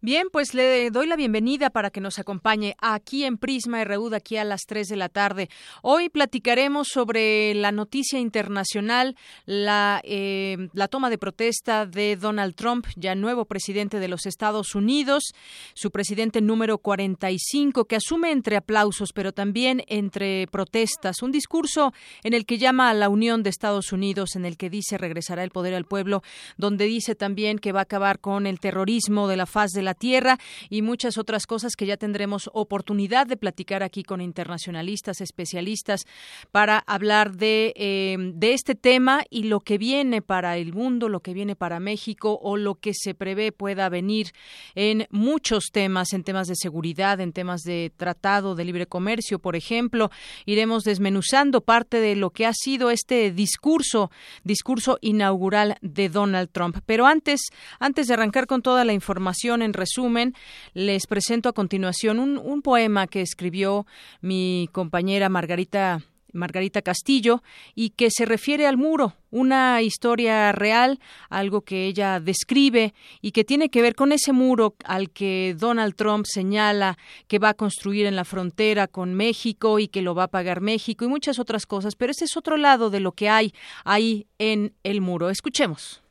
Bien, pues le doy la bienvenida para que nos acompañe aquí en Prisma RU de aquí a las 3 de la tarde. Hoy platicaremos sobre la noticia internacional, la, eh, la toma de protesta de Donald Trump, ya nuevo presidente de los Estados Unidos, su presidente número 45, que asume entre aplausos, pero también entre protestas, un discurso en el que llama a la unión de Estados Unidos, en el que dice regresará el poder al pueblo, donde dice también que va a acabar con el terrorismo de la faz de la tierra y muchas otras cosas que ya tendremos oportunidad de platicar aquí con internacionalistas, especialistas, para hablar de, eh, de este tema y lo que viene para el mundo, lo que viene para México o lo que se prevé pueda venir en muchos temas, en temas de seguridad, en temas de tratado de libre comercio, por ejemplo. Iremos desmenuzando parte de lo que ha sido este discurso, discurso inaugural de Donald Trump. Pero antes, antes de arrancar con toda la información en resumen, les presento a continuación un, poema que escribió mi compañera Margarita Margarita Castillo, y que se refiere al muro, una historia real, algo que ella describe y que tiene que ver con ese muro al que Donald Trump señala que va a construir en la frontera con México y que lo va a pagar México y muchas otras cosas, pero ese es otro lado de lo que hay ahí en el muro. Escuchemos.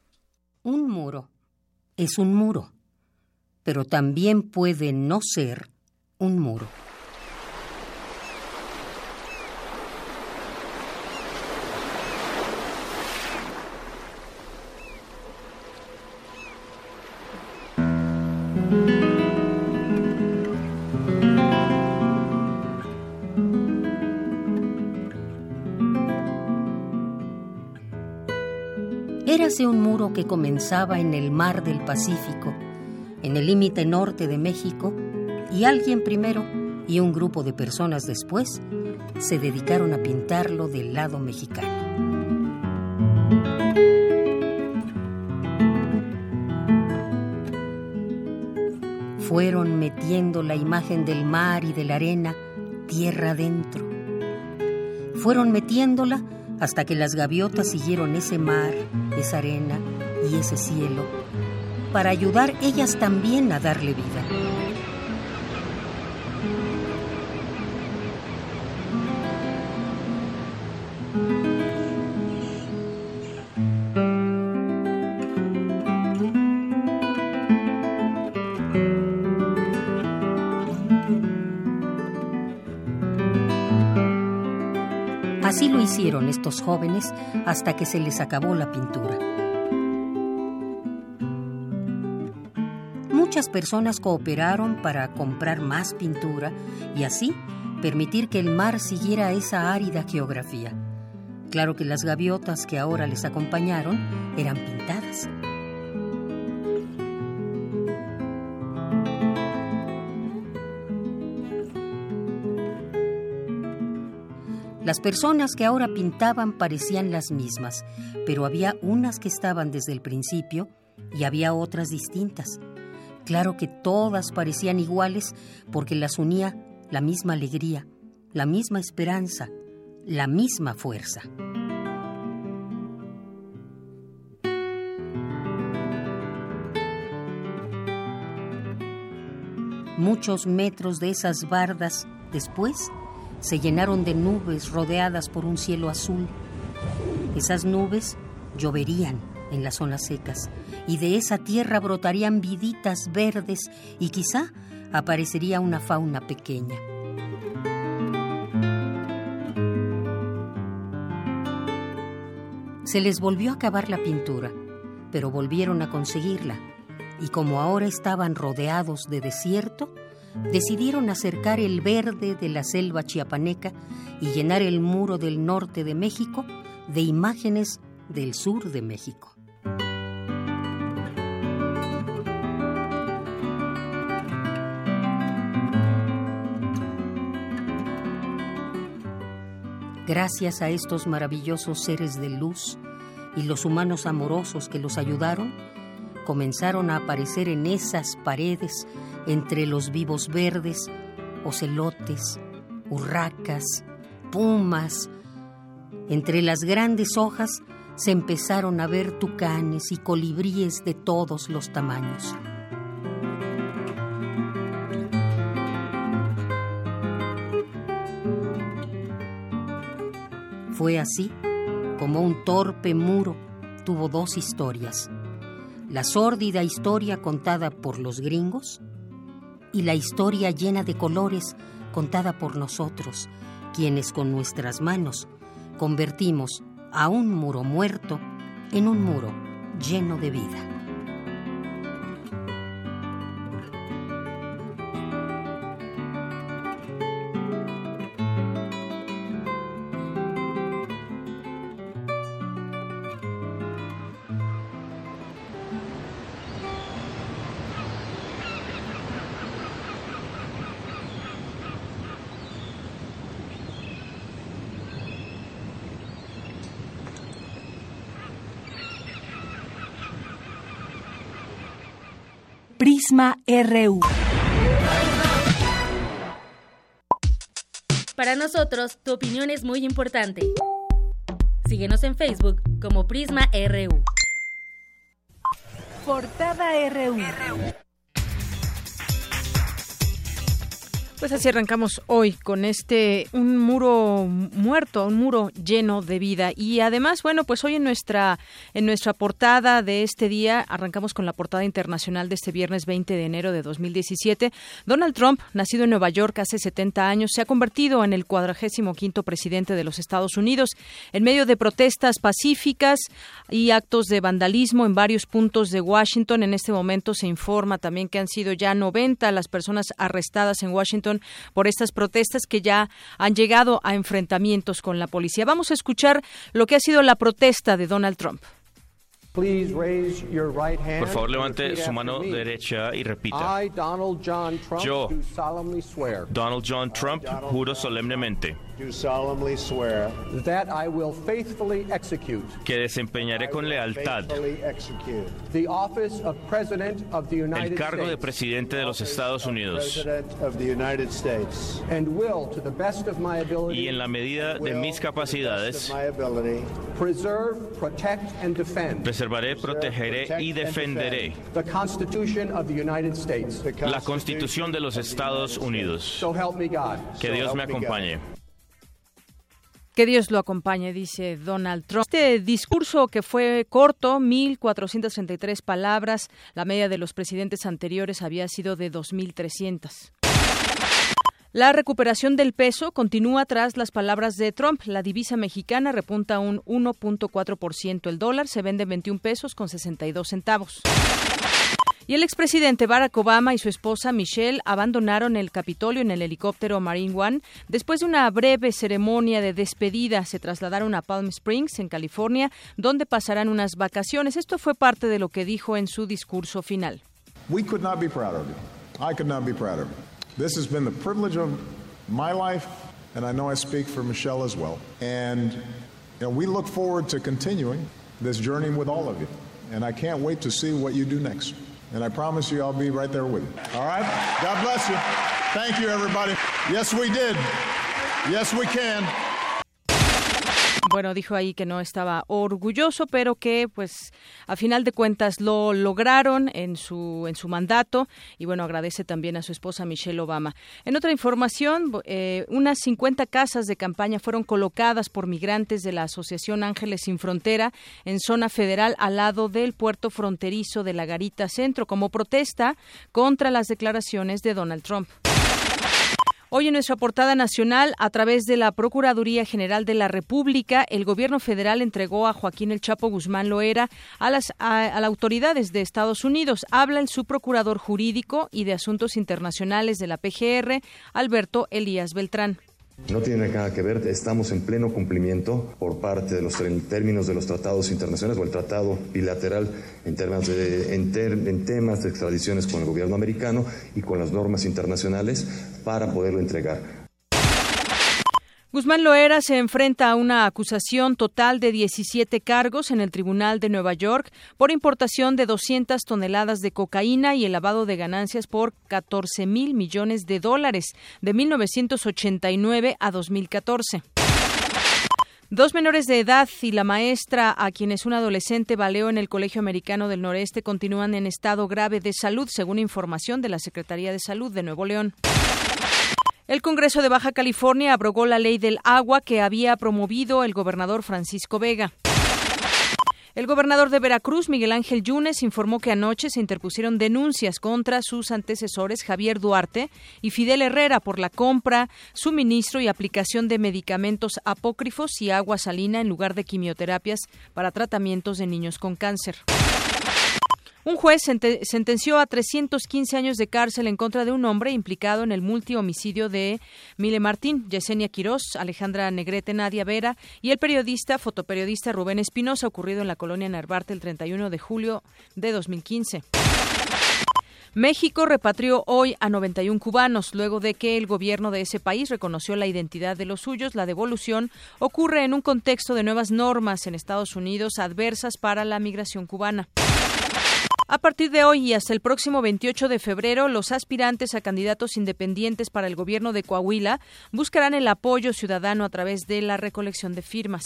Un muro es un muro pero también puede no ser un muro. Érase un muro que comenzaba en el mar del Pacífico en el límite norte de México, y alguien primero y un grupo de personas después se dedicaron a pintarlo del lado mexicano. Fueron metiendo la imagen del mar y de la arena tierra adentro. Fueron metiéndola hasta que las gaviotas siguieron ese mar, esa arena y ese cielo para ayudar ellas también a darle vida. Así lo hicieron estos jóvenes hasta que se les acabó la pintura. Muchas personas cooperaron para comprar más pintura y así permitir que el mar siguiera esa árida geografía. Claro que las gaviotas que ahora les acompañaron eran pintadas. Las personas que ahora pintaban parecían las mismas, pero había unas que estaban desde el principio y había otras distintas. Claro que todas parecían iguales porque las unía la misma alegría, la misma esperanza, la misma fuerza. Muchos metros de esas bardas después se llenaron de nubes rodeadas por un cielo azul. Esas nubes lloverían en las zonas secas, y de esa tierra brotarían viditas verdes y quizá aparecería una fauna pequeña. Se les volvió a acabar la pintura, pero volvieron a conseguirla, y como ahora estaban rodeados de desierto, decidieron acercar el verde de la selva chiapaneca y llenar el muro del norte de México de imágenes del sur de México. Gracias a estos maravillosos seres de luz y los humanos amorosos que los ayudaron, comenzaron a aparecer en esas paredes, entre los vivos verdes, ocelotes, urracas, pumas. Entre las grandes hojas se empezaron a ver tucanes y colibríes de todos los tamaños. Fue así como un torpe muro tuvo dos historias. La sórdida historia contada por los gringos y la historia llena de colores contada por nosotros, quienes con nuestras manos convertimos a un muro muerto en un muro lleno de vida. RU. Para nosotros, tu opinión es muy importante. Síguenos en Facebook como Prisma RU. Portada RU. Pues así arrancamos hoy con este un muro muerto, un muro lleno de vida y además, bueno, pues hoy en nuestra en nuestra portada de este día arrancamos con la portada internacional de este viernes 20 de enero de 2017. Donald Trump, nacido en Nueva York hace 70 años, se ha convertido en el cuadragésimo quinto presidente de los Estados Unidos en medio de protestas pacíficas y actos de vandalismo en varios puntos de Washington. En este momento se informa también que han sido ya 90 las personas arrestadas en Washington por estas protestas que ya han llegado a enfrentamientos con la policía. Vamos a escuchar lo que ha sido la protesta de Donald Trump. Por favor, levante su mano derecha y repita. Yo, Donald John Trump, juro solemnemente que desempeñaré con lealtad el cargo de presidente de los Estados Unidos y en la medida de mis capacidades preservaré, protegeré y defenderé la Constitución de los Estados Unidos. Que Dios me acompañe. Que Dios lo acompañe, dice Donald Trump. Este discurso que fue corto, 1.433 palabras, la media de los presidentes anteriores había sido de 2.300. La recuperación del peso continúa tras las palabras de Trump. La divisa mexicana repunta un 1.4%. El dólar se vende 21 pesos con 62 centavos. Y el expresidente Barack Obama y su esposa Michelle abandonaron el Capitolio en el helicóptero Marine One. Después de una breve ceremonia de despedida, se trasladaron a Palm Springs, en California, donde pasarán unas vacaciones. Esto fue parte de lo que dijo en su discurso final. We could not be prouder. I could not be prouder. This has been the privilege of my life, and I know I speak for Michelle as well. And you know, we look forward to continuing this journey with all of you. And I can't wait to see what you do next. And I promise you I'll be right there with you. All right? God bless you. Thank you, everybody. Yes, we did. Yes, we can. Bueno, dijo ahí que no estaba orgulloso, pero que pues a final de cuentas lo lograron en su en su mandato y bueno, agradece también a su esposa Michelle Obama. En otra información, eh, unas 50 casas de campaña fueron colocadas por migrantes de la Asociación Ángeles sin Frontera en zona federal al lado del puerto fronterizo de la Garita Centro como protesta contra las declaraciones de Donald Trump. Hoy en nuestra portada nacional, a través de la Procuraduría General de la República, el Gobierno federal entregó a Joaquín El Chapo Guzmán Loera a las, a, las autoridades de Estados Unidos. Habla el subprocurador jurídico y de Asuntos Internacionales de la PGR, Alberto Elías Beltrán. No tiene nada que ver, estamos en pleno cumplimiento por parte de los términos de los tratados internacionales o el tratado bilateral en, temas de, en temas de extradiciones con el gobierno americano y con las normas internacionales para poderlo entregar. Guzmán Loera se enfrenta a una acusación total de 17 cargos en el Tribunal de Nueva York por importación de 200 toneladas de cocaína y el lavado de ganancias por 14 mil millones de dólares de 1989 a 2014. Dos menores de edad y la maestra, a quienes un adolescente baleó en el Colegio Americano del Noreste, continúan en estado grave de salud, según información de la Secretaría de Salud de Nuevo León. El Congreso de Baja California abrogó la ley del agua que había promovido el gobernador Francisco Vega. El gobernador de Veracruz, Miguel Ángel Yunes, informó que anoche se interpusieron denuncias contra sus antecesores Javier Duarte y Fidel Herrera por la compra, suministro y aplicación de medicamentos apócrifos y agua salina en lugar de quimioterapias para tratamientos de niños con cáncer. Un juez sentenció a 315 años de cárcel en contra de un hombre implicado en el multihomicidio de Mile Martín, Yesenia Quirós, Alejandra Negrete, Nadia Vera y el periodista, fotoperiodista Rubén Espinosa, ocurrido en la colonia Narvarte el 31 de julio de 2015. México repatrió hoy a 91 cubanos luego de que el gobierno de ese país reconoció la identidad de los suyos. La devolución ocurre en un contexto de nuevas normas en Estados Unidos adversas para la migración cubana. A partir de hoy y hasta el próximo 28 de febrero, los aspirantes a candidatos independientes para el gobierno de Coahuila buscarán el apoyo ciudadano a través de la recolección de firmas.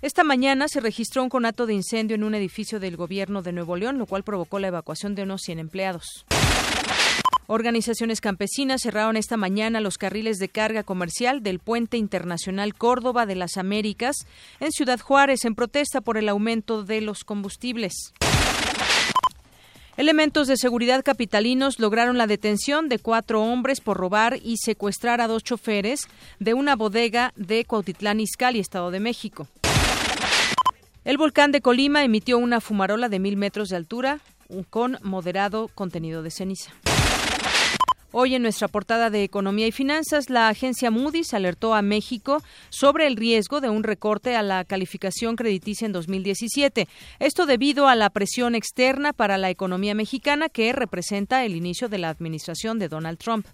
Esta mañana se registró un conato de incendio en un edificio del gobierno de Nuevo León, lo cual provocó la evacuación de unos 100 empleados. Organizaciones campesinas cerraron esta mañana los carriles de carga comercial del Puente Internacional Córdoba de las Américas en Ciudad Juárez en protesta por el aumento de los combustibles. Elementos de seguridad capitalinos lograron la detención de cuatro hombres por robar y secuestrar a dos choferes de una bodega de Cuautitlán Izcalli, Estado de México. El volcán de Colima emitió una fumarola de mil metros de altura con moderado contenido de ceniza. Hoy en nuestra portada de Economía y Finanzas, la agencia Moody's alertó a México sobre el riesgo de un recorte a la calificación crediticia en 2017. Esto debido a la presión externa para la economía mexicana que representa el inicio de la administración de Donald Trump.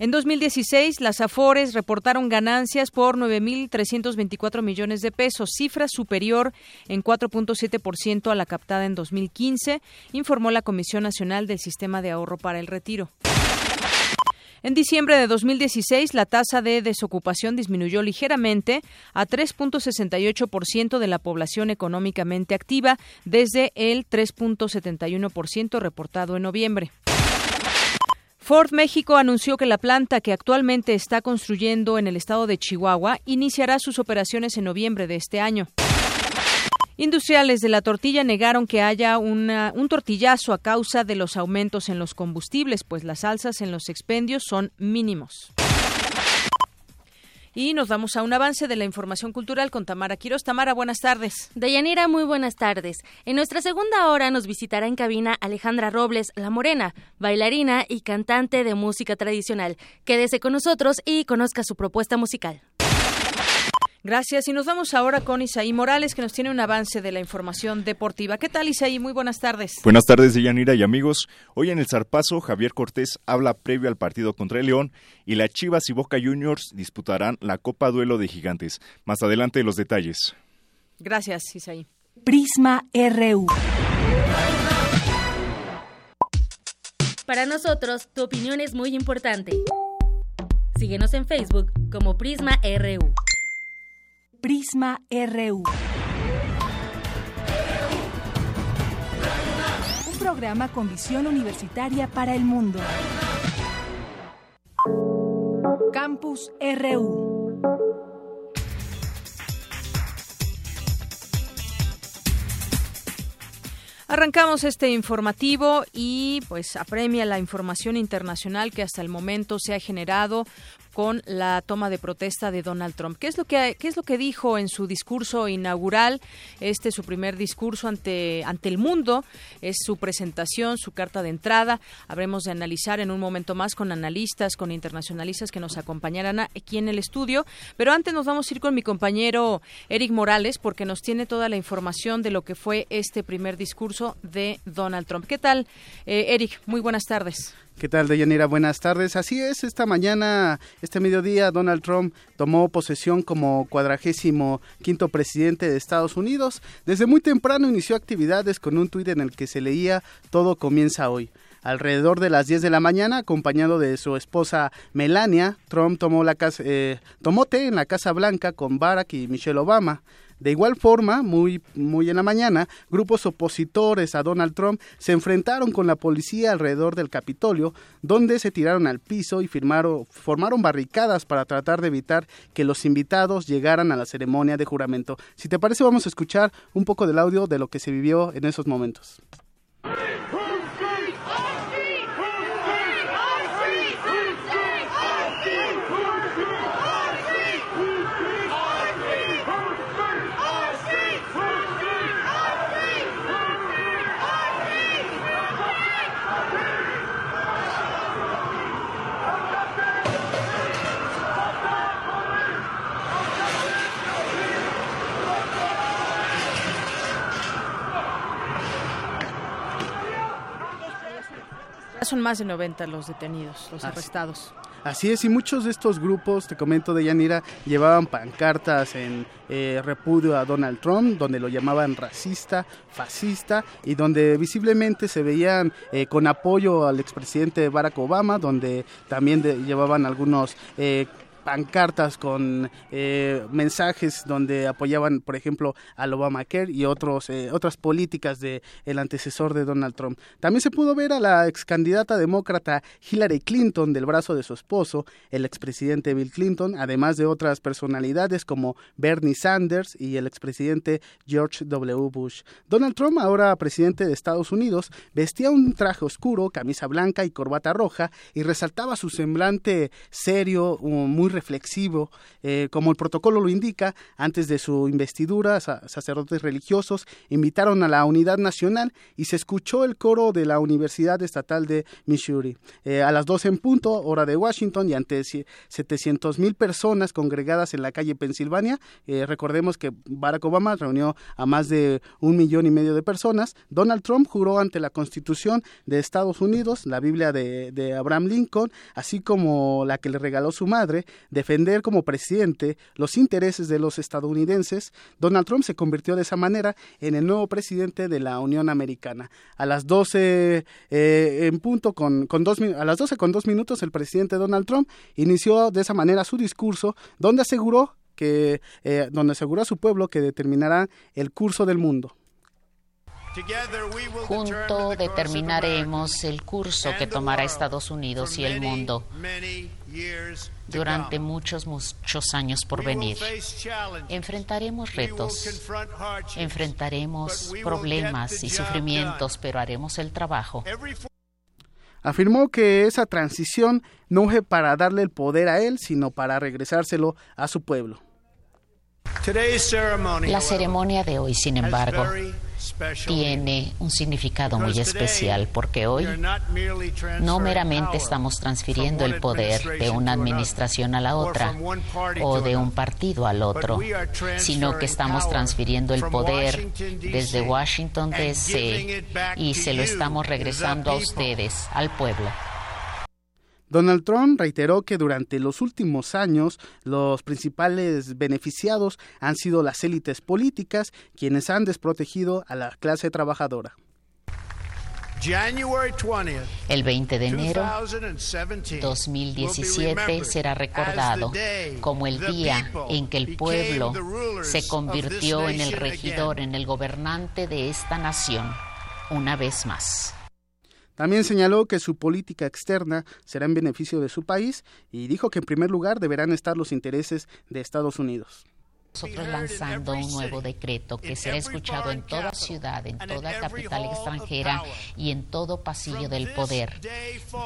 En 2016, las Afores reportaron ganancias por 9.324 millones de pesos, cifra superior en 4.7% a la captada en 2015, informó la Comisión Nacional del Sistema de Ahorro para el Retiro. En diciembre de 2016, la tasa de desocupación disminuyó ligeramente a 3.68% de la población económicamente activa desde el 3.71% reportado en noviembre. Ford México anunció que la planta que actualmente está construyendo en el estado de Chihuahua iniciará sus operaciones en noviembre de este año. Industriales de la tortilla negaron que haya un tortillazo a causa de los aumentos en los combustibles, pues las alzas en los expendios son mínimos. Y nos vamos a un avance de la información cultural con Tamara Quiroz. Tamara, buenas tardes. Deyanira, muy buenas tardes. En nuestra segunda hora nos visitará en cabina Alejandra Robles, La Morena, bailarina y cantante de música tradicional. Quédese con nosotros y conozca su propuesta musical. Gracias. Y nos vamos ahora con Isaí Morales, que nos tiene un avance de la información deportiva. ¿Qué tal, Isaí? Muy buenas tardes. Buenas tardes, Yanira y amigos. Hoy en el Zarpazo, Javier Cortés habla previo al partido contra el León y la Chivas y Boca Juniors disputarán la Copa Duelo de Gigantes. Más adelante los detalles. Gracias, Isaí. Prisma RU. Para nosotros, tu opinión es muy importante. Síguenos en Facebook como Prisma RU. Prisma RU. Un programa con visión universitaria para el mundo. Campus RU. Arrancamos este informativo y pues apremia la información internacional que hasta el momento se ha generado con la toma de protesta de Donald Trump. ¿Qué es lo que qué es lo que dijo en su discurso inaugural? Este es su primer discurso ante ante el mundo, es su presentación, su carta de entrada. Habremos de analizar en un momento más con analistas, con internacionalistas que nos acompañarán aquí en el estudio, pero antes nos vamos a ir con mi compañero Eric Morales porque nos tiene toda la información de lo que fue este primer discurso de Donald Trump. ¿Qué tal, eh, Eric? Muy buenas tardes. ¿Qué tal, Deyanira? Buenas tardes. Así es, esta mañana, este mediodía, Donald Trump tomó posesión como cuadragésimo quinto presidente de Estados Unidos. Desde muy temprano inició actividades con un tuit en el que se leía Todo comienza hoy. Alrededor de las 10 de la mañana, acompañado de su esposa Melania, Trump tomó, la casa, eh, tomó té en la Casa Blanca con Barack y Michelle Obama. De igual forma, muy, muy en la mañana, grupos opositores a Donald Trump se enfrentaron con la policía alrededor del Capitolio, donde se tiraron al piso y firmaron, formaron barricadas para tratar de evitar que los invitados llegaran a la ceremonia de juramento. Si te parece, vamos a escuchar un poco del audio de lo que se vivió en esos momentos. Son más de 90 los detenidos, los arrestados. Así es, y muchos de estos grupos, te comento de Yanira, llevaban pancartas en eh, repudio a Donald Trump, donde lo llamaban racista, fascista, y donde visiblemente se veían eh, con apoyo al expresidente Barack Obama, donde también llevaban algunos eh, pancartas con eh, mensajes donde apoyaban, por ejemplo, al Obamacare y otros, eh, otras políticas del el antecesor de Donald Trump. También se pudo ver a la ex candidata demócrata Hillary Clinton del brazo de su esposo, el expresidente Bill Clinton, además de otras personalidades como Bernie Sanders y el expresidente George W. Bush. Donald Trump, ahora presidente de Estados Unidos, vestía un traje oscuro, camisa blanca y corbata roja y resaltaba su semblante serio, muy reflexivo, eh, como el protocolo lo indica, antes de su investidura, sacerdotes religiosos invitaron a la unidad nacional y se escuchó el coro de la Universidad Estatal de Missouri. Eh, a las 12 en punto, hora de Washington, y ante 700 mil personas congregadas en la calle Pensilvania, eh, recordemos que Barack Obama reunió a más de un millón y medio de personas, Donald Trump juró ante la Constitución de Estados Unidos, la Biblia de, de Abraham Lincoln, así como la que le regaló su madre, defender como presidente los intereses de los estadounidenses, Donald Trump se convirtió de esa manera en el nuevo presidente de la Unión Americana. A las 12 eh, en punto con, con dos, a las 12 con dos minutos el presidente Donald Trump inició de esa manera su discurso donde aseguró que eh, donde aseguró a su pueblo que determinará el curso del mundo. Junto determinaremos el curso que tomará Estados Unidos y el mundo durante muchos, muchos años por venir. Enfrentaremos retos, enfrentaremos problemas y sufrimientos, pero haremos el trabajo. Afirmó que esa transición no fue para darle el poder a él, sino para regresárselo a su pueblo. La ceremonia de hoy, sin embargo, tiene un significado muy especial porque hoy no meramente estamos transfiriendo el poder de una administración a la otra o de un partido al otro, sino que estamos transfiriendo el poder desde Washington, D.C. y se lo estamos regresando a ustedes, al pueblo. Donald Trump reiteró que durante los últimos años los principales beneficiados han sido las élites políticas, quienes han desprotegido a la clase trabajadora. El 20 de enero 2017 será recordado como el día en que el pueblo se convirtió en el regidor, en el gobernante de esta nación, una vez más. También señaló que su política externa será en beneficio de su país y dijo que en primer lugar deberán estar los intereses de Estados Unidos. Nosotros lanzando un nuevo decreto que será escuchado en toda ciudad, en toda capital extranjera y en todo pasillo del poder.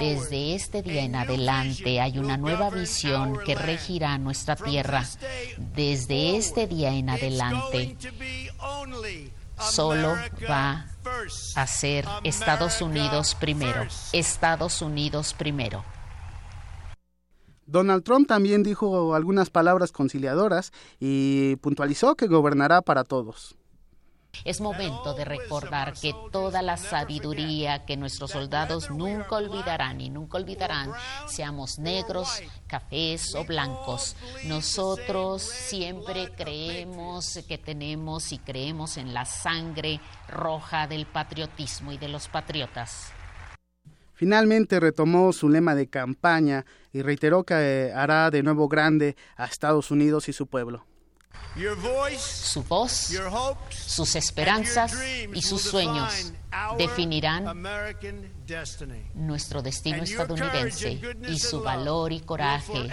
Desde este día en adelante hay una nueva visión que regirá nuestra tierra. Desde este día en adelante solo va a ser Estados Unidos primero. Estados Unidos primero. Donald Trump también dijo algunas palabras conciliadoras y puntualizó que gobernará para todos. Es momento de recordar que toda la sabiduría que nuestros soldados nunca olvidarán y nunca olvidarán, seamos negros, cafés o blancos, nosotros siempre creemos que tenemos y creemos en la sangre roja del patriotismo y de los patriotas. Finalmente retomó su lema de campaña y reiteró que hará de nuevo grande a Estados Unidos y su pueblo. Su voz, sus esperanzas y sus sueños definirán nuestro destino estadounidense y su valor y coraje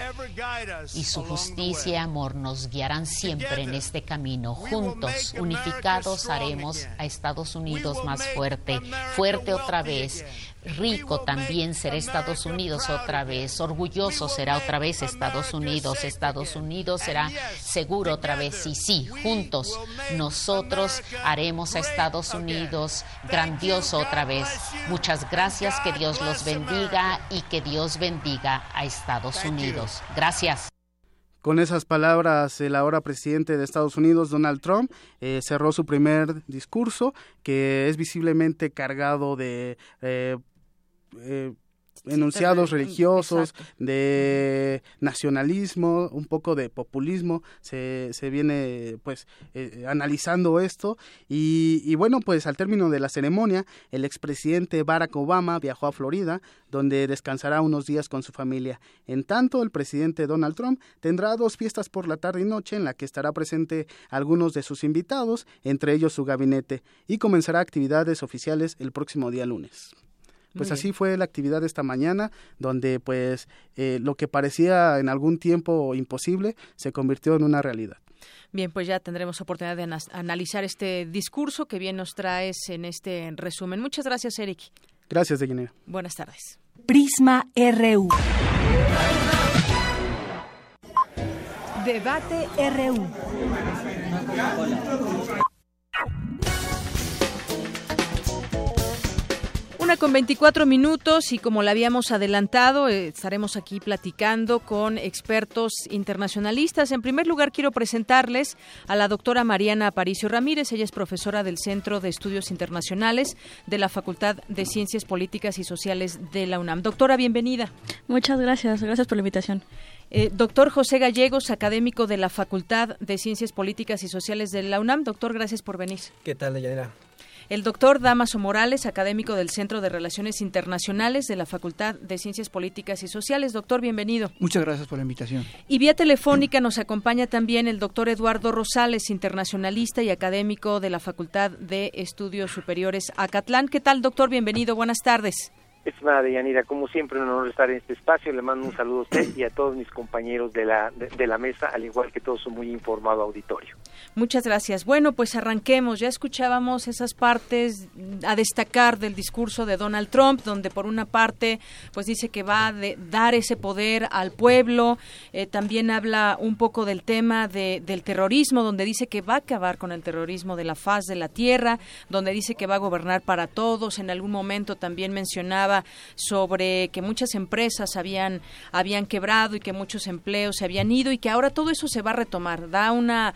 y su justicia y amor nos guiarán siempre en este camino. Juntos, unificados, haremos a Estados Unidos más fuerte, fuerte otra vez rico también será Estados Unidos otra vez, orgulloso será otra vez Estados Unidos, Estados Unidos será seguro otra vez. y sí, juntos nosotros haremos a Estados Unidos grandioso otra vez. Muchas gracias, que Dios los bendiga y que Dios bendiga a Estados Unidos. Gracias. Con esas palabras, el ahora presidente de Estados Unidos, Donald Trump, eh, cerró su primer discurso, que es visiblemente cargado de eh, eh, enunciados religiosos, de nacionalismo, un poco de populismo, se, se viene pues eh, analizando esto y, y, bueno pues al término de la ceremonia el expresidente Barack Obama viajó a Florida donde descansará unos días con su familia. En tanto el presidente Donald Trump tendrá dos fiestas por la tarde y noche en la que estará presente algunos de sus invitados, entre ellos su gabinete, y comenzará actividades oficiales el próximo día lunes. Pues así fue la actividad de esta mañana, donde pues eh, lo que parecía en algún tiempo imposible se convirtió en una realidad. Bien, pues ya tendremos oportunidad de analizar este discurso que bien nos traes en este resumen. Muchas gracias, Eric. Gracias, Deyanira. Buenas tardes. Prisma RU. Debate RU. Con 24 minutos y como la habíamos adelantado, eh, estaremos aquí platicando con expertos internacionalistas. En primer lugar, quiero presentarles a la doctora Mariana Aparicio Ramírez. Ella es profesora del Centro de Estudios Internacionales de la Facultad de Ciencias Políticas y Sociales de la UNAM. Doctora, bienvenida. Muchas gracias. Gracias por la invitación. Eh, doctor José Gallegos, académico de la Facultad de Ciencias Políticas y Sociales de la UNAM. Doctor, gracias por venir. ¿Qué tal, Deyanira? El doctor Damaso Morales, académico del Centro de Relaciones Internacionales de la Facultad de Ciencias Políticas y Sociales. Doctor, bienvenido. Muchas gracias por la invitación. Y vía telefónica nos acompaña también el doctor Eduardo Rosales, internacionalista y académico de la Facultad de Estudios Superiores Acatlán. ¿Qué tal, doctor? Bienvenido. Buenas tardes. Estimada Deyanira, como siempre, un honor estar en este espacio. Le mando un saludo a usted y a todos mis compañeros de la, de, la mesa, al igual que todo su muy informado auditorio. Muchas gracias. Bueno, pues arranquemos. Ya escuchábamos esas partes a destacar del discurso de Donald Trump, donde por una parte, pues dice que va a dar ese poder al pueblo. Eh, también habla un poco del tema de, del terrorismo, donde dice que va a acabar con el terrorismo de la faz de la tierra, donde dice que va a gobernar para todos. En algún momento también mencionaba sobre que muchas empresas habían, habían quebrado y que muchos empleos se habían ido y que ahora todo eso se va a retomar. Da una,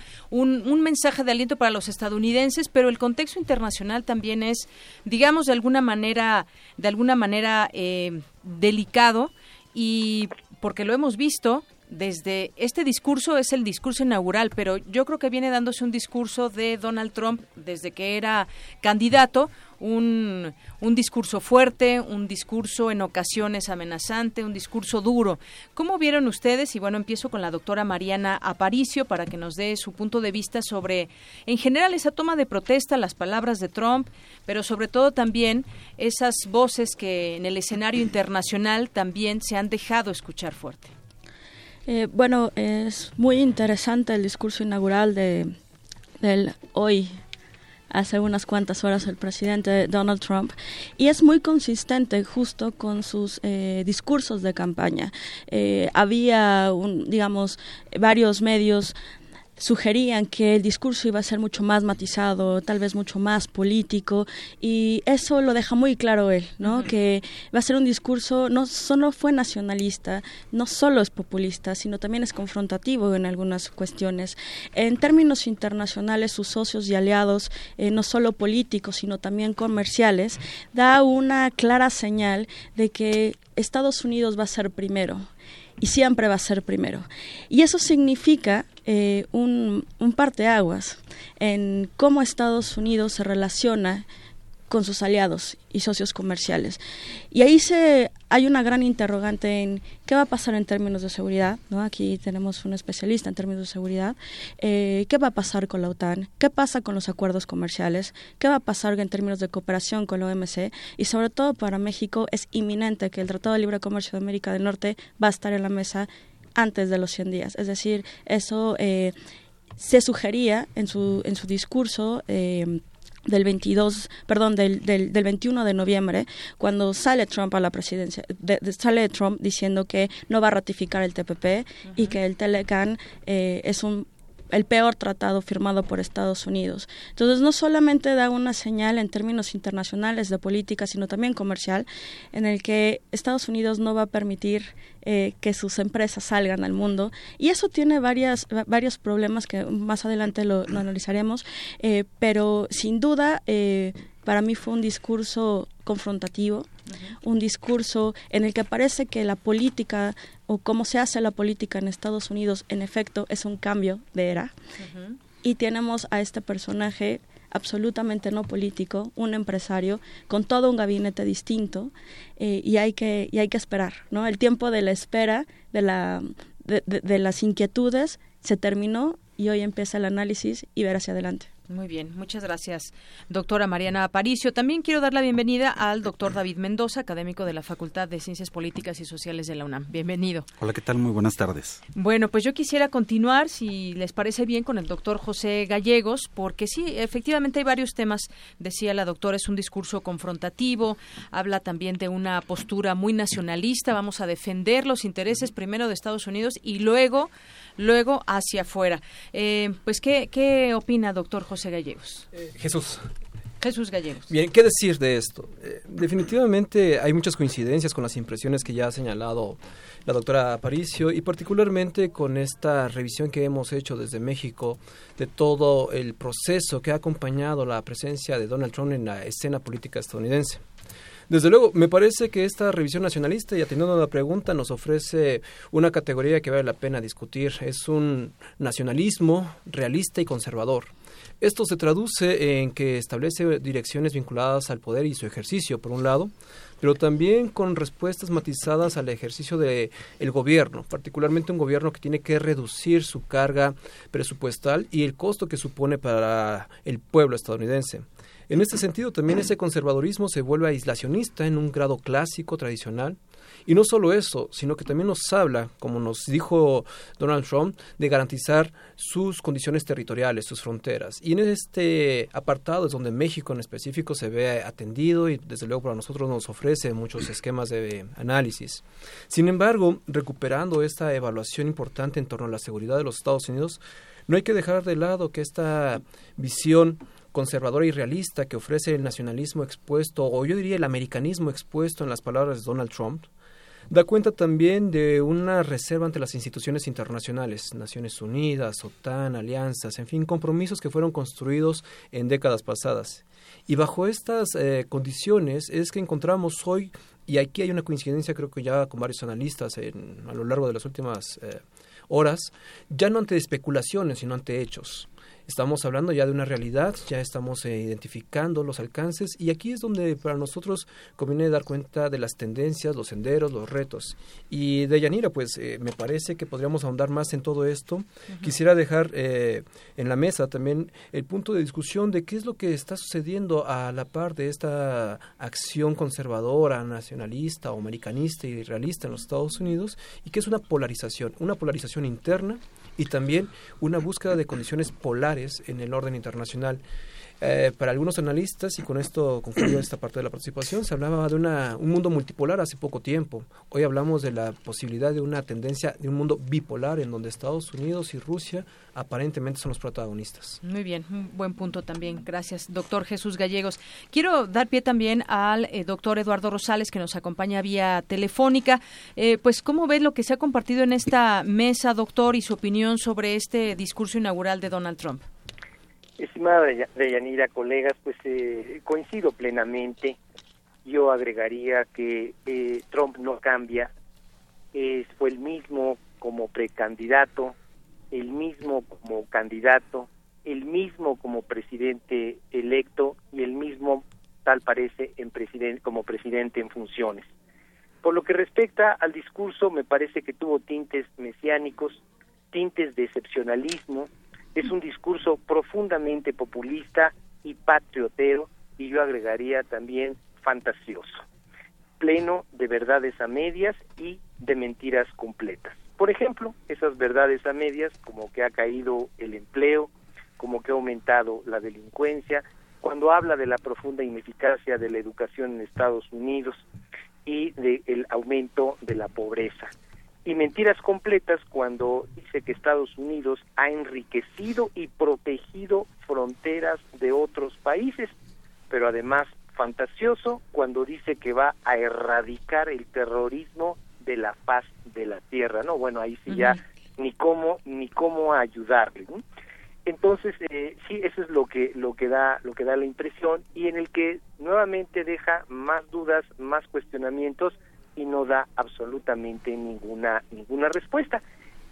un, mensaje de aliento para los estadounidenses, pero el contexto internacional también es, digamos, de alguna manera, de alguna manera eh, delicado y porque lo hemos visto desde este discurso es el discurso inaugural, pero yo creo que viene dándose un discurso de Donald Trump desde que era candidato, un, un discurso fuerte, un discurso en ocasiones amenazante, un discurso duro. ¿Cómo vieron ustedes? Y bueno, empiezo con la doctora Mariana Aparicio para que nos dé su punto de vista sobre, en general, esa toma de protesta, las palabras de Trump, pero sobre todo también esas voces que en el escenario internacional también se han dejado escuchar fuerte. Eh, bueno, es muy interesante el discurso inaugural de del hoy hace unas cuantas horas el presidente Donald Trump y es muy consistente justo con sus eh, discursos de campaña. Eh, había, un, digamos, varios medios sugerían que el discurso iba a ser mucho más matizado, tal vez mucho más político, y eso lo deja muy claro él, ¿no? Que va a ser un discurso, no solo fue nacionalista, no solo es populista, sino también es confrontativo en algunas cuestiones. En términos internacionales, sus socios y aliados, eh, no solo políticos, sino también comerciales, da una clara señal de que Estados Unidos va a ser primero y siempre va a ser primero. Y eso significa eh, un, un parteaguas en cómo Estados Unidos se relaciona con sus aliados y socios comerciales. Y ahí se hay una gran interrogante en qué va a pasar en términos de seguridad. ¿no? Aquí tenemos un especialista en términos de seguridad. Eh, ¿Qué va a pasar con la OTAN? ¿Qué pasa con los acuerdos comerciales? ¿Qué va a pasar en términos de cooperación con la OMC? Y sobre todo para México es inminente que el Tratado de Libre Comercio de América del Norte va a estar en la mesa antes de los 100 días. Es decir, eso eh, se sugería en su, en su discurso. Eh, del 22, perdón, del, del, del, 21 de noviembre, cuando sale Trump a la presidencia, de, de, sale Trump diciendo que no va a ratificar el TPP uh -huh. y que el Telecan eh, es un el peor tratado firmado por Estados Unidos. Entonces, no solamente da una señal en términos internacionales de política, sino también comercial, en el que Estados Unidos no va a permitir eh, que sus empresas salgan al mundo. Y eso tiene varias, varios problemas que más adelante lo, analizaremos, eh, pero sin duda, eh, para mí fue un discurso confrontativo, uh -huh. un discurso en el que parece que la política o cómo se hace la política en Estados Unidos, en efecto, es un cambio de era. Uh -huh. Y tenemos a este personaje absolutamente no político, un empresario con todo un gabinete distinto eh, y hay que y hay que esperar, ¿no? El tiempo de la espera, de la de, de, de las inquietudes se terminó y hoy empieza el análisis y ver hacia adelante. Muy bien, muchas gracias, doctora Mariana Aparicio. También quiero dar la bienvenida al doctor David Mendoza, académico de la Facultad de Ciencias Políticas y Sociales de la UNAM. Bienvenido. Hola, ¿qué tal? Muy buenas tardes. Bueno, pues yo quisiera continuar, si les parece bien, con el doctor José Gallegos, porque sí, efectivamente hay varios temas, decía la doctora, es un discurso confrontativo, habla también de una postura muy nacionalista, vamos a defender los intereses primero de Estados Unidos y luego luego hacia afuera. Eh, pues, ¿qué, ¿qué opina, doctor José Gallegos? Eh, Jesús. Jesús Gallegos. Bien, ¿qué decir de esto? Eh, definitivamente hay muchas coincidencias con las impresiones que ya ha señalado la doctora Aparicio y particularmente con esta revisión que hemos hecho desde México de todo el proceso que ha acompañado la presencia de Donald Trump en la escena política estadounidense. Desde luego, me parece que esta revisión nacionalista, y atendiendo a la pregunta, nos ofrece una categoría que vale la pena discutir. Es un nacionalismo realista y conservador. Esto se traduce en que establece direcciones vinculadas al poder y su ejercicio, por un lado, pero también con respuestas matizadas al ejercicio del el gobierno, particularmente un gobierno que tiene que reducir su carga presupuestal y el costo que supone para el pueblo estadounidense. En este sentido, también ese conservadurismo se vuelve aislacionista en un grado clásico, tradicional. Y no solo eso, sino que también nos habla, como nos dijo Donald Trump, de garantizar sus condiciones territoriales, sus fronteras. Y en este apartado es donde México en específico se ve atendido y desde luego para nosotros nos ofrece muchos esquemas de análisis. Sin embargo, recuperando esta evaluación importante en torno a la seguridad de los Estados Unidos, no hay que dejar de lado que esta visión conservadora y realista que ofrece el nacionalismo expuesto, o yo diría el americanismo expuesto en las palabras de Donald Trump, da cuenta también de una reserva ante las instituciones internacionales, Naciones Unidas, OTAN, alianzas, en fin, compromisos que fueron construidos en décadas pasadas. Y bajo estas eh, condiciones es que encontramos hoy, y aquí hay una coincidencia creo que ya con varios analistas en, a lo largo de las últimas eh, horas, ya no ante especulaciones, sino ante hechos estamos hablando ya de una realidad, ya estamos eh, identificando los alcances y aquí es donde para nosotros conviene dar cuenta de las tendencias, los senderos, los retos. Y de Yanira, pues eh, me parece que podríamos ahondar más en todo esto. Uh -huh. Quisiera dejar eh, en la mesa también el punto de discusión de qué es lo que está sucediendo a la par de esta acción conservadora, nacionalista o americanista y realista en los Estados Unidos y que es una polarización, una polarización interna y también una búsqueda de condiciones polares en el orden internacional. Eh, para algunos analistas, y con esto concluyo esta parte de la participación, se hablaba de una, un mundo multipolar hace poco tiempo. Hoy hablamos de la posibilidad de una tendencia de un mundo bipolar en donde Estados Unidos y Rusia aparentemente son los protagonistas. Muy bien, un buen punto también. Gracias, doctor Jesús Gallegos. Quiero dar pie también al eh, doctor Eduardo Rosales, que nos acompaña vía telefónica. Eh, pues, ¿cómo ve lo que se ha compartido en esta mesa, doctor, y su opinión sobre este discurso inaugural de Donald Trump? Estimada Deyanira, colegas, pues eh, coincido plenamente. Yo agregaría que Trump no cambia, fue el mismo como precandidato, el mismo como candidato, el mismo como presidente electo y el mismo tal parece en presidente como presidente en funciones. Por lo que respecta al discurso, me parece que tuvo tintes mesiánicos, tintes de excepcionalismo, es un discurso profundamente populista y patriotero y yo agregaría también fantasioso, pleno de verdades a medias y de mentiras completas. Por ejemplo, esas verdades a medias, como que ha caído el empleo, como que ha aumentado la delincuencia, cuando habla de la profunda ineficacia de la educación en Estados Unidos y del aumento de la pobreza. Y mentiras completas cuando dice que Estados Unidos ha enriquecido y protegido fronteras de otros países, pero además fantasioso cuando dice que va a erradicar el terrorismo de la paz de la tierra, ¿no? Bueno, ahí sí ya ni cómo ni cómo ayudarle. Entonces, eh, sí, eso es lo que lo que da lo que da la impresión y en el que nuevamente deja más dudas, más cuestionamientos y no da absolutamente ninguna ninguna respuesta.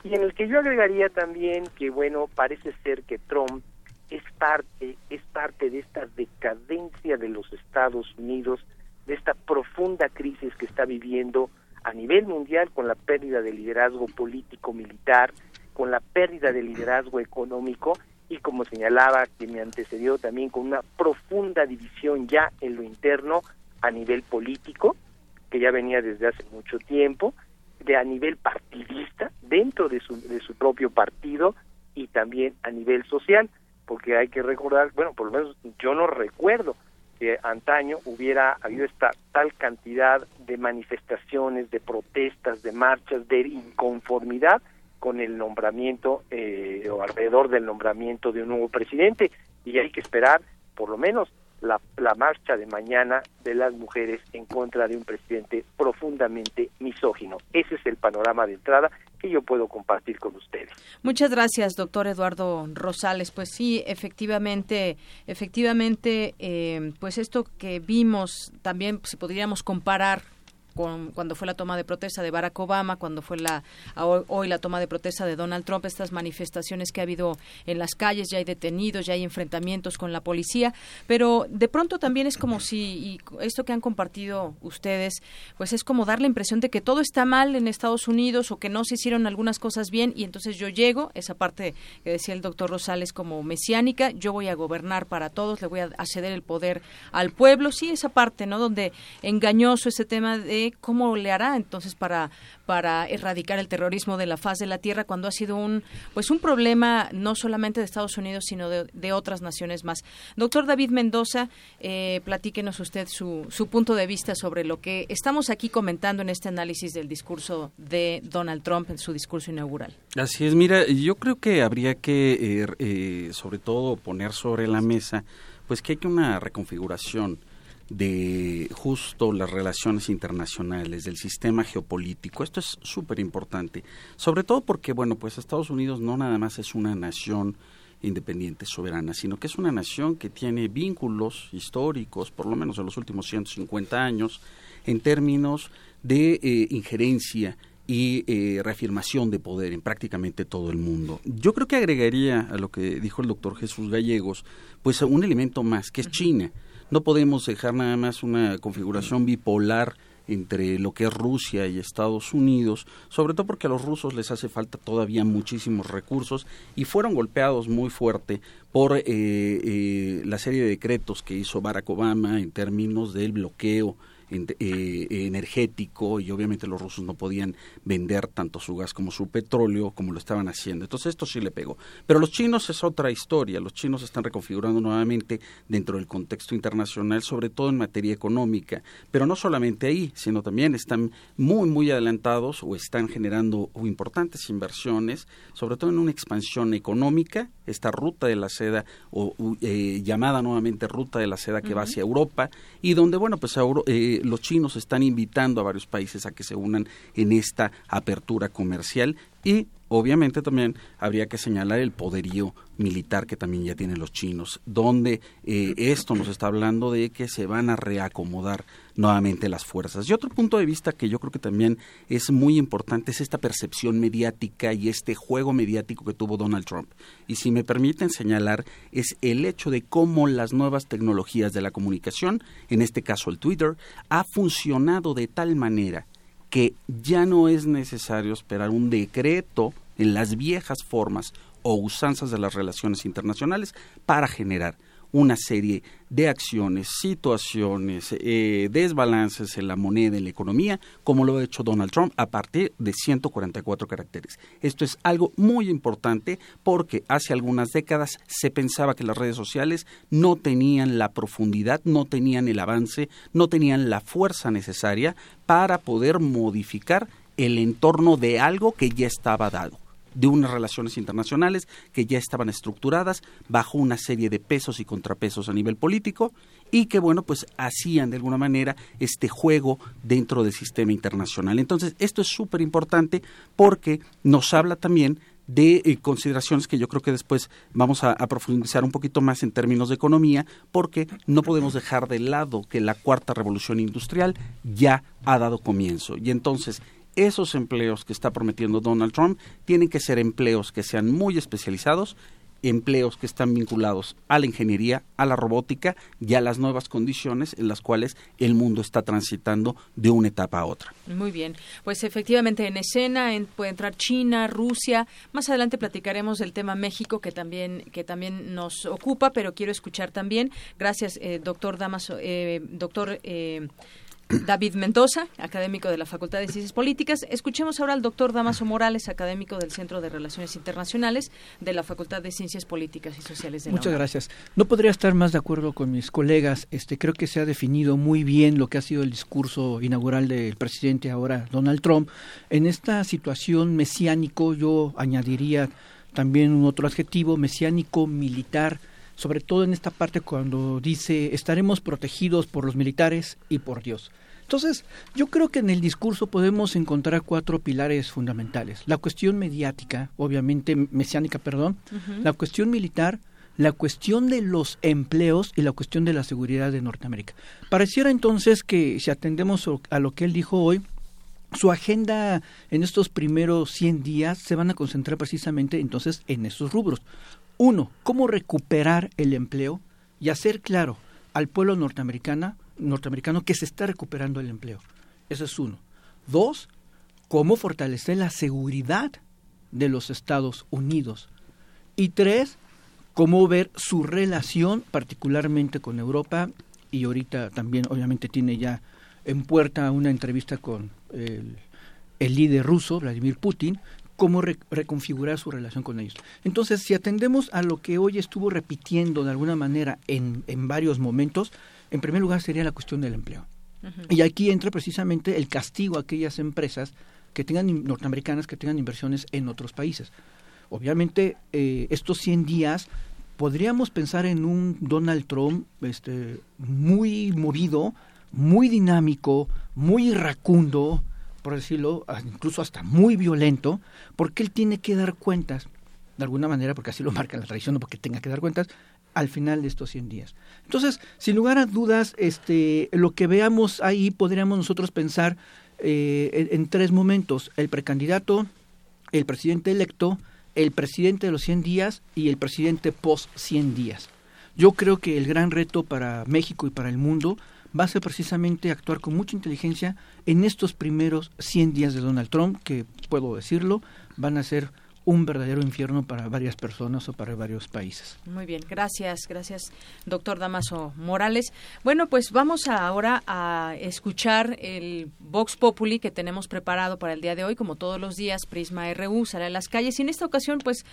Y en el que yo agregaría también que bueno, parece ser que Trump es parte es parte de esta decadencia de los Estados Unidos, de esta profunda crisis que está viviendo a nivel mundial con la pérdida de liderazgo político-militar, con la pérdida de liderazgo económico y como señalaba que me antecedió también con una profunda división ya en lo interno a nivel político, que ya venía desde hace mucho tiempo, de a nivel partidista, dentro de su, de su propio partido y también a nivel social, porque hay que recordar, bueno, por lo menos yo no recuerdo que antaño hubiera habido esta tal cantidad de manifestaciones, de protestas, de marchas, de inconformidad con el nombramiento eh, o alrededor del nombramiento de un nuevo presidente y hay que esperar por lo menos la, la, marcha de mañana de las mujeres en contra de un presidente profundamente misógino. Ese es el panorama de entrada que yo puedo compartir con ustedes. Muchas gracias, doctor Eduardo Rosales. Pues sí, efectivamente, efectivamente, eh, pues esto que vimos también, si podríamos comparar cuando fue la toma de protesta de Barack Obama, cuando fue la hoy, la toma de protesta de Donald Trump, estas manifestaciones que ha habido en las calles, ya hay detenidos, ya hay enfrentamientos con la policía, pero de pronto también es como si y esto que han compartido ustedes, pues es como dar la impresión de que todo está mal en Estados Unidos o que no se hicieron algunas cosas bien y entonces yo llego, esa parte que decía el doctor Rosales como mesiánica, yo voy a gobernar para todos, le voy a ceder el poder al pueblo, sí, esa parte, ¿no? Donde engañoso ese tema de cómo le hará entonces para para erradicar el terrorismo de la faz de la tierra cuando ha sido un pues un problema no solamente de Estados Unidos sino de, otras naciones más. Doctor David Mendoza, eh, platíquenos usted su, su punto de vista sobre lo que estamos aquí comentando en este análisis del discurso de Donald Trump en su discurso inaugural. Así es, mira, yo creo que habría que eh, eh, sobre todo poner sobre la mesa pues que hay que una reconfiguración de justo las relaciones internacionales, del sistema geopolítico. Esto es súper importante, sobre todo porque, bueno, pues Estados Unidos no nada más es una nación independiente, soberana, sino que es una nación que tiene vínculos históricos, por lo menos en los últimos 150 años, en términos de eh, injerencia y eh, reafirmación de poder en prácticamente todo el mundo. Yo creo que agregaría a lo que dijo el doctor Jesús Gallegos, pues un elemento más, que es China. No podemos dejar nada más una configuración bipolar entre lo que es Rusia y Estados Unidos, sobre todo porque a los rusos les hace falta todavía muchísimos recursos y fueron golpeados muy fuerte por eh, eh, la serie de decretos que hizo Barack Obama en términos del bloqueo eh, energético y obviamente los rusos no podían vender tanto su gas como su petróleo como lo estaban haciendo. Entonces esto sí le pegó. Pero los chinos es otra historia. Los chinos están reconfigurando nuevamente dentro del contexto internacional, sobre todo en materia económica. Pero no solamente ahí, sino también están muy, muy adelantados o están generando importantes inversiones, sobre todo en una expansión económica, esta ruta de la seda o eh, llamada nuevamente ruta de la seda que va hacia Europa y donde, bueno, pues eh, los chinos están invitando a varios países a que se unan en esta apertura comercial y obviamente también habría que señalar el poderío militar que también ya tienen los chinos, donde eh, esto nos está hablando de que se van a reacomodar nuevamente las fuerzas. Y otro punto de vista que yo creo que también es muy importante es esta percepción mediática y este juego mediático que tuvo Donald Trump. Y si me permiten señalar, es el hecho de cómo las nuevas tecnologías de la comunicación, en este caso el Twitter, ha funcionado de tal manera que ya no es necesario esperar un decreto en las viejas formas o usanzas de las relaciones internacionales para generar una serie de acciones, situaciones, eh, desbalances en la moneda, en la economía, como lo ha hecho Donald Trump a partir de 144 caracteres. Esto es algo muy importante porque hace algunas décadas se pensaba que las redes sociales no tenían la profundidad, no tenían el avance, no tenían la fuerza necesaria para poder modificar el entorno de algo que ya estaba dado de unas relaciones internacionales que ya estaban estructuradas bajo una serie de pesos y contrapesos a nivel político y que bueno pues hacían de alguna manera este juego dentro del sistema internacional. Entonces esto es súper importante porque nos habla también de eh, consideraciones que yo creo que después vamos a, a, profundizar un poquito más en términos de economía, porque no podemos dejar de lado que la cuarta revolución industrial ya ha dado comienzo. Y entonces esos empleos que está prometiendo Donald Trump tienen que ser empleos que sean muy especializados, empleos que están vinculados a la ingeniería, a la robótica y a las nuevas condiciones en las cuales el mundo está transitando de una etapa a otra. Muy bien, pues efectivamente en escena puede entrar China, Rusia. Más adelante platicaremos del tema México que también que también nos ocupa, pero quiero escuchar también. Gracias, eh, doctor Damaso, eh, doctor. Eh, David Mendoza, académico de la Facultad de Ciencias Políticas. Escuchemos ahora al doctor Damaso Morales, académico del Centro de Relaciones Internacionales de la Facultad de Ciencias Políticas y Sociales de la Muchas gracias. No podría estar más de acuerdo con mis colegas. Este, creo que se ha definido muy bien lo que ha sido el discurso inaugural del presidente ahora, Donald Trump. En esta situación mesiánico, yo añadiría también un otro adjetivo, mesiánico militar sobre todo en esta parte cuando dice estaremos protegidos por los militares y por Dios. Entonces, yo creo que en el discurso podemos encontrar cuatro pilares fundamentales. La cuestión mediática, obviamente mesiánica, perdón, la cuestión militar, la cuestión de los empleos y la cuestión de la seguridad de Norteamérica. Pareciera entonces que si atendemos a lo que él dijo hoy, su agenda en estos primeros 100 días se van a concentrar precisamente entonces en esos rubros. Uno, cómo recuperar el empleo y hacer claro al pueblo norteamericano, norteamericano que se está recuperando el empleo. Eso es uno. Dos, cómo fortalecer la seguridad de los Estados Unidos. Y tres, cómo ver su relación particularmente con Europa y ahorita también obviamente tiene ya en puerta una entrevista con el, el líder ruso, Vladimir Putin, cómo reconfigurar su relación con ellos. Entonces, si atendemos a lo que hoy estuvo repitiendo de alguna manera en, en varios momentos, en primer lugar sería la cuestión del empleo. Y aquí entra precisamente el castigo a aquellas empresas que tengan norteamericanas que tengan inversiones en otros países. Obviamente, eh, estos 100 días podríamos pensar en un Donald Trump este, muy movido, muy dinámico, muy irracundo, por decirlo, incluso hasta muy violento, porque él tiene que dar cuentas, de alguna manera, porque así lo marca la tradición, porque tenga que dar cuentas, al final de estos 100 días. Entonces, sin lugar a dudas, este, lo que veamos ahí podríamos nosotros pensar eh, en, tres momentos, el precandidato, el presidente electo, el presidente de los 100 días y el presidente post 100 días. Yo creo que el gran reto para México y para el mundo va a ser precisamente actuar con mucha inteligencia en estos primeros 100 días de Donald Trump, que puedo decirlo, van a ser un verdadero infierno para varias personas o para varios países. Muy bien, gracias, gracias, doctor Damaso Morales. Bueno, pues vamos ahora a escuchar el Vox Populi que tenemos preparado para el día de hoy, como todos los días, Prisma RU sale a las calles y en esta ocasión, pues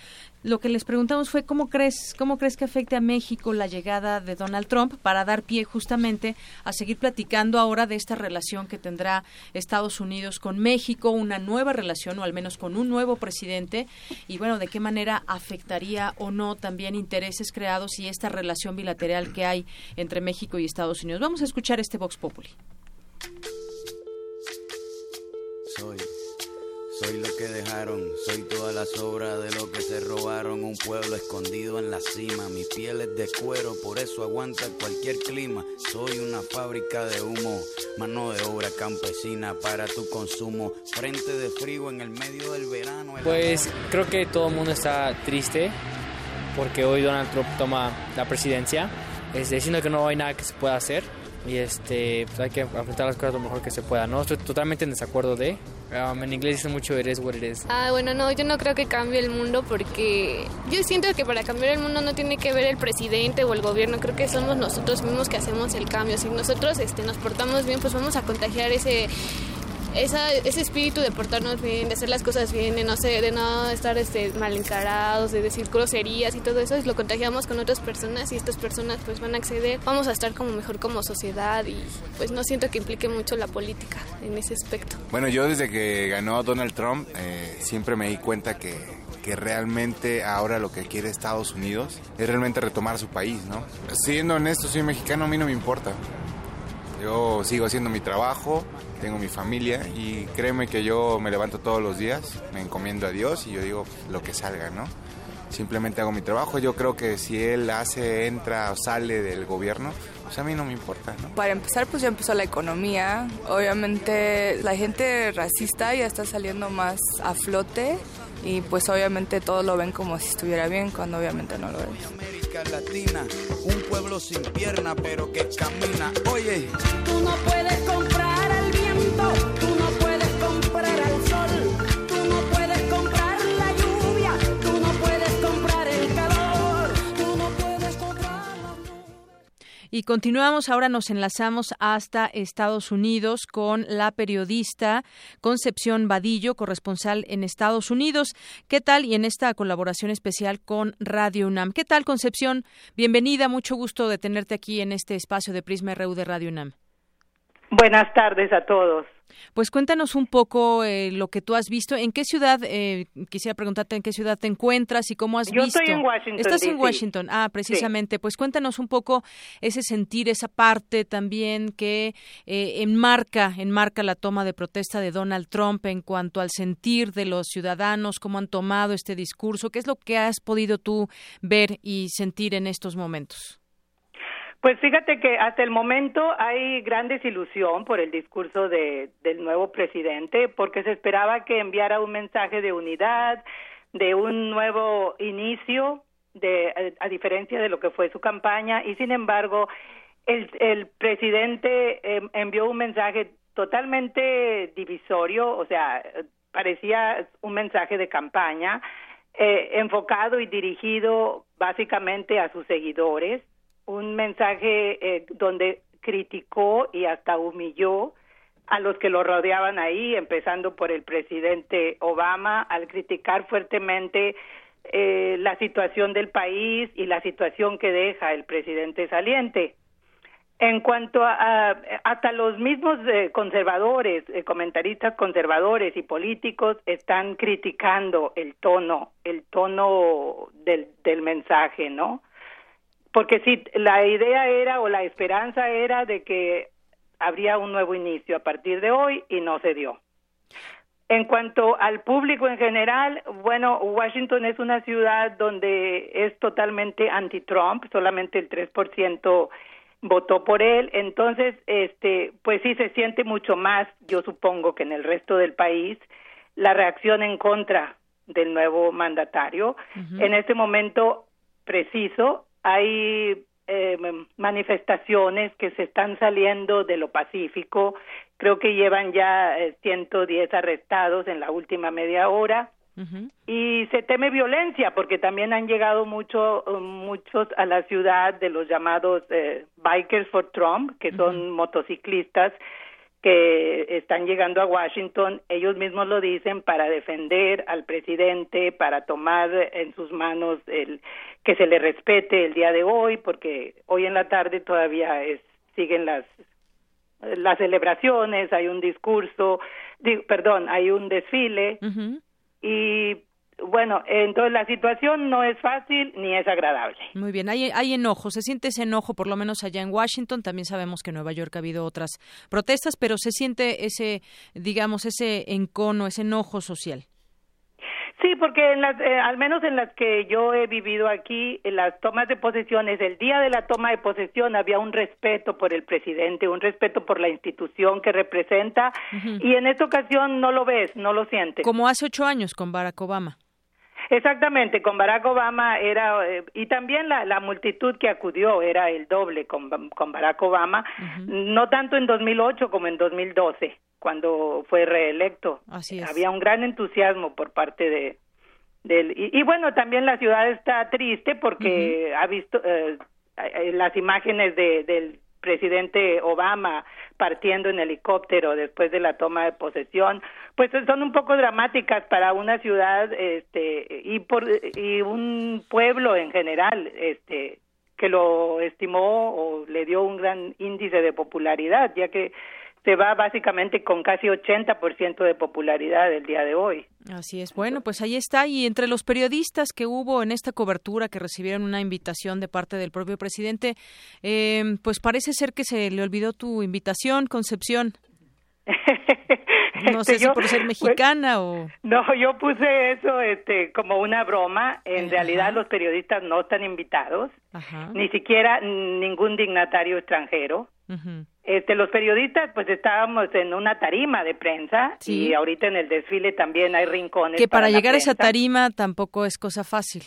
lo que les preguntamos fue cómo crees, cómo crees que afecte a México la llegada de Donald Trump para dar pie justamente a seguir platicando ahora de esta relación que tendrá Estados Unidos con México, una nueva relación o al menos con un nuevo presidente y bueno, de qué manera afectaría o no también intereses creados y esta relación bilateral que hay entre México y Estados Unidos. Vamos a escuchar este Vox Populi. Soy soy lo que dejaron, soy toda la sobra de lo que se robaron. Un pueblo escondido en la cima, mi piel es de cuero, por eso aguanta cualquier clima. Soy una fábrica de humo, mano de obra campesina para tu consumo. Frente de frío en el medio del verano. Pues creo que todo el mundo está triste porque hoy Donald Trump toma la presidencia, es diciendo que no hay nada que se pueda hacer y este pues hay que afrontar las cosas lo mejor que se pueda no estoy totalmente en desacuerdo de um, en inglés dice mucho eres what it ah bueno no yo no creo que cambie el mundo porque yo siento que para cambiar el mundo no tiene que ver el presidente o el gobierno. Creo que somos nosotros mismos que hacemos el cambio. Si nosotros este nos portamos bien pues vamos a contagiar ese esa, ese espíritu de portarnos bien, de hacer las cosas bien, de no, sé, de no estar este, mal encarados, de decir groserías y todo eso, lo contagiamos con otras personas y estas personas pues van a acceder, vamos a estar como mejor como sociedad y pues no siento que implique mucho la política en ese aspecto. Bueno, yo desde que ganó Donald Trump eh, siempre me di cuenta que, que realmente ahora lo que quiere Estados Unidos es realmente retomar su país, ¿no? Siendo honesto, soy mexicano, a mí no me importa. Yo sigo haciendo mi trabajo, tengo mi familia y créeme que yo me levanto todos los días, me encomiendo a Dios y yo digo lo que salga, ¿no? Simplemente hago mi trabajo. Yo creo que si él hace, entra o sale del gobierno, pues a mí no me importa, ¿no? Para empezar, pues ya empezó la economía. Obviamente la gente racista ya está saliendo más a flote y pues obviamente todos lo ven como si estuviera bien cuando obviamente no lo es. América Latina, un pueblo sin pierna pero que camina. Oye, tú no puedes comprar Y continuamos, ahora nos enlazamos hasta Estados Unidos con la periodista Concepción Vadillo, corresponsal en Estados Unidos. ¿Qué tal? Y en esta colaboración especial con Radio UNAM. ¿Qué tal, Concepción? Bienvenida, mucho gusto de tenerte aquí en este espacio de Prisma RU de Radio UNAM. Buenas tardes a todos. Pues cuéntanos un poco eh, lo que tú has visto. ¿En qué ciudad, eh, quisiera preguntarte en qué ciudad te encuentras y cómo has visto? Yo estoy en Washington. Estás en Washington, ah, precisamente. Pues cuéntanos un poco ese sentir, esa parte también que eh, enmarca, enmarca la toma de protesta de Donald Trump en cuanto al sentir de los ciudadanos, cómo han tomado este discurso. ¿Qué es lo que has podido tú ver y sentir en estos momentos? Pues fíjate que hasta el momento hay gran desilusión por el discurso de, del nuevo presidente, porque se esperaba que enviara un mensaje de unidad, de un nuevo inicio, de, a, diferencia de lo que fue su campaña, y sin embargo, el, el presidente em, envió un mensaje totalmente divisorio, o sea, parecía un mensaje de campaña, eh, enfocado y dirigido básicamente a sus seguidores un mensaje eh, donde criticó y hasta humilló a los que lo rodeaban ahí, empezando por el presidente Obama, al criticar fuertemente eh, la situación del país y la situación que deja el presidente saliente. En cuanto a, hasta los mismos eh, conservadores, comentaristas conservadores y políticos están criticando el tono, el tono del, del mensaje, ¿no? Porque si la idea era o la esperanza era de que habría un nuevo inicio a partir de hoy y no se dio. En cuanto al público en general, bueno, Washington es una ciudad donde es totalmente anti-Trump, solamente el 3% votó por él, entonces, este, pues sí se siente mucho más, yo supongo que en el resto del país, la reacción en contra del nuevo mandatario. En este momento preciso, hay eh, manifestaciones que se están saliendo de lo Pacífico. Creo que llevan ya 110 eh, arrestados en la última media hora. y se teme violencia porque también han llegado mucho, muchos a la ciudad de los llamados eh, Bikers for Trump, que son motociclistas que están llegando a Washington, ellos mismos lo dicen, para defender al presidente, para tomar en sus manos el que se le respete el día de hoy, porque hoy en la tarde todavía es, siguen las las celebraciones, hay un discurso, perdón, hay un desfile. Y bueno, entonces la situación no es fácil ni es agradable. Muy bien, hay, hay enojo, se siente ese enojo por lo menos allá en Washington, también sabemos que en Nueva York ha habido otras protestas, pero se siente ese, digamos, ese encono, ese enojo social. Sí, porque en las, eh, al menos en las que yo he vivido aquí, en las tomas de posesiones, el día de la toma de posesión había un respeto por el presidente, un respeto por la institución que representa, y en esta ocasión no lo ves, no lo sientes. Como hace ocho años con Barack Obama. Exactamente, con Barack Obama era, eh, y también la, la, multitud que acudió era el doble con, con Barack Obama, no tanto en 2008 como en 2012 cuando fue reelecto. Así Había un gran entusiasmo por parte de del y, bueno también la ciudad está triste porque ha visto eh, las imágenes de, del presidente Obama partiendo en helicóptero después de la toma de posesión, pues son un poco dramáticas para una ciudad este y por y un pueblo en general, este que lo estimó o le dio un gran índice de popularidad, ya que se va básicamente con casi 80% de popularidad el día de hoy. Así es. Bueno, pues ahí está. Y entre los periodistas que hubo en esta cobertura, que recibieron una invitación de parte del propio presidente, eh, pues parece ser que se le olvidó tu invitación, Concepción. No sé si por ser pues, mexicana o... No, yo puse eso este, como una broma. En realidad los periodistas no están invitados, ni siquiera ningún dignatario extranjero. Este, los periodistas, pues estábamos en una tarima de prensa y ahorita en el desfile también hay rincones. Que para, llegar a esa tarima tampoco es cosa fácil.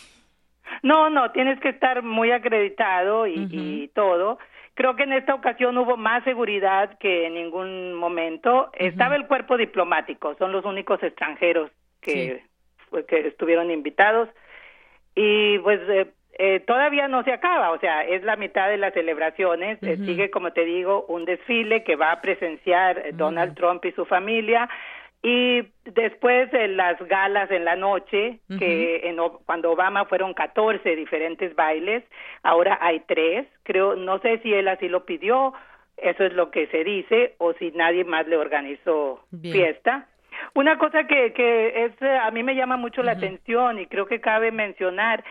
No, no, tienes que estar muy acreditado y, todo. Creo que en esta ocasión hubo más seguridad que en ningún momento. Estaba el cuerpo diplomático, son los únicos extranjeros que, que estuvieron invitados. Y pues eh, eh, todavía no se acaba, o sea, es la mitad de las celebraciones, eh, sigue, como te digo, un desfile que va a presenciar eh, Donald Trump y su familia, y después de las galas en la noche, que en, cuando Obama fueron 14 diferentes bailes, ahora hay tres, creo, no sé si él así lo pidió, eso es lo que se dice, o si nadie más le organizó fiesta. Una cosa que, que es, a mí me llama mucho la atención y creo que cabe mencionar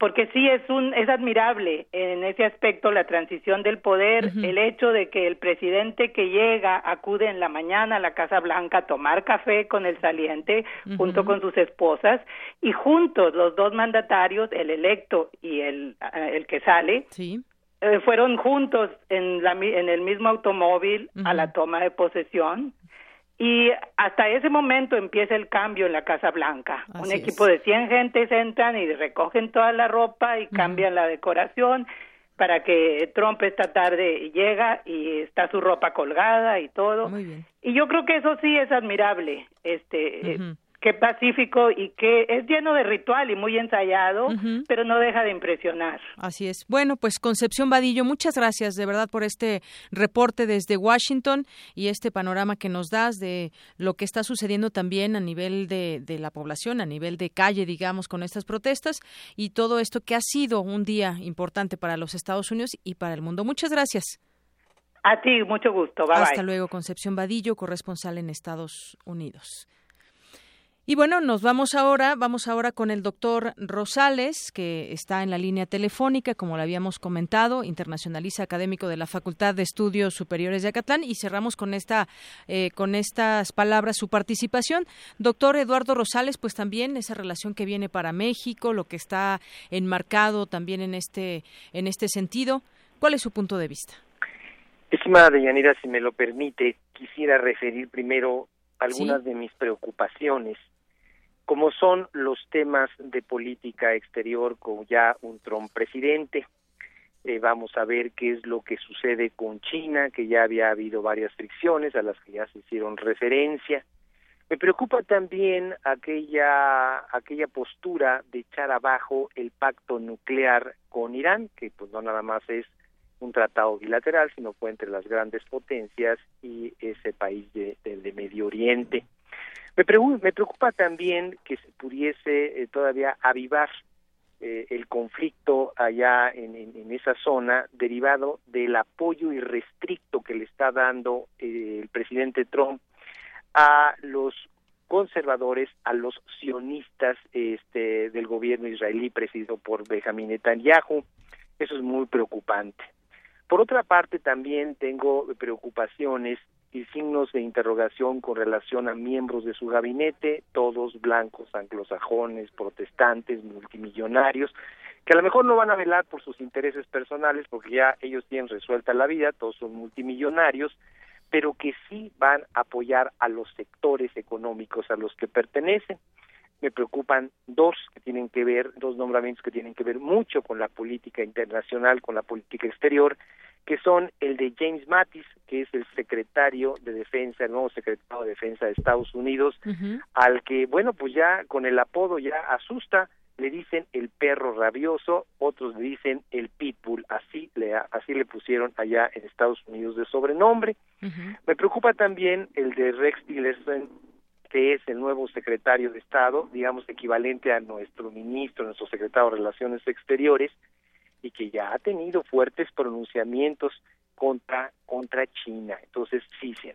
porque sí es un es admirable en ese aspecto la transición del poder, el hecho de que el presidente que llega acude en la mañana a la Casa Blanca a tomar café con el saliente junto con sus esposas y juntos los dos mandatarios, el electo y el eh, el que sale, eh, fueron juntos en la en el mismo automóvil a la toma de posesión y hasta ese momento empieza el cambio en la Casa Blanca. Un equipo de 100 gentes entran y recogen toda la ropa y cambian la decoración para que Trump esta tarde llega y está su ropa colgada y todo. Y yo creo que eso sí es admirable. Este, qué pacífico y que es lleno de ritual y muy ensayado, pero no deja de impresionar. Así es. Bueno, pues Concepción Vadillo, muchas gracias de verdad por este reporte desde Washington y este panorama que nos das de lo que está sucediendo también a nivel de, de la población, a nivel de calle, digamos, con estas protestas y todo esto que ha sido un día importante para los Estados Unidos y para el mundo. Muchas gracias. A ti, mucho gusto. Bye Hasta luego, Concepción Vadillo, corresponsal en Estados Unidos. Y bueno, nos vamos ahora, vamos ahora con el doctor Rosales, que está en la línea telefónica, como lo habíamos comentado, internacionalista académico de la Facultad de Estudios Superiores de Acatlán, y cerramos con esta, eh, con estas palabras su participación. Doctor Eduardo Rosales, pues también esa relación que viene para México, lo que está enmarcado también en este, en este sentido. ¿Cuál es su punto de vista? Estimada Deyanira, si me lo permite, quisiera referir primero algunas de mis preocupaciones como son los temas de política exterior con ya un Trump presidente. Eh, vamos a ver qué es lo que sucede con China, que ya había habido varias fricciones a las que ya se hicieron referencia. Me preocupa también aquella, aquella postura de echar abajo el pacto nuclear con Irán, que pues no nada más es un tratado bilateral, sino fue entre las grandes potencias y ese país de, de, Medio Oriente. Me, me, preocupa también que se pudiese eh, todavía avivar eh, el conflicto allá en, esa zona derivado del apoyo irrestricto que le está dando eh, el presidente Trump a los conservadores, a los sionistas este, del gobierno israelí presidido por Benjamin Netanyahu. Eso es muy preocupante. Por otra parte, también tengo preocupaciones y signos de interrogación con relación a miembros de su gabinete, todos blancos, anglosajones, protestantes, multimillonarios, que a lo mejor no van a velar por sus intereses personales porque ya ellos tienen resuelta la vida, todos son multimillonarios, pero que sí van a apoyar a los sectores económicos a los que pertenecen. Me preocupan dos que tienen que ver, dos nombramientos que tienen que ver mucho con la política internacional, con la política exterior, que son el de James Mattis, que es el secretario de defensa, el nuevo secretario de defensa de Estados Unidos, al que, bueno, pues ya con el apodo ya asusta, le dicen el perro rabioso, otros le dicen el pitbull, así le, así le pusieron allá en Estados Unidos de sobrenombre. Me preocupa también el de Rex Tillerson, que es el nuevo secretario de Estado, digamos equivalente a nuestro ministro, nuestro secretario de Relaciones Exteriores, y que ya ha tenido fuertes pronunciamientos contra contra China. Entonces, sí, sí.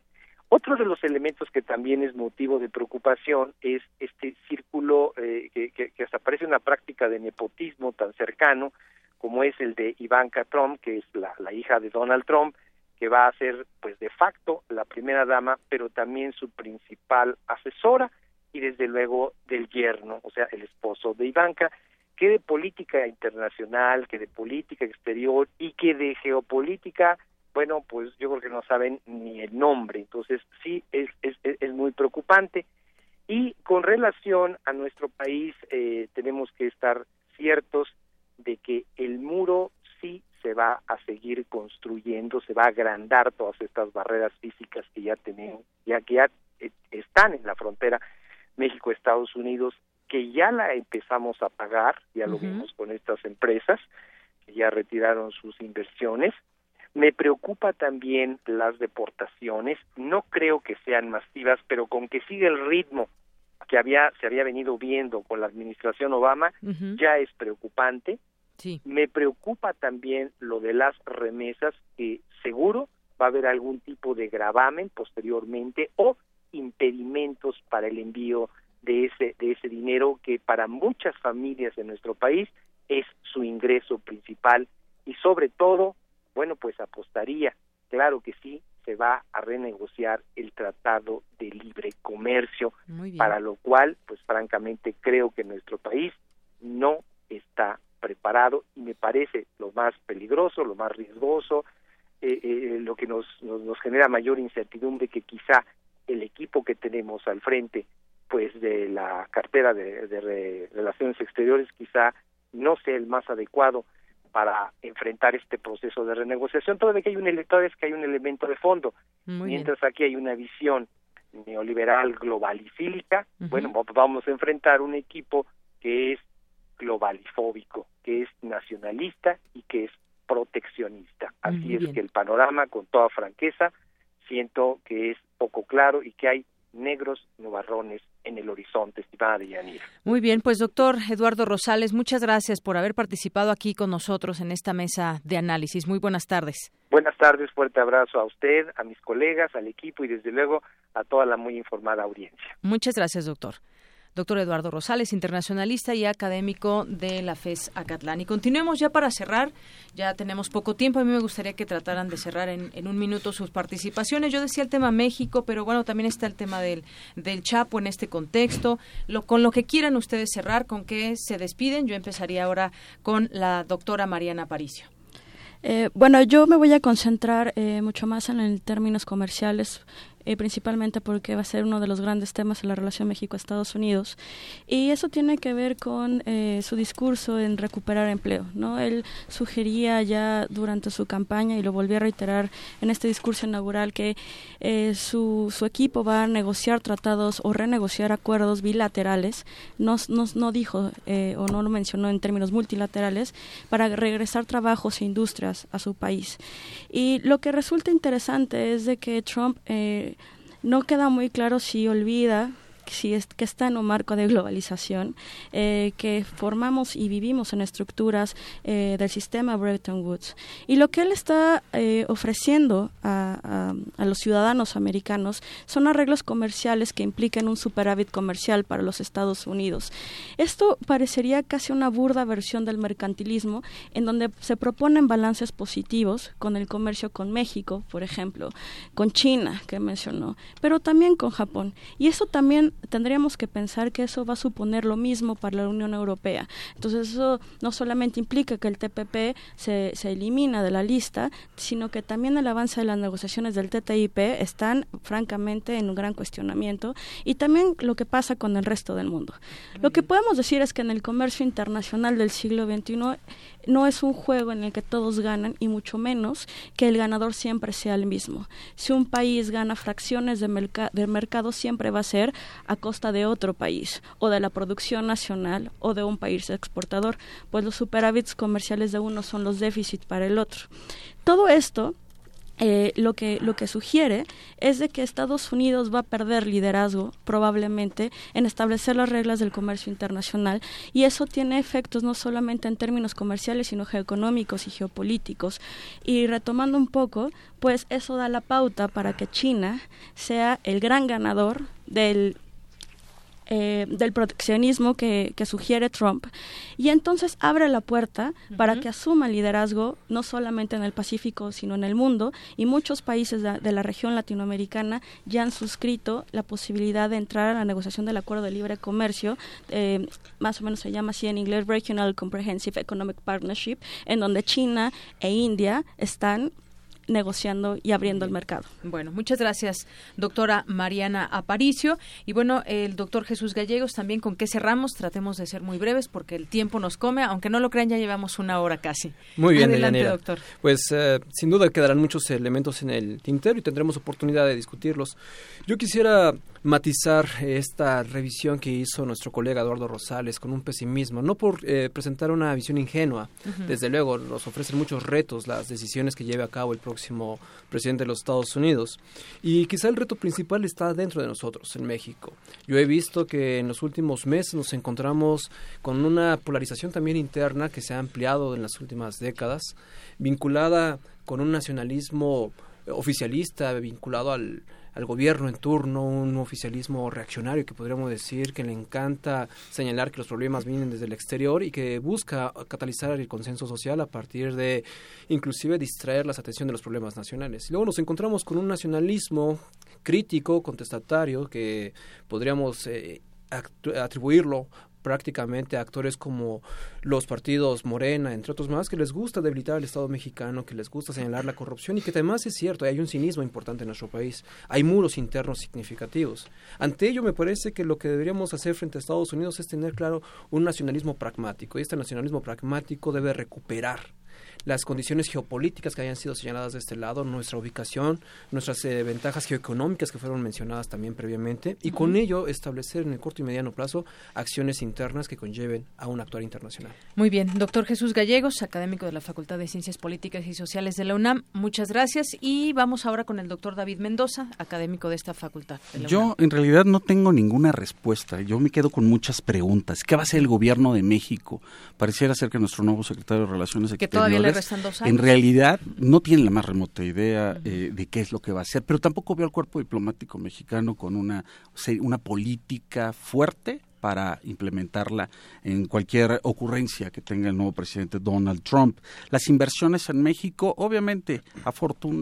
Otro de los elementos que también es motivo de preocupación es este círculo eh, que, hasta parece una práctica de nepotismo tan cercano como es el de Ivanka Trump, que es la hija de Donald Trump, que va a ser pues de facto la primera dama, pero también su principal asesora y desde luego del yerno, o sea, el esposo de Ivanka, que de política internacional, que de política exterior y que de geopolítica, bueno, pues yo creo que no saben ni el nombre, entonces sí es, es, es muy preocupante. Y con relación a nuestro país, eh, tenemos que estar ciertos de que el muro sí se va a seguir construyendo, se va a agrandar todas estas barreras físicas que ya tenemos, ya que ya eh, están en la frontera México-Estados Unidos que ya la empezamos a pagar, ya lo vimos con estas empresas, que ya retiraron sus inversiones. Me preocupa también las deportaciones, no creo que sean masivas, pero con que siga el ritmo que había se había venido viendo con la administración Obama, ya es preocupante. Sí. Me preocupa también lo de las remesas, que seguro va a haber algún tipo de gravamen posteriormente o impedimentos para el envío de ese, de ese dinero que para muchas familias de nuestro país es su ingreso principal y sobre todo, bueno, pues apostaría, claro que sí, se va a renegociar el Tratado de Libre Comercio, para lo cual, pues francamente creo que nuestro país no está preparado y me parece lo más peligroso, lo más riesgoso, eh, eh, lo que nos, nos, nos genera mayor incertidumbre que quizá el equipo que tenemos al frente pues de la cartera de, relaciones exteriores quizá no sea el más adecuado para enfrentar este proceso de renegociación. Todavía que hay un elector es que hay un elemento de fondo, mientras aquí hay una visión neoliberal globalifílica, bueno, vamos a enfrentar un equipo que es globalifóbico, que es nacionalista y que es proteccionista. Así es que el panorama, con toda franqueza, siento que es poco claro y que hay negros nubarrones en el horizonte, estimada Deyanira. Muy bien, pues doctor Eduardo Rosales, muchas gracias por haber participado aquí con nosotros en esta mesa de análisis. Muy buenas tardes. Buenas tardes, fuerte abrazo a usted, a mis colegas, al equipo y desde luego a toda la muy informada audiencia. Muchas gracias, doctor doctor Eduardo Rosales, internacionalista y académico de la FES Acatlán. Y continuemos ya para cerrar, ya tenemos poco tiempo, a mí me gustaría que trataran de cerrar en, un minuto sus participaciones. Yo decía el tema México, pero bueno, también está el tema del, del Chapo en este contexto. Con lo que quieran ustedes cerrar, con qué se despiden, yo empezaría ahora con la doctora Mariana Paricio. Eh, bueno, yo me voy a concentrar eh, mucho más en términos comerciales eh, principalmente porque va a ser uno de los grandes temas en la relación México-Estados Unidos. Y eso tiene que ver con eh, su discurso en recuperar empleo. ¿no? Él sugería ya durante su campaña, y lo volvió a reiterar en este discurso inaugural, que eh, su, su equipo va a negociar tratados o renegociar acuerdos bilaterales. No, no, no dijo o no lo mencionó en términos multilaterales para regresar trabajos e industrias a su país. Y lo que resulta interesante es de que Trump eh, no queda muy claro si olvida si es, que está en un marco de globalización, eh, que formamos y vivimos en estructuras eh, del sistema Bretton Woods. Y lo que él está eh, ofreciendo a, a, los ciudadanos americanos son arreglos comerciales que impliquen un superávit comercial para los Estados Unidos. Esto parecería casi una burda versión del mercantilismo, en donde se proponen balances positivos con el comercio con México, por ejemplo, con China, que mencionó, pero también con Japón. Y eso también tendríamos que pensar que eso va a suponer lo mismo para la Unión Europea. Entonces eso no solamente implica que el TPP se, se elimina de la lista, sino que también el avance de las negociaciones del TTIP están francamente en un gran cuestionamiento y también lo que pasa con el resto del mundo. Lo que podemos decir es que en el comercio internacional del siglo XXI no es un juego en el que todos ganan y mucho menos que el ganador siempre sea el mismo. Si un país gana fracciones de, mercado siempre va a ser a costa de otro país o de la producción nacional o de un país exportador, pues los superávits comerciales de uno son los déficits para el otro. Todo esto eh, lo que lo que sugiere es de que Estados Unidos va a perder liderazgo probablemente en establecer las reglas del comercio internacional y eso tiene efectos no solamente en términos comerciales sino geoeconómicos y geopolíticos. Y retomando un poco pues eso da la pauta para que China sea el gran ganador del eh, del proteccionismo que, sugiere Trump. Y entonces abre la puerta para que asuma liderazgo no solamente en el Pacífico sino en el mundo. Y muchos países de, la región latinoamericana ya han suscrito la posibilidad de entrar a la negociación del acuerdo de libre comercio eh, más o menos se llama así en inglés Regional Comprehensive Economic Partnership en donde China e India están negociando y abriendo el mercado. Bueno, muchas gracias, doctora Mariana Aparicio. Y bueno, el doctor Jesús Gallegos, también con qué cerramos, tratemos de ser muy breves porque el tiempo nos come, aunque no lo crean, ya llevamos una hora casi. Muy bien, Adelante, doctor. Pues eh, sin duda quedarán muchos elementos en el tintero y tendremos oportunidad de discutirlos. Yo quisiera matizar esta revisión que hizo nuestro colega Eduardo Rosales con un pesimismo, no por eh, presentar una visión ingenua, desde luego nos ofrecen muchos retos las decisiones que lleve a cabo el próximo presidente de los Estados Unidos y quizá el reto principal está dentro de nosotros, en México. Yo he visto que en los últimos meses nos encontramos con una polarización también interna que se ha ampliado en las últimas décadas, vinculada con un nacionalismo oficialista, vinculado al al gobierno en turno, un oficialismo reaccionario que podríamos decir que le encanta señalar que los problemas vienen desde el exterior y que busca catalizar el consenso social a partir de inclusive distraer la atención de los problemas nacionales. Y luego nos encontramos con un nacionalismo crítico, contestatario, que podríamos eh, atribuirlo prácticamente actores como los partidos Morena, entre otros más, que les gusta debilitar al Estado mexicano, que les gusta señalar la corrupción y que además es cierto, hay un cinismo importante en nuestro país, hay muros internos significativos. Ante ello me parece que lo que deberíamos hacer frente a Estados Unidos es tener claro un nacionalismo pragmático y este nacionalismo pragmático debe recuperar las condiciones geopolíticas que hayan sido señaladas de este lado, nuestra ubicación, nuestras eh, ventajas geoeconómicas que fueron mencionadas también previamente, y con ello establecer en el corto y mediano plazo acciones internas que conlleven a un actuar internacional. Muy bien, doctor Jesús Gallegos, académico de la Facultad de Ciencias Políticas y Sociales de la UNAM, muchas gracias y vamos ahora con el doctor David Mendoza, académico de esta facultad. Yo en realidad no tengo ninguna respuesta, yo me quedo con muchas preguntas. ¿Qué va a hacer el gobierno de México? Pareciera ser que nuestro nuevo secretario de Relaciones Exteriores en realidad no tiene la más remota idea eh, de qué es lo que va a hacer, pero tampoco veo al cuerpo diplomático mexicano con una, una política fuerte para implementarla en cualquier ocurrencia que tenga el nuevo presidente Donald Trump. Las inversiones en México, obviamente,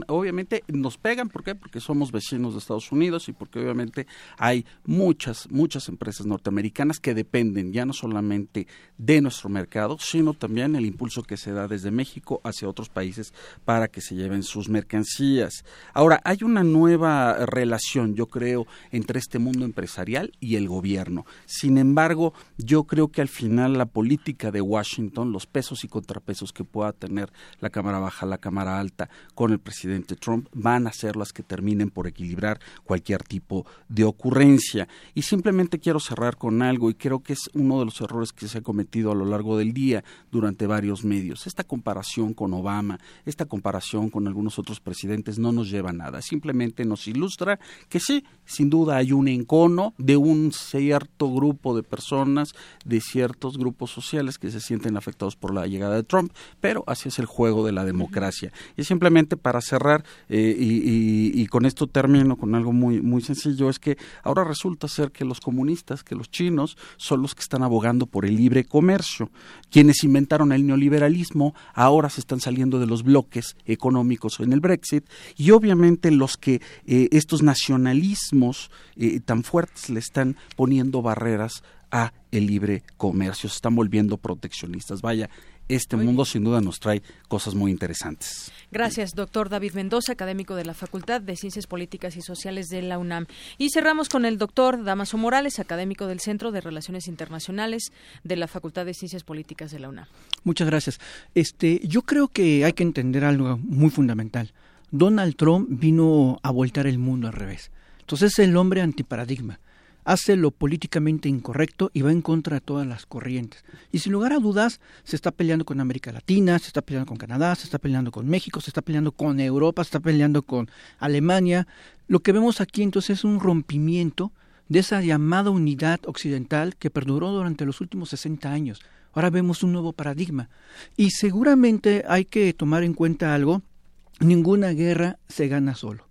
obviamente nos pegan, ¿por qué? Porque somos vecinos de Estados Unidos y porque obviamente hay muchas, muchas empresas norteamericanas que dependen ya no solamente de nuestro mercado, sino también el impulso que se da desde México hacia otros países para que se lleven sus mercancías. Ahora, hay una nueva relación, yo creo, entre este mundo empresarial y el gobierno. Sin embargo, yo creo que al final la política de Washington, los pesos y contrapesos que pueda tener la Cámara Baja, la Cámara Alta con el presidente Trump, van a ser las que terminen por equilibrar cualquier tipo de ocurrencia. Y simplemente quiero cerrar con algo, y creo que es uno de los errores que se ha cometido a lo largo del día durante varios medios. Esta comparación con Obama, esta comparación con algunos otros presidentes no nos lleva a nada. Simplemente nos ilustra que sí, sin duda hay un encono de un cierto grupo de personas, de ciertos grupos sociales que se sienten afectados por la llegada de Trump, pero así es el juego de la democracia. Y simplemente para cerrar, eh, y, con esto termino con algo muy, muy sencillo, es que ahora resulta ser que los comunistas, que los chinos, son los que están abogando por el libre comercio. Quienes inventaron el neoliberalismo ahora se están saliendo de los bloques económicos en el Brexit y obviamente los que eh, estos nacionalismos eh, tan fuertes le están poniendo barreras a el libre comercio, se están volviendo proteccionistas. Vaya, este mundo sin duda nos trae cosas muy interesantes. Gracias, doctor David Mendoza, académico de la Facultad de Ciencias Políticas y Sociales de la UNAM. Y cerramos con el doctor Damaso Morales, académico del Centro de Relaciones Internacionales de la Facultad de Ciencias Políticas de la UNAM. Muchas gracias. Este, yo creo que hay que entender algo muy fundamental. Donald Trump vino a voltar el mundo al revés. Entonces es el hombre antiparadigma hace lo políticamente incorrecto y va en contra de todas las corrientes. Y sin lugar a dudas, se está peleando con América Latina, se está peleando con Canadá, se está peleando con México, se está peleando con Europa, se está peleando con Alemania. Lo que vemos aquí entonces es un rompimiento de esa llamada unidad occidental que perduró durante los últimos 60 años. Ahora vemos un nuevo paradigma. Y seguramente hay que tomar en cuenta algo, ninguna guerra se gana solo.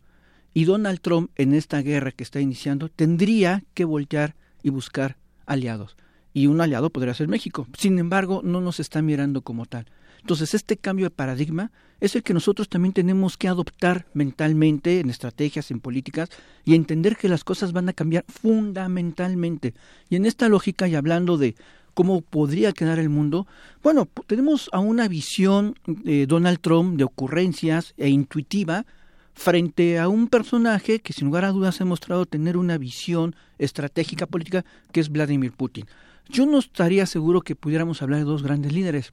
Y Donald Trump en esta guerra que está iniciando tendría que voltear y buscar aliados. Y un aliado podría ser México. Sin embargo, no nos está mirando como tal. Entonces, este cambio de paradigma es el que nosotros también tenemos que adoptar mentalmente en estrategias, en políticas, y entender que las cosas van a cambiar fundamentalmente. Y en esta lógica, y hablando de cómo podría quedar el mundo, bueno, tenemos a una visión de Donald Trump de ocurrencias e intuitiva, frente a un personaje que sin lugar a dudas ha mostrado tener una visión estratégica política que es Vladimir Putin. Yo no estaría seguro que pudiéramos hablar de dos grandes líderes.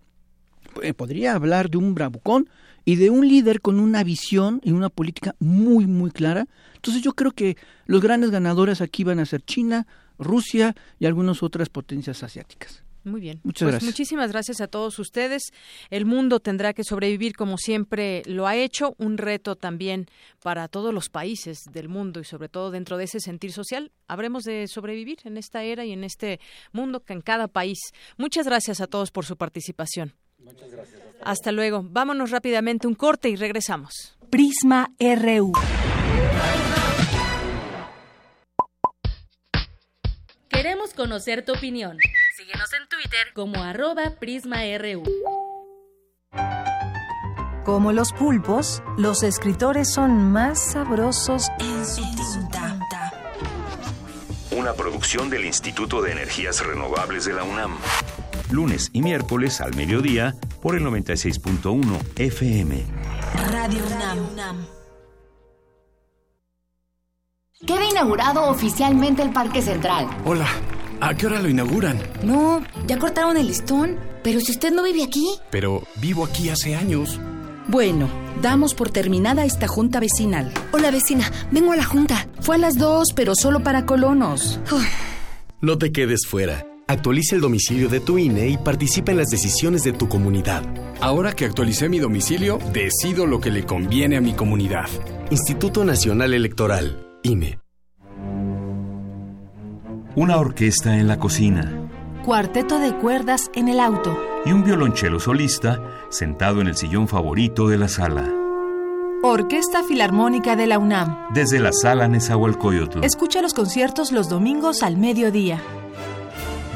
Eh, podría hablar de un bravucón y de un líder con una visión y una política muy, muy clara. Entonces yo creo que los grandes ganadores aquí van a ser China, Rusia y algunas otras potencias asiáticas. Muy bien. Muchas pues gracias. Muchísimas gracias a todos ustedes. El mundo tendrá que sobrevivir como siempre lo ha hecho, un reto también para todos los países del mundo y sobre todo dentro de ese sentir social. Habremos de sobrevivir en esta era y en este mundo que en cada país. Muchas gracias a todos por su participación. Muchas gracias. Hasta luego. Vámonos rápidamente un corte y regresamos. Prisma RU. Queremos conocer tu opinión. Síguenos en Twitter como arroba PrismaRU. Como los pulpos, los escritores son más sabrosos en su tinta. Una producción del Instituto de Energías Renovables de la UNAM. Lunes y miércoles al mediodía por el 96.1 FM. Radio UNAM. Queda inaugurado oficialmente el Parque Central. Hola, ¿a qué hora lo inauguran? No, ya cortaron el listón. Pero si usted no vive aquí. Pero vivo aquí hace años. Bueno, damos por terminada esta junta vecinal. Hola vecina, vengo a la junta. Fue a las dos, pero solo para colonos. No te quedes fuera. Actualiza el domicilio de tu INE y participa en las decisiones de tu comunidad. Ahora que actualicé mi domicilio, decido lo que le conviene a mi comunidad. Instituto Nacional Electoral. INE. Una orquesta en la cocina. Cuarteto de cuerdas en el auto. Y un violonchelo solista sentado en el sillón favorito de la sala. Orquesta Filarmónica de la UNAM. Desde la sala Nezahualcóyotl. Escucha los conciertos los domingos al mediodía.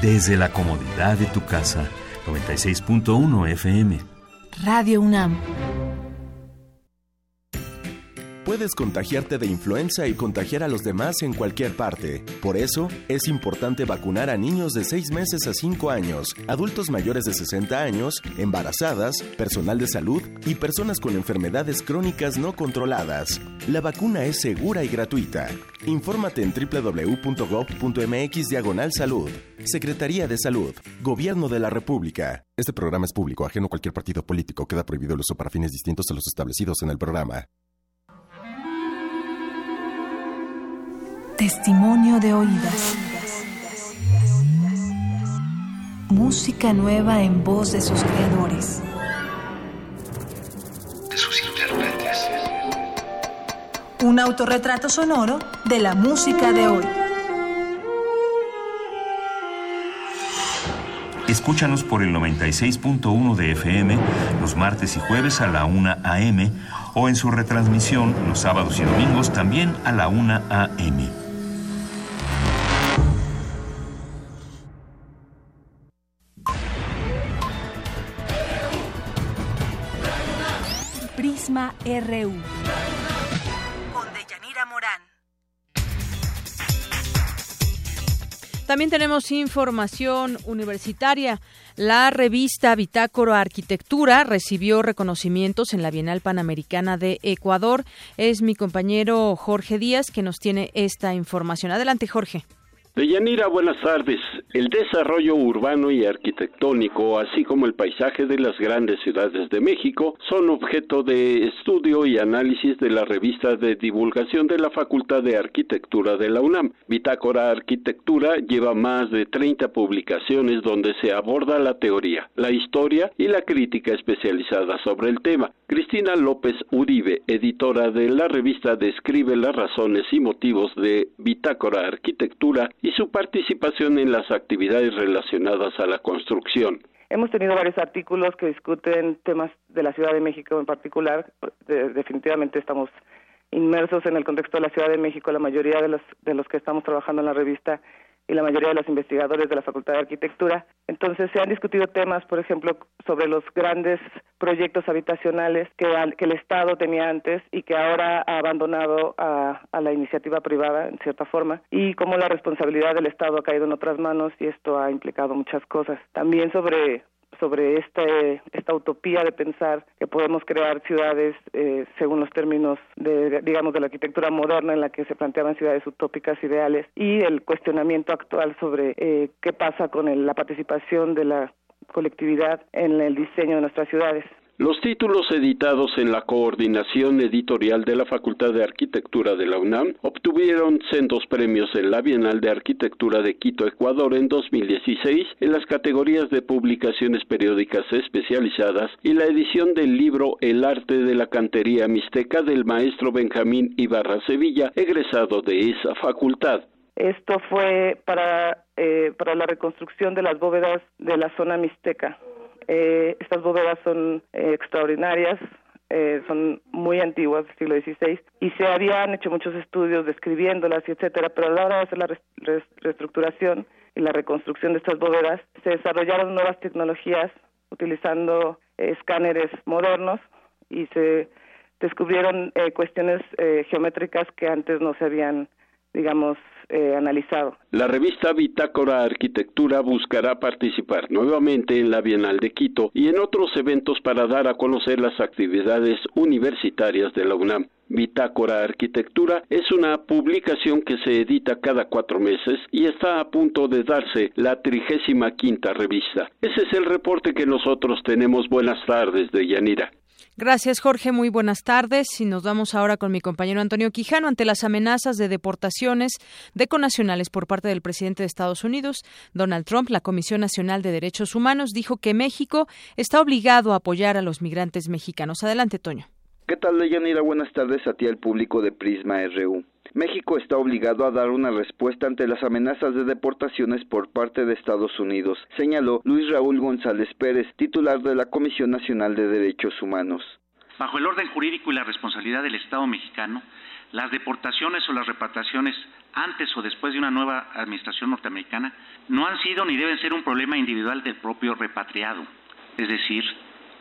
desde la comodidad de tu casa. 96.1 FM. Radio UNAM. Puedes contagiarte de influenza y contagiar a los demás en cualquier parte. Por eso, es importante vacunar a niños de 6 meses a 5 años, adultos mayores de 60 años, embarazadas, personal de salud y personas con enfermedades crónicas no controladas. La vacuna es segura y gratuita. Infórmate en www.gov.mx diagonal salud. Secretaría de Salud. Gobierno de la República. Este programa es público, ajeno a cualquier partido político. Queda prohibido el uso para fines distintos a los establecidos en el programa. Testimonio de oídas. Música nueva en voz de sus creadores. De sus intérpretes. Un autorretrato sonoro de la música de hoy. Escúchanos por el 96.1 de FM los martes y jueves a la 1 a.m. o en su retransmisión los sábados y domingos también a la 1 a.m. RU. Con Deyanira Morán. También tenemos información universitaria. La revista Bitácoro Arquitectura recibió reconocimientos en la Bienal Panamericana de Ecuador. Es mi compañero Jorge Díaz que nos tiene esta información. Adelante, Jorge. Deyanira, buenas tardes. El desarrollo urbano y arquitectónico, así como el paisaje de las grandes ciudades de México, son objeto de estudio y análisis de la revista de divulgación de la Facultad de Arquitectura de la UNAM. Bitácora Arquitectura lleva más de 30 publicaciones donde se aborda la teoría, la historia y la crítica especializada sobre el tema. Cristina López Uribe, editora de la revista, describe las razones y motivos de Bitácora Arquitectura y su participación en las actividades relacionadas a la construcción. Hemos tenido varios artículos que discuten temas de la Ciudad de México en particular. definitivamente estamos inmersos en el contexto de la Ciudad de México. La mayoría de los, de los que estamos trabajando en la revista y la mayoría de los investigadores de la Facultad de Arquitectura. Entonces se han discutido temas, por ejemplo, sobre los grandes proyectos habitacionales que, el Estado tenía antes y que ahora ha abandonado a, a la iniciativa privada, en cierta forma, y cómo la responsabilidad del Estado ha caído en otras manos y esto ha implicado muchas cosas. También sobre sobre este, esta utopía de pensar que podemos crear ciudades eh, según los términos de, digamos, de la arquitectura moderna en la que se planteaban ciudades utópicas ideales y el cuestionamiento actual sobre eh, qué pasa con la participación de la colectividad en el diseño de nuestras ciudades. Los títulos editados en la coordinación editorial de la Facultad de Arquitectura de la UNAM obtuvieron sendos premios en la Bienal de Arquitectura de Quito, Ecuador en 2016 en las categorías de publicaciones periódicas especializadas y la edición del libro El arte de la cantería mixteca del maestro Benjamín Ibarra Sevilla, egresado de esa facultad. Esto fue para, eh, para la reconstrucción de las bóvedas de la zona mixteca. Eh, estas bóvedas son eh, extraordinarias, eh, son muy antiguas, del siglo XVI, y se habían hecho muchos estudios describiéndolas, y etcétera, pero a la hora de hacer la reestructuración y la reconstrucción de estas bóvedas, se desarrollaron nuevas tecnologías utilizando escáneres modernos y se descubrieron cuestiones geométricas que antes no se habían, digamos, eh, analizado. La revista Bitácora Arquitectura buscará participar nuevamente en la Bienal de Quito y en otros eventos para dar a conocer las actividades universitarias de la UNAM. Bitácora Arquitectura es una publicación que se edita cada cuatro meses y está a punto de darse la trigésima quinta revista. Ese es el reporte que nosotros tenemos. Buenas tardes de Yanira. Gracias, Jorge. Muy buenas tardes. Y nos vamos ahora con mi compañero Antonio Quijano. Ante las amenazas de deportaciones de conacionales por parte del presidente de Estados Unidos, Donald Trump, la Comisión Nacional de Derechos Humanos dijo que México está obligado a apoyar a los migrantes mexicanos. Adelante, Toño. ¿Qué tal, Leyanira? Buenas tardes a ti, al público de Prisma RU. México está obligado a dar una respuesta ante las amenazas de deportaciones por parte de Estados Unidos, señaló Luis Raúl González Pérez, titular de la Comisión Nacional de Derechos Humanos. Bajo el orden jurídico y la responsabilidad del Estado mexicano, las deportaciones o las repatriaciones antes o después de una nueva administración norteamericana no han sido ni deben ser un problema individual del propio repatriado. Es decir,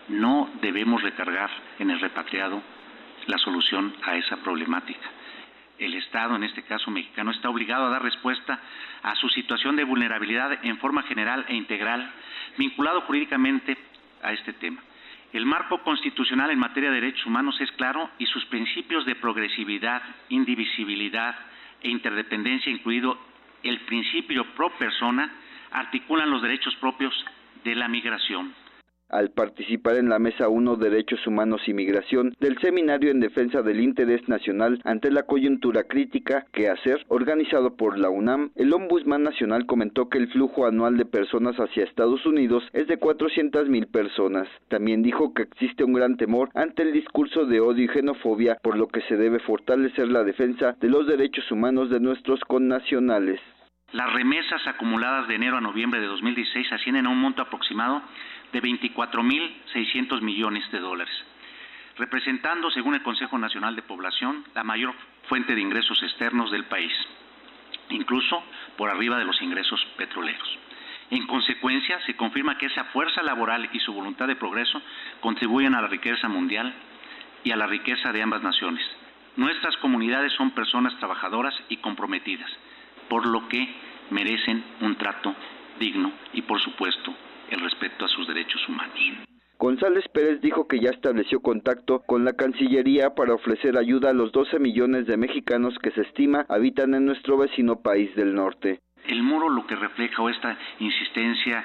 no debemos recargar en el repatriado la solución a esa problemática. El Estado, en este caso mexicano, está obligado a dar respuesta a su situación de vulnerabilidad en forma general e integral, vinculado jurídicamente a este tema. El marco constitucional en materia de derechos humanos es claro y sus principios de progresividad, indivisibilidad e interdependencia, incluido el principio pro persona, articulan los derechos propios de la migración al participar en la Mesa 1 Derechos Humanos y Migración del Seminario en Defensa del Interés Nacional ante la coyuntura crítica que hacer, organizado por la UNAM, el Ombudsman Nacional comentó que el flujo anual de personas hacia Estados Unidos es de 400 mil personas. También dijo que existe un gran temor ante el discurso de odio y xenofobia, por lo que se debe fortalecer la defensa de los derechos humanos de nuestros connacionales. Las remesas acumuladas de enero a noviembre de 2016 ascienden a un monto aproximado de 24.600 millones de dólares, representando, según el Consejo Nacional de Población, la mayor fuente de ingresos externos del país, incluso por arriba de los ingresos petroleros. En consecuencia, se confirma que esa fuerza laboral y su voluntad de progreso contribuyen a la riqueza mundial y a la riqueza de ambas naciones. Nuestras comunidades son personas trabajadoras y comprometidas, por lo que merecen un trato digno y, por supuesto, el respeto a sus derechos humanos. González Pérez dijo que ya estableció contacto con la Cancillería para ofrecer ayuda a los 12 millones de mexicanos que se estima habitan en nuestro vecino país del norte. El muro lo que refleja o esta insistencia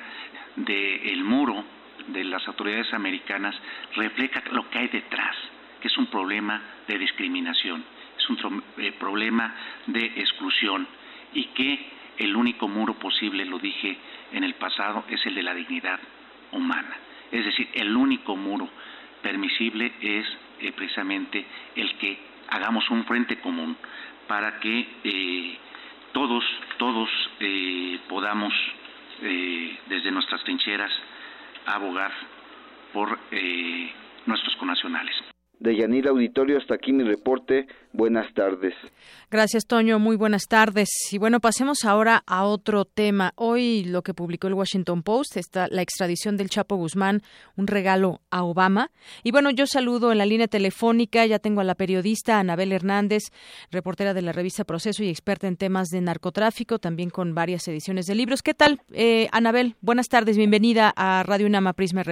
del muro de las autoridades americanas refleja lo que hay detrás, que es un problema de discriminación, es un eh, problema de exclusión y que el único muro posible, lo dije en el pasado, es el de la dignidad humana. Es decir, el único muro permisible es eh, precisamente el que hagamos un frente común para que eh, todos, todos eh, podamos desde nuestras trincheras abogar por nuestros conacionales. De Yanira Auditorio, hasta aquí mi reporte. Buenas tardes. Gracias, Toño. Muy buenas tardes. Y bueno, pasemos ahora a otro tema. Hoy lo que publicó el Washington Post está la extradición del Chapo Guzmán, un regalo a Obama. Y bueno, yo saludo en la línea telefónica, ya tengo a la periodista Anabel Hernández, reportera de la revista Proceso y experta en temas de narcotráfico, también con varias ediciones de libros. ¿Qué tal, eh, Anabel? Buenas tardes, bienvenida a Radio Unama Prisma.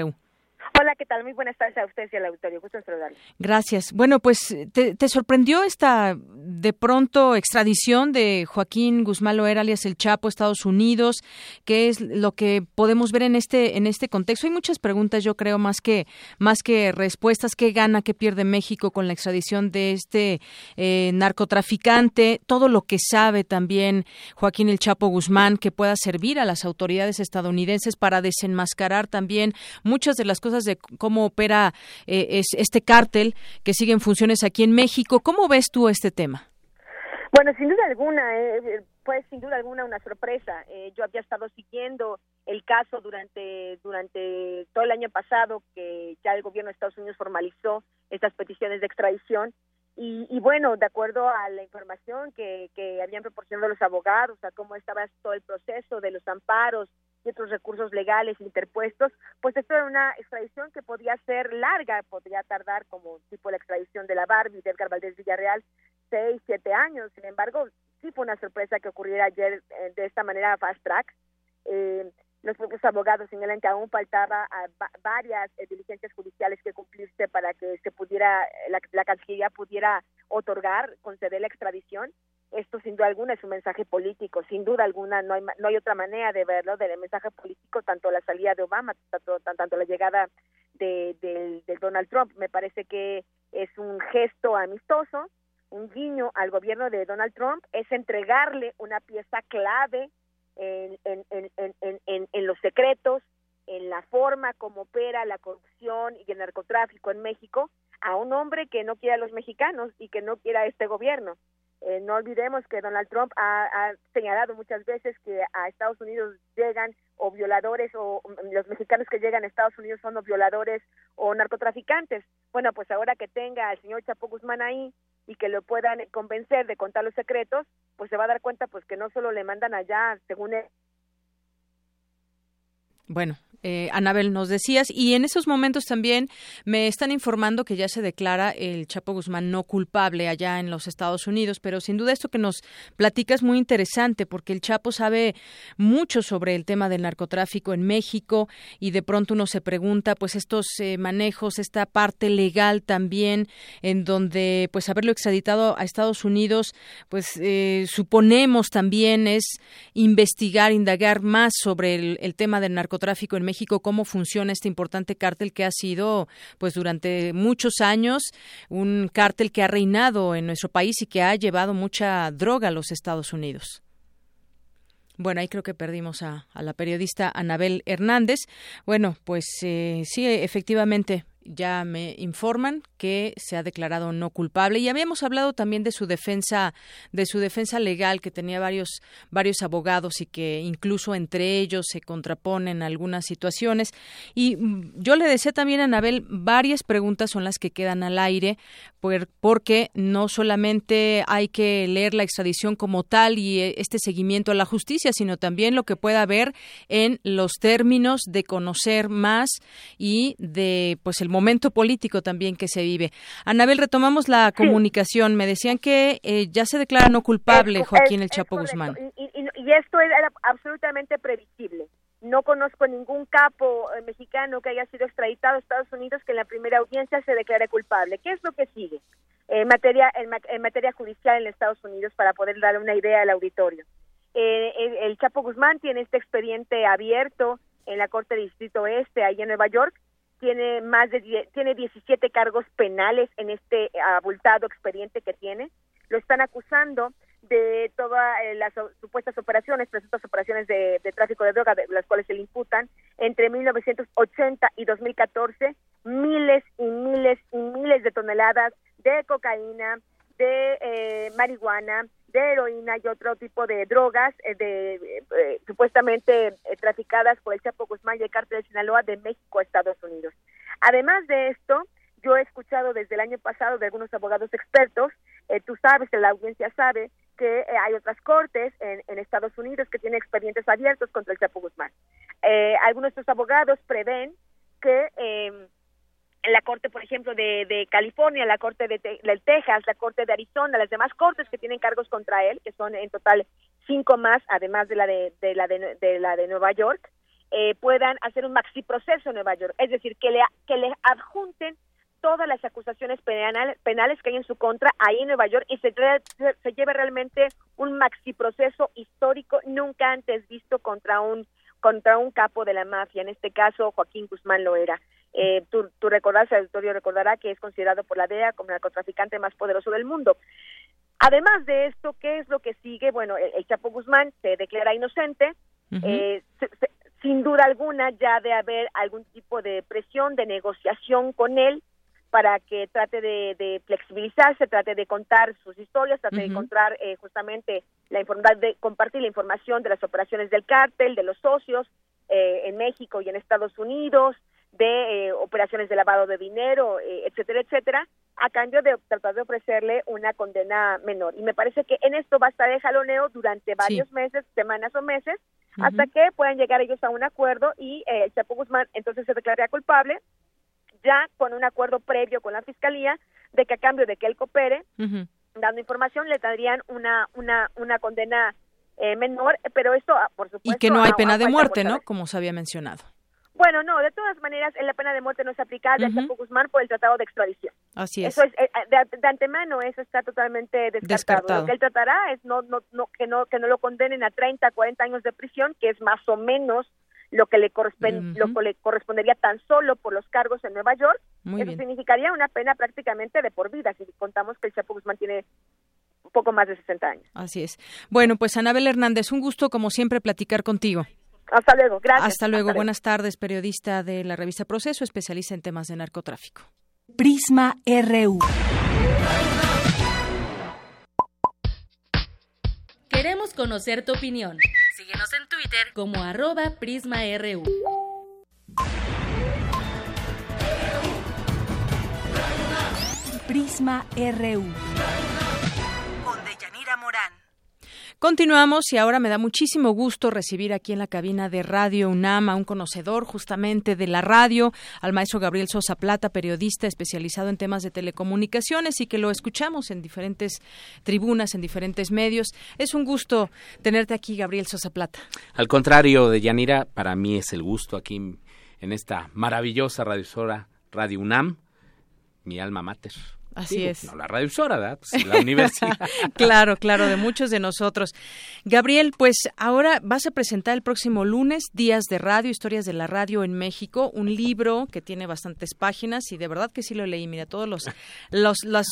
¿Qué tal? Muy buenas tardes a ustedes y al auditorio. Gusto en saludarles. Gracias. Bueno, pues, ¿te, sorprendió esta de pronto extradición de Joaquín Guzmán Loera, alias El Chapo, Estados Unidos? ¿Qué es lo que podemos ver en este en este contexto? Hay muchas preguntas, yo creo, más que más que respuestas. ¿Qué gana, qué pierde México con la extradición de este eh, narcotraficante? Todo lo que sabe también Joaquín El Chapo Guzmán que pueda servir a las autoridades estadounidenses para desenmascarar también muchas de las cosas de cómo opera eh, este cártel que sigue en funciones aquí en México. ¿Cómo ves tú este tema? Bueno, sin duda alguna, eh, fue sin duda alguna una sorpresa. Eh, yo había estado siguiendo el caso durante durante todo el año pasado, que ya el gobierno de Estados Unidos formalizó estas peticiones de extradición. Y, y bueno, de acuerdo a la información que, que habían proporcionado los abogados, a cómo estaba todo el proceso de los amparos, y otros recursos legales interpuestos, pues esto era una extradición que podía ser larga, podría tardar como tipo la extradición de la Barbie de Edgar Valdés Villarreal, seis, siete años. Sin embargo, sí fue una sorpresa que ocurriera ayer eh, de esta manera fast track. Eh, los propios abogados señalan que aún faltaba varias eh, diligencias judiciales que cumplirse para que se pudiera la, la Cancillería pudiera otorgar, conceder la extradición esto sin duda alguna es un mensaje político, sin duda alguna no hay, no hay otra manera de verlo del mensaje político, tanto la salida de Obama, tanto, tanto la llegada de, de, Donald Trump, me parece que es un gesto amistoso, un guiño al gobierno de Donald Trump, es entregarle una pieza clave en, en, en, en, los secretos, en la forma como opera la corrupción y el narcotráfico en México a un hombre que no quiere a los mexicanos y que no quiera a este gobierno. Eh, no olvidemos que Donald Trump ha, señalado muchas veces que a Estados Unidos llegan o violadores o mm, los mexicanos que llegan a Estados Unidos son violadores o narcotraficantes. Bueno, pues ahora que tenga al señor Chapo Guzmán ahí y que lo puedan convencer de contar los secretos, pues se va a dar cuenta pues que no solo le mandan allá, según él, bueno, eh, Anabel, nos decías, y en esos momentos también me están informando que ya se declara el Chapo Guzmán no culpable allá en los Estados Unidos, pero sin duda esto que nos platica es muy interesante porque el Chapo sabe mucho sobre el tema del narcotráfico en México y de pronto uno se pregunta, pues estos eh, manejos, esta parte legal también, en donde pues haberlo extraditado a Estados Unidos, pues eh, suponemos también es investigar, indagar más sobre el, el tema del narcotráfico en México México cómo funciona este importante cártel que ha sido, pues durante muchos años, un cártel que ha reinado en nuestro país y que ha llevado mucha droga a los Estados Unidos. Bueno, ahí creo que perdimos a, la periodista Anabel Hernández. Bueno, pues eh, sí, efectivamente, ya me informan que se ha declarado no culpable. Y habíamos hablado también de su defensa de su defensa legal que tenía varios varios abogados y que incluso entre ellos se contraponen algunas situaciones. Y mm, yo le decía también a Anabel varias preguntas son las que quedan al aire porque no solamente hay que leer la extradición como tal y eh, este seguimiento a la justicia sino también lo que pueda haber en los términos de conocer más y de pues el momento político también que se vive. Anabel, retomamos la comunicación. Me decían que eh, ya se declara no culpable Joaquín El Chapo Guzmán. Y, esto era absolutamente previsible. No conozco ningún capo eh, mexicano que haya sido extraditado a Estados Unidos que en la primera audiencia se declare culpable. ¿Qué es lo que sigue en materia, en, materia judicial en Estados Unidos para poder dar una idea al auditorio? Eh, el, Chapo Guzmán tiene este expediente abierto en la Corte de Distrito Este, ahí en Nueva York, tiene más de tiene 17 cargos penales en este abultado expediente que tiene. Lo están acusando de todas eh, las supuestas operaciones, presuntas operaciones de, tráfico de droga, de las cuales se le imputan, entre 1980 y 2014, miles y miles y miles de toneladas de cocaína, de eh, marihuana, de heroína y otro tipo de drogas eh, de eh, supuestamente eh, traficadas por el Chapo Guzmán y el cártel de Sinaloa de México a Estados Unidos. Además de esto, yo he escuchado desde el año pasado de algunos abogados expertos, tú sabes, la audiencia sabe que hay otras cortes en, en, Estados Unidos que tienen expedientes abiertos contra el Chapo Guzmán. algunos de estos abogados prevén que em, la Corte, por ejemplo, de, de California, la Corte de, Texas, la Corte de Arizona, las demás cortes que tienen cargos contra él, que son en total cinco más, además de la de, la, de, la de Nueva York, eh, puedan hacer un maxi proceso en Nueva York, es decir, que le, que le adjunten todas las acusaciones penales, penales que hay en su contra ahí en Nueva York y se, se lleve realmente un maxi proceso histórico nunca antes visto contra un contra un capo de la mafia, en este caso Joaquín Guzmán lo era. Eh, tú, tú recordarás, el auditorio recordará que es considerado por la DEA como el narcotraficante más poderoso del mundo. Además de esto, ¿qué es lo que sigue? Bueno, el, Chapo Guzmán se declara inocente. Eh, sin duda alguna, ya de haber algún tipo de presión, de negociación con él para que trate de, flexibilizarse, trate de contar sus historias, trate de encontrar eh, justamente la información, de compartir la información de las operaciones del cártel, de los socios en México y en Estados Unidos, de eh, operaciones de lavado de dinero, eh, etcétera, etcétera, a cambio de tratar de ofrecerle una condena menor. Y me parece que en esto va a estar el jaloneo durante varios meses, semanas o meses, hasta que puedan llegar ellos a un acuerdo y eh, el Chapo Guzmán entonces se declararía culpable, ya con un acuerdo previo con la Fiscalía, de que a cambio de que él coopere, dando información, le darían una, una, una condena menor, pero esto, ah, por supuesto... Y que no hay pena de muerte, ¿no? Como se había mencionado. Bueno, no, de todas maneras, la pena de muerte no es aplicable a Chapo Guzmán por el tratado de extradición. Así es. Eso es eh, de, antemano, eso está totalmente descartado. Lo que él tratará es no, no, no, que no, que no lo condenen a 30, 40 años de prisión, que es más o menos lo que le, corresponde, lo que le correspondería tan solo por los cargos en Nueva York. eso significaría una pena prácticamente de por vida, si contamos que el Chapo Guzmán tiene un poco más de 60 años. Así es. Bueno, pues Anabel Hernández, un gusto como siempre platicar contigo. Hasta luego, gracias. Hasta luego, buenas tardes, periodista de la revista Proceso, especialista en temas de narcotráfico. Prisma RU. conocer tu opinión. Síguenos en Twitter como arroba PrismaRU. Prisma RU. Continuamos y ahora me da muchísimo gusto recibir aquí en la cabina de Radio UNAM a un conocedor justamente de la radio, al maestro Gabriel Sosa Plata, periodista especializado en temas de telecomunicaciones y que lo escuchamos en diferentes tribunas, en diferentes medios. Es un gusto tenerte aquí, Gabriel Sosa Plata. Al contrario de Yanira, para mí es el gusto aquí en esta maravillosa radiosora Radio UNAM, mi alma mater. Así es. No la radiosora, ¿verdad? Pues la universidad. claro, claro, de muchos de nosotros. Gabriel, pues ahora vas a presentar el próximo lunes Días de Radio, Historias de la Radio en México, un libro que tiene bastantes páginas y de verdad que sí lo leí. Mira, todos los, los, los,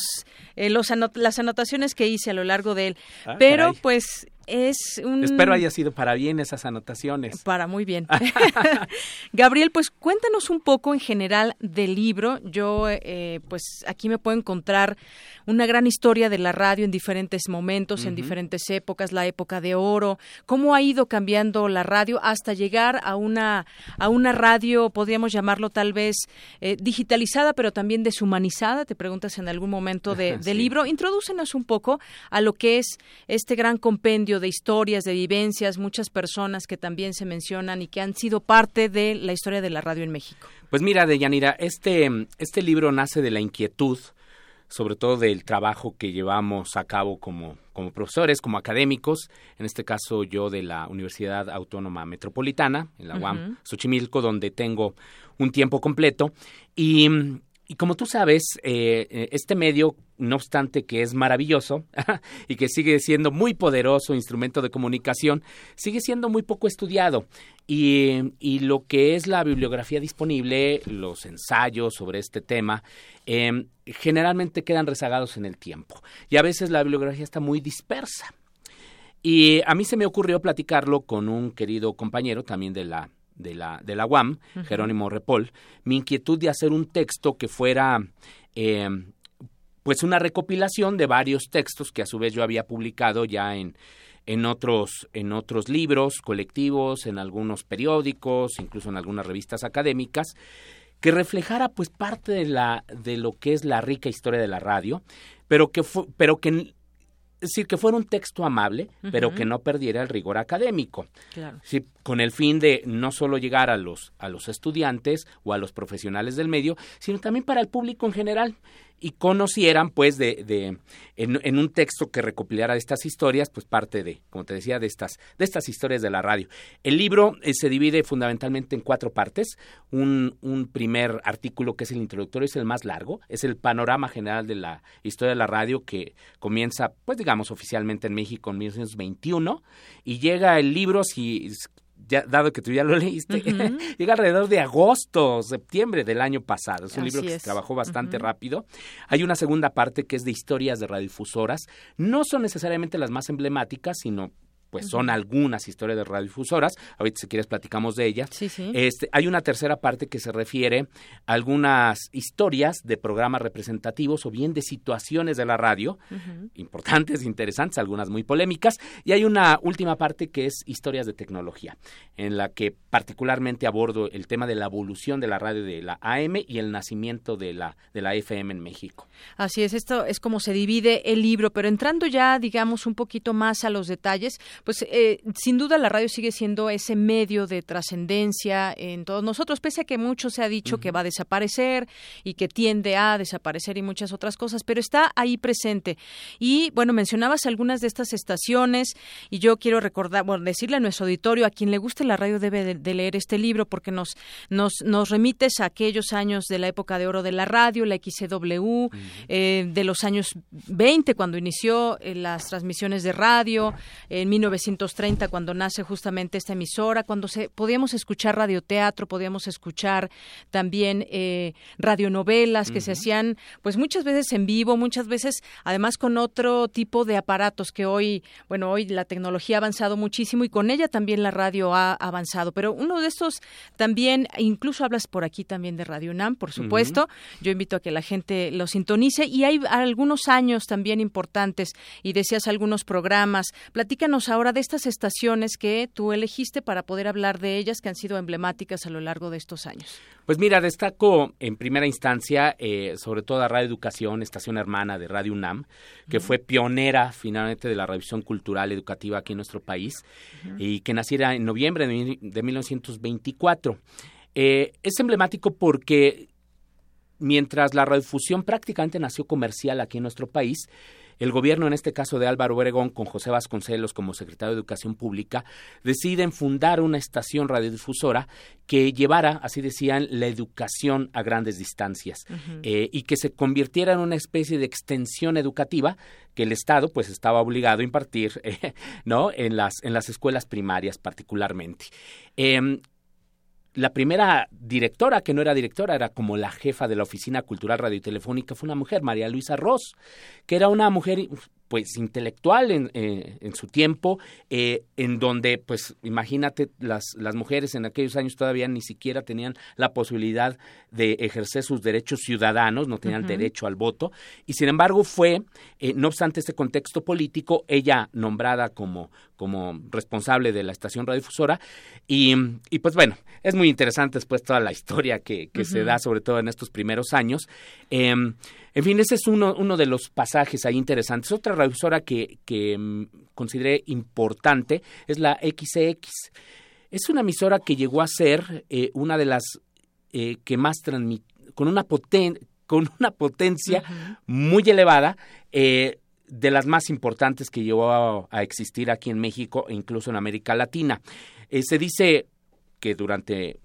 eh, los las anotaciones que hice a lo largo de él. Ah, Pero pues es un... Espero haya sido para bien esas anotaciones. Para muy bien. Gabriel, pues cuéntanos un poco en general del libro. Yo, eh, pues aquí me puedo encontrar una gran historia de la radio en diferentes momentos, en diferentes épocas, la época de oro, cómo ha ido cambiando la radio hasta llegar a una, a una radio, podríamos llamarlo tal vez eh, digitalizada, pero también deshumanizada. Te preguntas en algún momento de, del libro. Introdúcenos un poco a lo que es este gran compendio de historias, de vivencias, muchas personas que también se mencionan y que han sido parte de la historia de la radio en México. Pues mira, Deyanira, este, este libro nace de la inquietud sobre todo del trabajo que llevamos a cabo como, como profesores, como académicos, en este caso yo de la Universidad Autónoma Metropolitana, en la UAM, Xochimilco, donde tengo un tiempo completo. Y, y como tú sabes, eh, eh, este medio, no obstante que es maravilloso y que sigue siendo muy poderoso instrumento de comunicación, sigue siendo muy poco estudiado. Y, y lo que es la bibliografía disponible, los ensayos sobre este tema, em, generalmente quedan rezagados en el tiempo. Y a veces la bibliografía está muy dispersa. Y a mí se me ocurrió platicarlo con un querido compañero también de la de la, de la UAM, Jerónimo Repol, mi inquietud de hacer un texto que fuera eh, pues una recopilación de varios textos que a su vez yo había publicado ya en, en otros, en otros libros colectivos, en algunos periódicos, incluso en algunas revistas académicas, que reflejara pues parte de la de lo que es la rica historia de la radio, pero que pero que es decir, que fuera un texto amable, pero que no perdiera el rigor académico. Claro. Sí, con el fin de no solo llegar a los, a los estudiantes o a los profesionales del medio, sino también para el público en general y conocieran pues de, de en, un texto que recopilara estas historias pues parte de como te decía de estas de estas historias de la radio. El libro eh, se divide fundamentalmente en cuatro partes. Un, un primer artículo que es el introductorio es el más largo es el panorama general de la historia de la radio que comienza pues digamos oficialmente en México en 1921 y llega el libro si dado que tú ya lo leíste, llega alrededor de agosto, septiembre del año pasado. Es un libro que se trabajó bastante rápido. Hay una segunda parte que es de historias de radiodifusoras. No son necesariamente las más emblemáticas, sino pues son algunas historias de radiodifusoras. Ahorita si quieres platicamos de ellas. Sí, sí. Este, hay una tercera parte que se refiere a algunas historias de programas representativos o bien de situaciones de la radio, importantes, interesantes, algunas muy polémicas. Y hay una última parte que es historias de tecnología, en la que particularmente abordo el tema de la evolución de la radio de la AM y el nacimiento de la, de la FM en México. Así es, esto es como se divide el libro, pero entrando ya, digamos, un poquito más a los detalles, pues eh, sin duda la radio sigue siendo ese medio de trascendencia en todos nosotros, pese a que mucho se ha dicho que va a desaparecer y que tiende a desaparecer y muchas otras cosas, pero está ahí presente. Y bueno, mencionabas algunas de estas estaciones y yo quiero recordar, bueno, decirle a nuestro auditorio, a quien le guste la radio debe de, leer este libro porque nos, nos, nos remites a aquellos años de la época de oro de la radio, la XCW, eh, de los años 20 cuando inició eh, las transmisiones de radio, en 19 1930 cuando nace justamente esta emisora, cuando se podíamos escuchar radioteatro, podíamos escuchar también eh, radionovelas que se hacían pues muchas veces en vivo, muchas veces además con otro tipo de aparatos que hoy, bueno, hoy la tecnología ha avanzado muchísimo y con ella también la radio ha avanzado, pero uno de estos también, incluso hablas por aquí también de Radio UNAM, por supuesto, yo invito a que la gente lo sintonice y hay algunos años también importantes y decías algunos programas, platícanos ahora de estas estaciones que tú elegiste para poder hablar de ellas que han sido emblemáticas a lo largo de estos años. Pues mira, destaco en primera instancia eh, sobre todo a Radio Educación, estación hermana de Radio UNAM, que fue pionera finalmente de la revisión cultural educativa aquí en nuestro país y que naciera en noviembre de, de 1924. Eh, es emblemático porque mientras la radiodifusión prácticamente nació comercial aquí en nuestro país, el gobierno, en este caso de Álvaro Obregón, con José Vasconcelos como secretario de Educación Pública, deciden fundar una estación radiodifusora que llevara, así decían, la educación a grandes distancias eh, y que se convirtiera en una especie de extensión educativa que el Estado pues estaba obligado a impartir eh, no en las en las escuelas primarias particularmente. Em, la primera directora, que no era directora, era como la jefa de la Oficina Cultural Radio Telefónica, fue una mujer, María Luisa Ross, que era una mujer pues intelectual en, eh, en su tiempo, eh, en donde pues imagínate las, las mujeres en aquellos años todavía ni siquiera tenían la posibilidad de ejercer sus derechos ciudadanos, no tenían derecho al voto, y sin embargo fue, eh, no obstante este contexto político, ella nombrada como, como responsable de la estación radiodifusora, y, y pues bueno, es muy interesante después toda la historia que, que se da, sobre todo en estos primeros años. En fin, ese es uno, uno de los pasajes ahí interesantes. Otra radiodifusora que, que mm, consideré importante es la XCX. Es una emisora que llegó a ser eh, una de las eh, que más transmite, con una, poten con una potencia muy elevada, eh, de las más importantes que llegó a, a, existir aquí en México e incluso en América Latina. se dice que durante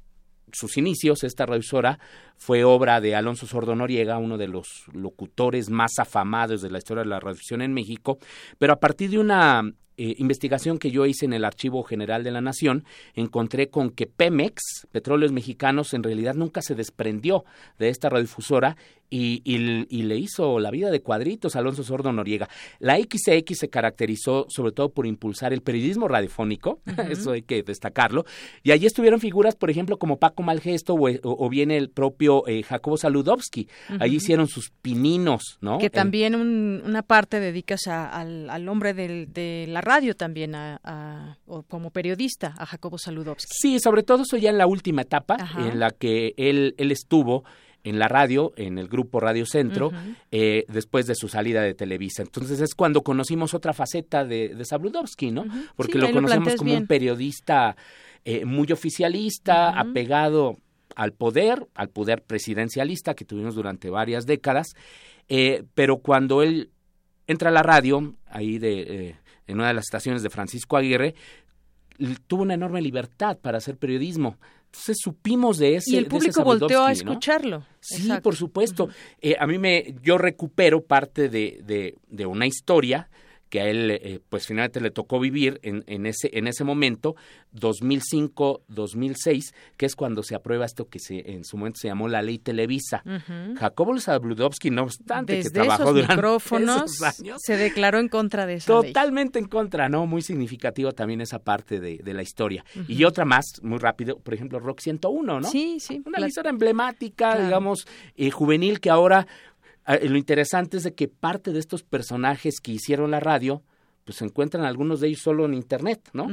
sus inicios, esta revisora fue obra de Alonso Sordo Noriega, uno de los locutores más afamados de la historia de la revisión en México, pero a partir de una eh, investigación que yo hice en el Archivo General de la Nación, encontré con que Pemex, Petróleos Mexicanos, en realidad nunca se desprendió de esta radiodifusora y, y, le hizo la vida de cuadritos a Alonso Sordo Noriega. La XX se caracterizó sobre todo por impulsar el periodismo radiofónico, eso hay que destacarlo, y allí estuvieron figuras, por ejemplo, como Paco Malgesto o, o, bien el propio eh, Jacobo Saludowski. Allí hicieron sus pininos, ¿no? Que también una parte dedicas al, al, hombre de la radio también, a, como periodista, a Jacobo Saludowski. Sí, sobre todo eso ya en la última etapa en la que él, él estuvo en la radio, en el grupo Radio Centro, eh, después de su salida de Televisa. Entonces es cuando conocimos otra faceta de, de ¿no? Porque lo conocemos como un periodista eh, muy oficialista, apegado al poder, al poder presidencialista que tuvimos durante varias décadas, eh, pero cuando él entra a la radio, ahí de, en una de las estaciones de Francisco Aguirre, tuvo una enorme libertad para hacer periodismo. Entonces supimos de ese. Y el público volteó a escucharlo. Sí, por supuesto. Eh, a mí me, yo recupero parte de, de, de una historia que a él eh, pues finalmente le tocó vivir en, en, ese en ese momento 2005-2006 que es cuando se aprueba esto que se en su momento se llamó la ley Televisa. Jacobo Zabludovsky no obstante que trabajó durante micrófonos años se declaró en contra de eso totalmente en contra no muy significativo también esa parte de, de la historia. Y otra más muy rápido por ejemplo Rock 101 no sí sí una historia emblemática digamos eh, juvenil que ahora Ah, lo interesante es de que parte de estos personajes que hicieron la radio, pues se encuentran algunos de ellos solo en Internet, ¿no?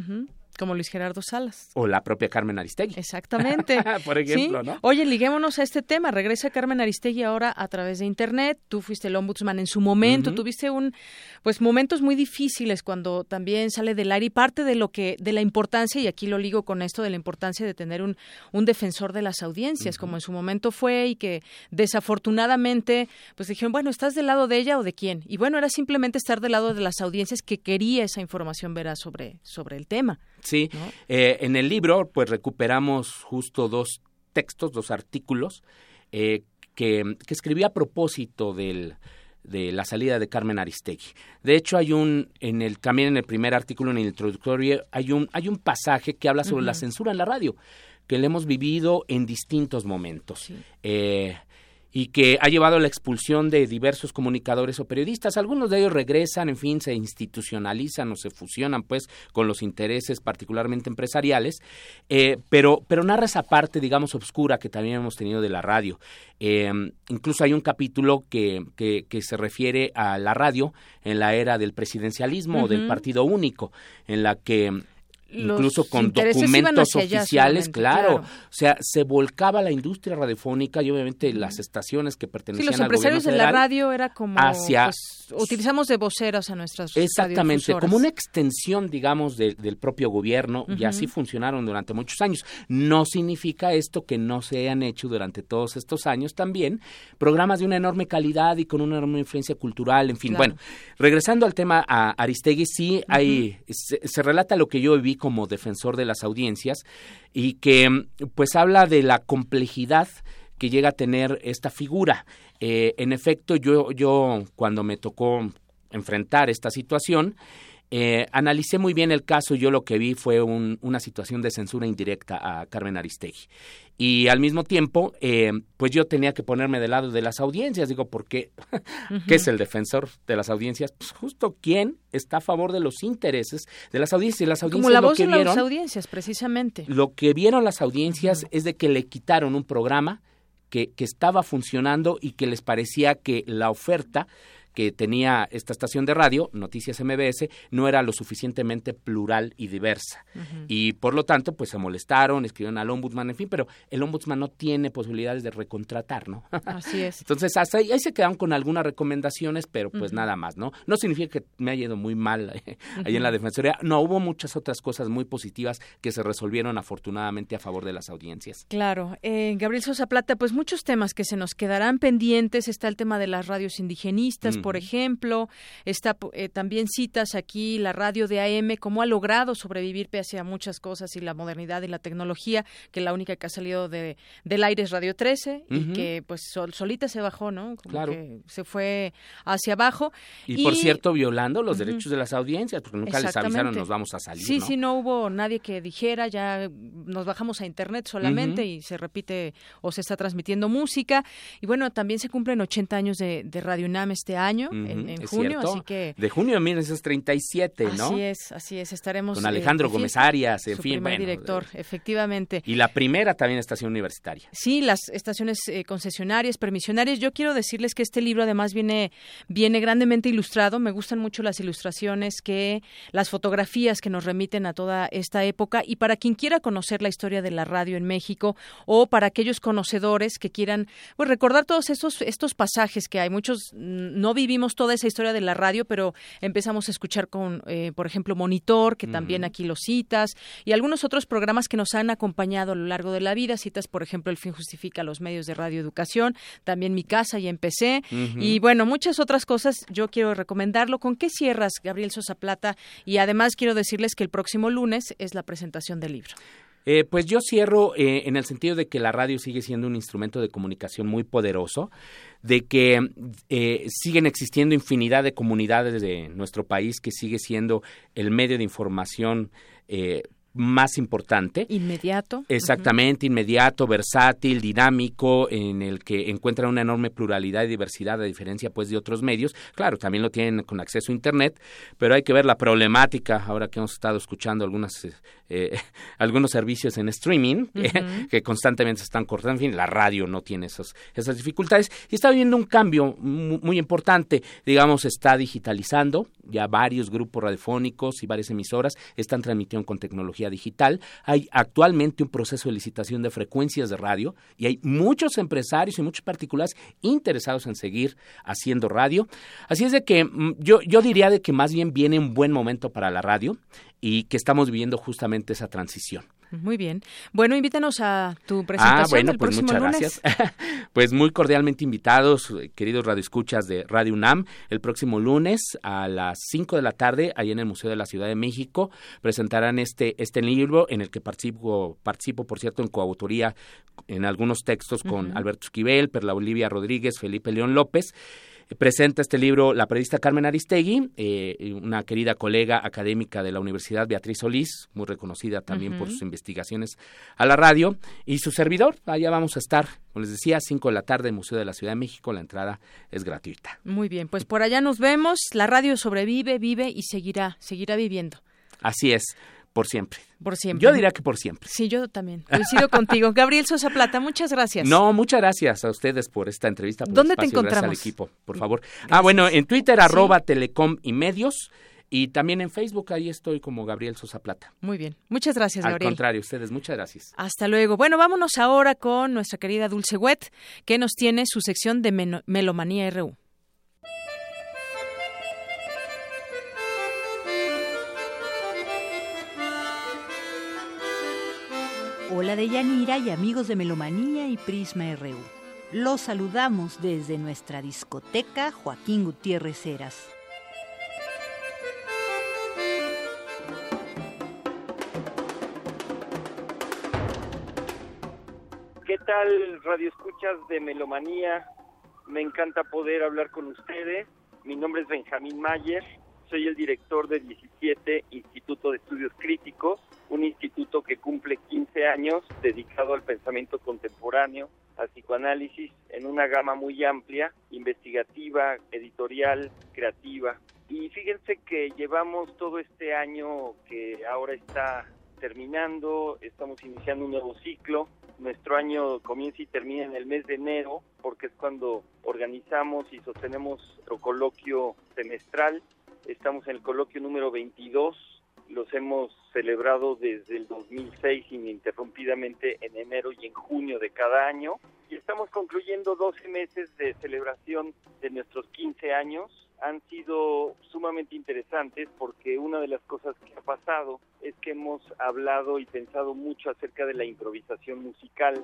Como Luis Gerardo Salas. O la propia Carmen Aristegui. Exactamente. Por ejemplo, ¿no? Oye, liguémonos a este tema. Regresa Carmen Aristegui ahora a través de Internet. Tú fuiste el ombudsman en su momento. Tuviste un, pues, momentos muy difíciles cuando también sale del aire y parte de lo que, de la importancia, y aquí lo ligo con esto, de la importancia de tener un, un defensor de las audiencias, como en su momento fue y que desafortunadamente, pues dijeron, bueno, ¿estás del lado de ella o de quién? Y bueno, era simplemente estar del lado de las audiencias que quería esa información veraz sobre, sobre el tema. Sí, eh, en el libro pues recuperamos justo dos textos, dos artículos eh, que, que escribí a propósito del, de la salida de Carmen Aristegui. De hecho, hay un, en el, también en el primer artículo, en el introductorio, hay un, hay un pasaje que habla sobre la censura en la radio, que le hemos vivido en distintos momentos. Eh, y que ha llevado a la expulsión de diversos comunicadores o periodistas. Algunos de ellos regresan, en fin, se institucionalizan o se fusionan pues con los intereses particularmente empresariales, eh, pero, pero narra esa parte, digamos, obscura que también hemos tenido de la radio. Eh, incluso hay un capítulo que, que, se refiere a la radio en la era del presidencialismo o del partido único, en la que incluso con documentos oficiales, claro. O sea, se volcaba la industria radiofónica y obviamente las estaciones que pertenecían sí, los empresarios de la radio era como hacia pues, utilizamos de voceros a nuestras exactamente como una extensión, digamos, del propio gobierno y así funcionaron durante muchos años. No significa esto que no se hayan hecho durante todos estos años también programas de una enorme calidad y con una enorme influencia cultural, en fin. Bueno, regresando al tema a Aristegui, sí hay se, se relata lo que yo como defensor de las audiencias y que pues habla de la complejidad que llega a tener esta figura. Eh, en efecto, yo, yo cuando me tocó enfrentar esta situación, eh, analicé muy bien el caso y yo lo que vi fue una situación de censura indirecta a Carmen Aristegui. Y al mismo tiempo, eh, pues yo tenía que ponerme del lado de las audiencias. Digo, ¿por qué? ¿Qué es el defensor de las audiencias? Pues justo quién está a favor de los intereses de las audiencias. Y las audiencias Como la lo voz que de las audiencias, precisamente. Lo que vieron las audiencias es de que le quitaron un programa que, que estaba funcionando y que les parecía que la oferta que tenía esta estación de radio, Noticias MBS, no era lo suficientemente plural y diversa. Y por lo tanto, pues se molestaron, escribieron al ombudsman, en fin, pero el ombudsman no tiene posibilidades de recontratar, ¿no? Así es. Entonces, hasta ahí, se quedaron con algunas recomendaciones, pero pues nada más, ¿no? No significa que me haya ido muy mal eh, ahí en la Defensoría. No, hubo muchas otras cosas muy positivas que se resolvieron afortunadamente a favor de las audiencias. Claro. Eh, Gabriel Sosa Plata, pues muchos temas que se nos quedarán pendientes. Está el tema de las radios indigenistas, por ejemplo. Está eh, también citas aquí la radio de AM, cómo ha logrado sobrevivir pese a muchas cosas y la modernidad y la tecnología, que la única que ha salido de, del aire es Radio 13 y que pues solita se bajó, ¿no? Como claro. que se fue hacia abajo. Y, por cierto, violando los derechos de las audiencias, porque nunca les avisaron nos vamos a salir. Sí, sí, no hubo nadie que dijera, ya nos bajamos a internet solamente y se repite o se está transmitiendo música. Y bueno, también se cumplen 80 años de, de Radio UNAM este año en, junio, así que... De junio de 1937, ¿no? Así es, así es, estaremos... Con Alejandro eh, Gómez Arias, en fin, bueno. director, efectivamente. Y la primera también estación universitaria. Sí, las estaciones eh, concesionarias, permisionarias. Yo quiero decirles que este libro además viene, viene grandemente ilustrado, me gustan mucho las ilustraciones, que las fotografías que nos remiten a toda esta época y para quien quiera conocer la historia de la radio en México o para aquellos conocedores que quieran pues, recordar todos estos, estos pasajes que hay, muchos no vivimos toda esa historia de la radio, pero empezamos a escuchar con, eh, por ejemplo, Monitor, que también aquí lo citas, y algunos otros programas que nos han acompañado a lo largo de la vida. Citas, por ejemplo, El fin justifica los medios de radioeducación, también Mi casa y empecé, y bueno, muchas otras cosas. Yo quiero recomendarlo. ¿Con qué cierras, Gabriel Sosa Plata? Y además quiero decirles que el próximo lunes es la presentación del libro. Eh, pues yo cierro eh, en el sentido de que la radio sigue siendo un instrumento de comunicación muy poderoso, de que eh, siguen existiendo infinidad de comunidades de nuestro país que sigue siendo el medio de información más importante. Inmediato. Exactamente, inmediato, versátil, dinámico, en el que encuentran una enorme pluralidad y diversidad a diferencia pues de otros medios. Claro, también lo tienen con acceso a internet, pero hay que ver la problemática ahora que hemos estado escuchando algunas eh, algunos servicios en streaming que constantemente se están cortando. En fin, la radio no tiene esos, esas dificultades. Y está habiendo un cambio muy, importante. Digamos, está digitalizando. Ya varios grupos radiofónicos y varias emisoras están transmitiendo con tecnología digital. Hay actualmente un proceso de licitación de frecuencias de radio y hay muchos empresarios y muchos particulares interesados en seguir haciendo radio. Así es de que mm, yo, yo diría de que más bien viene un buen momento para la radio y que estamos viviendo justamente esa transición. Muy bien. Bueno, invítanos a tu presentación. Ah, bueno, pues muchas gracias. pues muy cordialmente invitados, queridos radioescuchas de Radio UNAM, el próximo lunes a las 5 de la tarde, ahí en el Museo de la Ciudad de México, presentarán este, este libro en el que participo, participo, por cierto, en coautoría en algunos textos con Alberto Esquivel, Perla Olivia Rodríguez, Felipe León López. Presenta este libro la periodista Carmen Aristegui, eh, una querida colega académica de la Universidad Beatriz Solís, muy reconocida también por sus investigaciones a la radio, y su servidor. Allá vamos a estar, como les decía, 5 de la tarde en el Museo de la Ciudad de México. La entrada es gratuita. Muy bien, pues por allá nos vemos. La radio sobrevive, vive y seguirá, seguirá viviendo. Así es. Por siempre. Por siempre. Yo diría que por siempre. Sí, yo también. Coincido contigo. Gabriel Sosa Plata, muchas gracias. No, muchas gracias a ustedes por esta entrevista. ¿Dónde te encontramos? Al equipo, por favor. Ah, bueno, en Twitter, arroba telecom y medios. Y también en Facebook, ahí estoy como Gabriel Sosa Plata. Muy bien. Muchas gracias, Gabriel. Al contrario, ustedes, muchas gracias. Hasta luego. Bueno, vámonos ahora con nuestra querida Dulce Wet, que nos tiene su sección de Melomanía RU. Hola de Yanira y amigos de Melomanía y Prisma RU. Los saludamos desde nuestra discoteca Joaquín Gutiérrez Heras. ¿Qué tal, Radio Escuchas de Melomanía? Me encanta poder hablar con ustedes. Mi nombre es Benjamín Mayer soy el director del 17 Instituto de Estudios Críticos, un instituto que cumple 15 años dedicado al pensamiento contemporáneo, al psicoanálisis en una gama muy amplia, investigativa, editorial, creativa. Y fíjense que llevamos todo este año que ahora está terminando, estamos iniciando un nuevo ciclo. Nuestro año comienza y termina en el mes de enero, porque es cuando organizamos y sostenemos nuestro coloquio semestral Estamos en el coloquio número 22. Los hemos celebrado desde el 2006 ininterrumpidamente en enero y en junio de cada año. Y estamos concluyendo 12 meses de celebración de nuestros 15 años. Han sido sumamente interesantes porque una de las cosas que ha pasado es que hemos hablado y pensado mucho acerca de la improvisación musical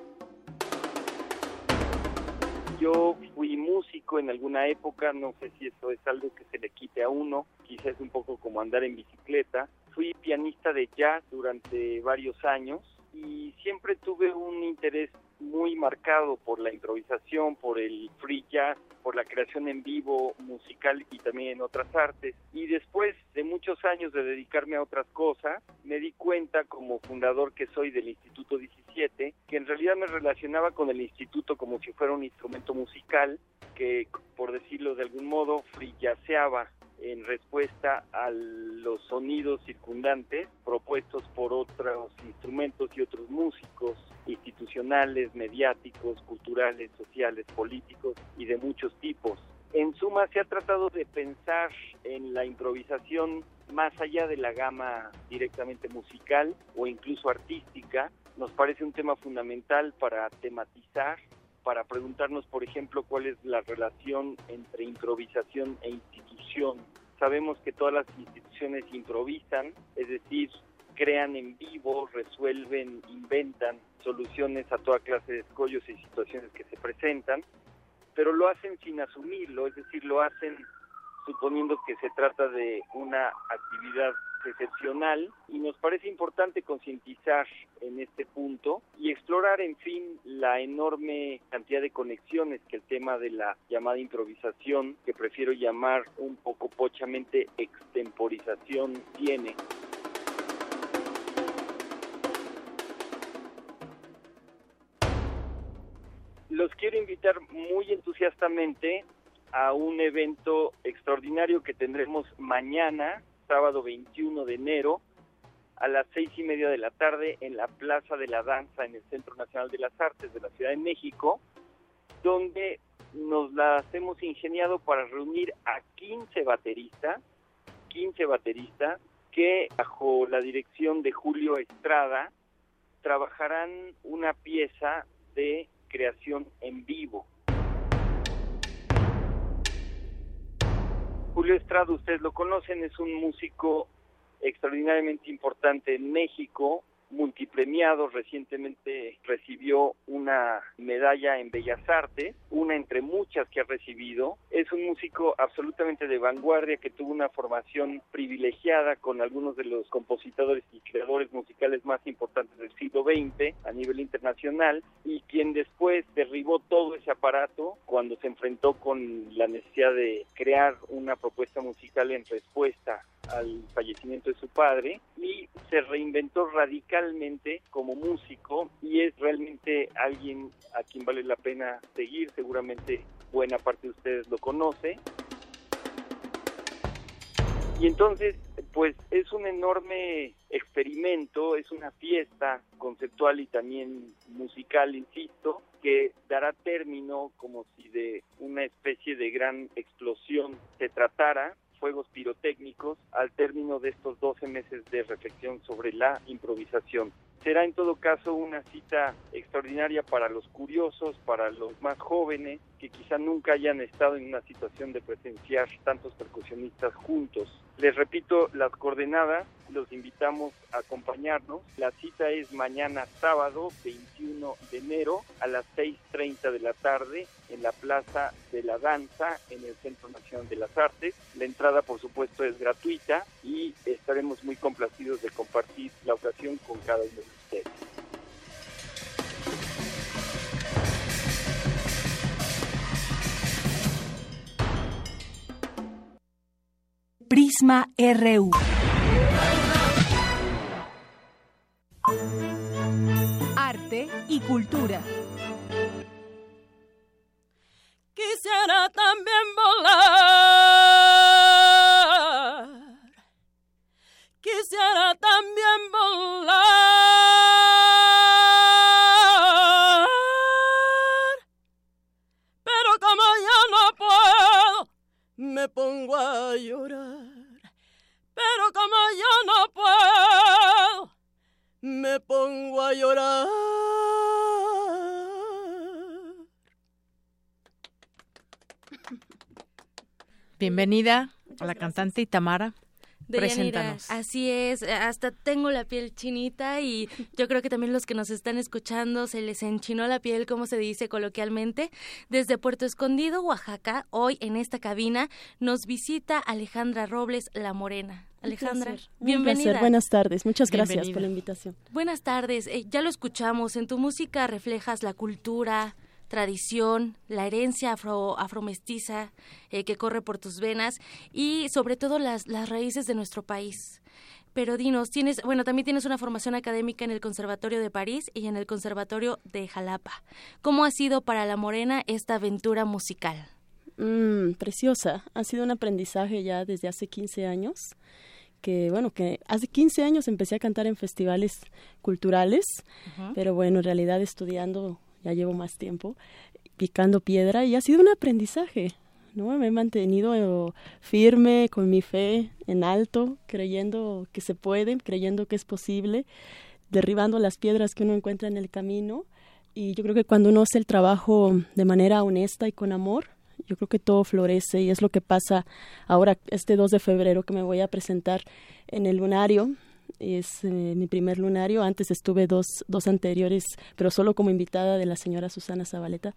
yo fui músico en alguna época, no sé si eso es algo que se le quite a uno, quizás es un poco como andar en bicicleta. Fui pianista de jazz durante varios años y siempre tuve un interés muy marcado por la improvisación, por el free jazz, por la creación en vivo musical y también en otras artes. Y después de muchos años de dedicarme a otras cosas, me di cuenta como fundador que soy del Instituto 17, que en realidad me relacionaba con el instituto como si fuera un instrumento musical que, por decirlo de algún modo, frillaseaba en respuesta a los sonidos circundantes propuestos por otros instrumentos y otros músicos institucionales, mediáticos, culturales, sociales, políticos y de muchos tipos. En suma, se ha tratado de pensar en la improvisación más allá de la gama directamente musical o incluso artística. Nos parece un tema fundamental para tematizar para preguntarnos, por ejemplo, cuál es la relación entre improvisación e institución. Sabemos que todas las instituciones improvisan, es decir, crean en vivo, resuelven, inventan soluciones a toda clase de escollos y situaciones que se presentan, pero lo hacen sin asumirlo, es decir, lo hacen suponiendo que se trata de una actividad excepcional y nos parece importante concientizar en este punto y explorar, en fin, la enorme cantidad de conexiones que el tema de la llamada improvisación, que prefiero llamar un poco pochamente extemporización, tiene. Los quiero invitar muy entusiastamente a un evento extraordinario que tendremos mañana sábado 21 de enero a las seis y media de la tarde en la Plaza de la Danza en el Centro Nacional de las Artes de la Ciudad de México, donde nos las hemos ingeniado para reunir a 15 bateristas, 15 bateristas que bajo la dirección de Julio Estrada trabajarán una pieza de creación en vivo. Julio Estrada, ustedes lo conocen, es un músico extraordinariamente importante en México, multipremiado, recientemente recibió una medalla en Bellas Artes, una entre muchas que ha recibido. Es un músico absolutamente de vanguardia que tuvo una formación privilegiada con algunos de los compositores y creadores musicales más importantes del siglo XX a nivel internacional y quien después derribó todo ese aparato cuando se enfrentó con la necesidad de crear una propuesta musical en respuesta al fallecimiento de su padre y se reinventó radicalmente como músico y es realmente alguien a quien vale la pena seguir, seguramente buena parte de ustedes lo conoce. Y entonces, pues es un enorme experimento, es una fiesta conceptual y también musical, insisto, que dará término como si de una especie de gran explosión se tratara fuegos pirotécnicos al término de estos 12 meses de reflexión sobre la improvisación. Será en todo caso una cita extraordinaria para los curiosos, para los más jóvenes, que quizá nunca hayan estado en una situación de presenciar tantos percusionistas juntos. Les repito las coordenadas, los invitamos a acompañarnos. La cita es mañana sábado 21 de enero a las 6.30 de la tarde en la Plaza de la Danza en el Centro Nacional de las Artes. La entrada por supuesto es gratuita y estaremos muy complacidos de compartir la ocasión con cada uno de ustedes. Prisma RU. Arte y cultura. Quisiera también volar. Me pongo a llorar. Pero como yo no puedo, me pongo a llorar. Bienvenida a la cantante Itamara. Preséntanos. Así es, hasta tengo la piel chinita y yo creo que también los que nos están escuchando se les enchinó la piel, como se dice coloquialmente. Desde Puerto Escondido, Oaxaca, hoy en esta cabina nos visita Alejandra Robles La Morena. Alejandra, bienvenida. Buenas tardes, muchas gracias por la invitación. Buenas tardes, eh, ya lo escuchamos, en tu música reflejas la cultura, tradición, la herencia afro, afromestiza eh, que corre por tus venas y sobre todo las, las raíces de nuestro país. Pero dinos, tienes, bueno, también tienes una formación académica en el Conservatorio de París y en el Conservatorio de Jalapa. ¿Cómo ha sido para La Morena esta aventura musical? Mm, preciosa. Ha sido un aprendizaje ya desde hace 15 años que bueno, que hace 15 años empecé a cantar en festivales culturales, pero bueno, en realidad estudiando ya llevo más tiempo picando piedra y ha sido un aprendizaje, ¿no? Me he mantenido firme con mi fe en alto, creyendo que se puede, creyendo que es posible, derribando las piedras que uno encuentra en el camino y yo creo que cuando uno hace el trabajo de manera honesta y con amor, yo creo que todo florece y es lo que pasa ahora este 2 de febrero que me voy a presentar en el lunario es eh, mi primer lunario. Antes estuve dos, dos anteriores, pero solo como invitada de la señora Susana Zabaleta.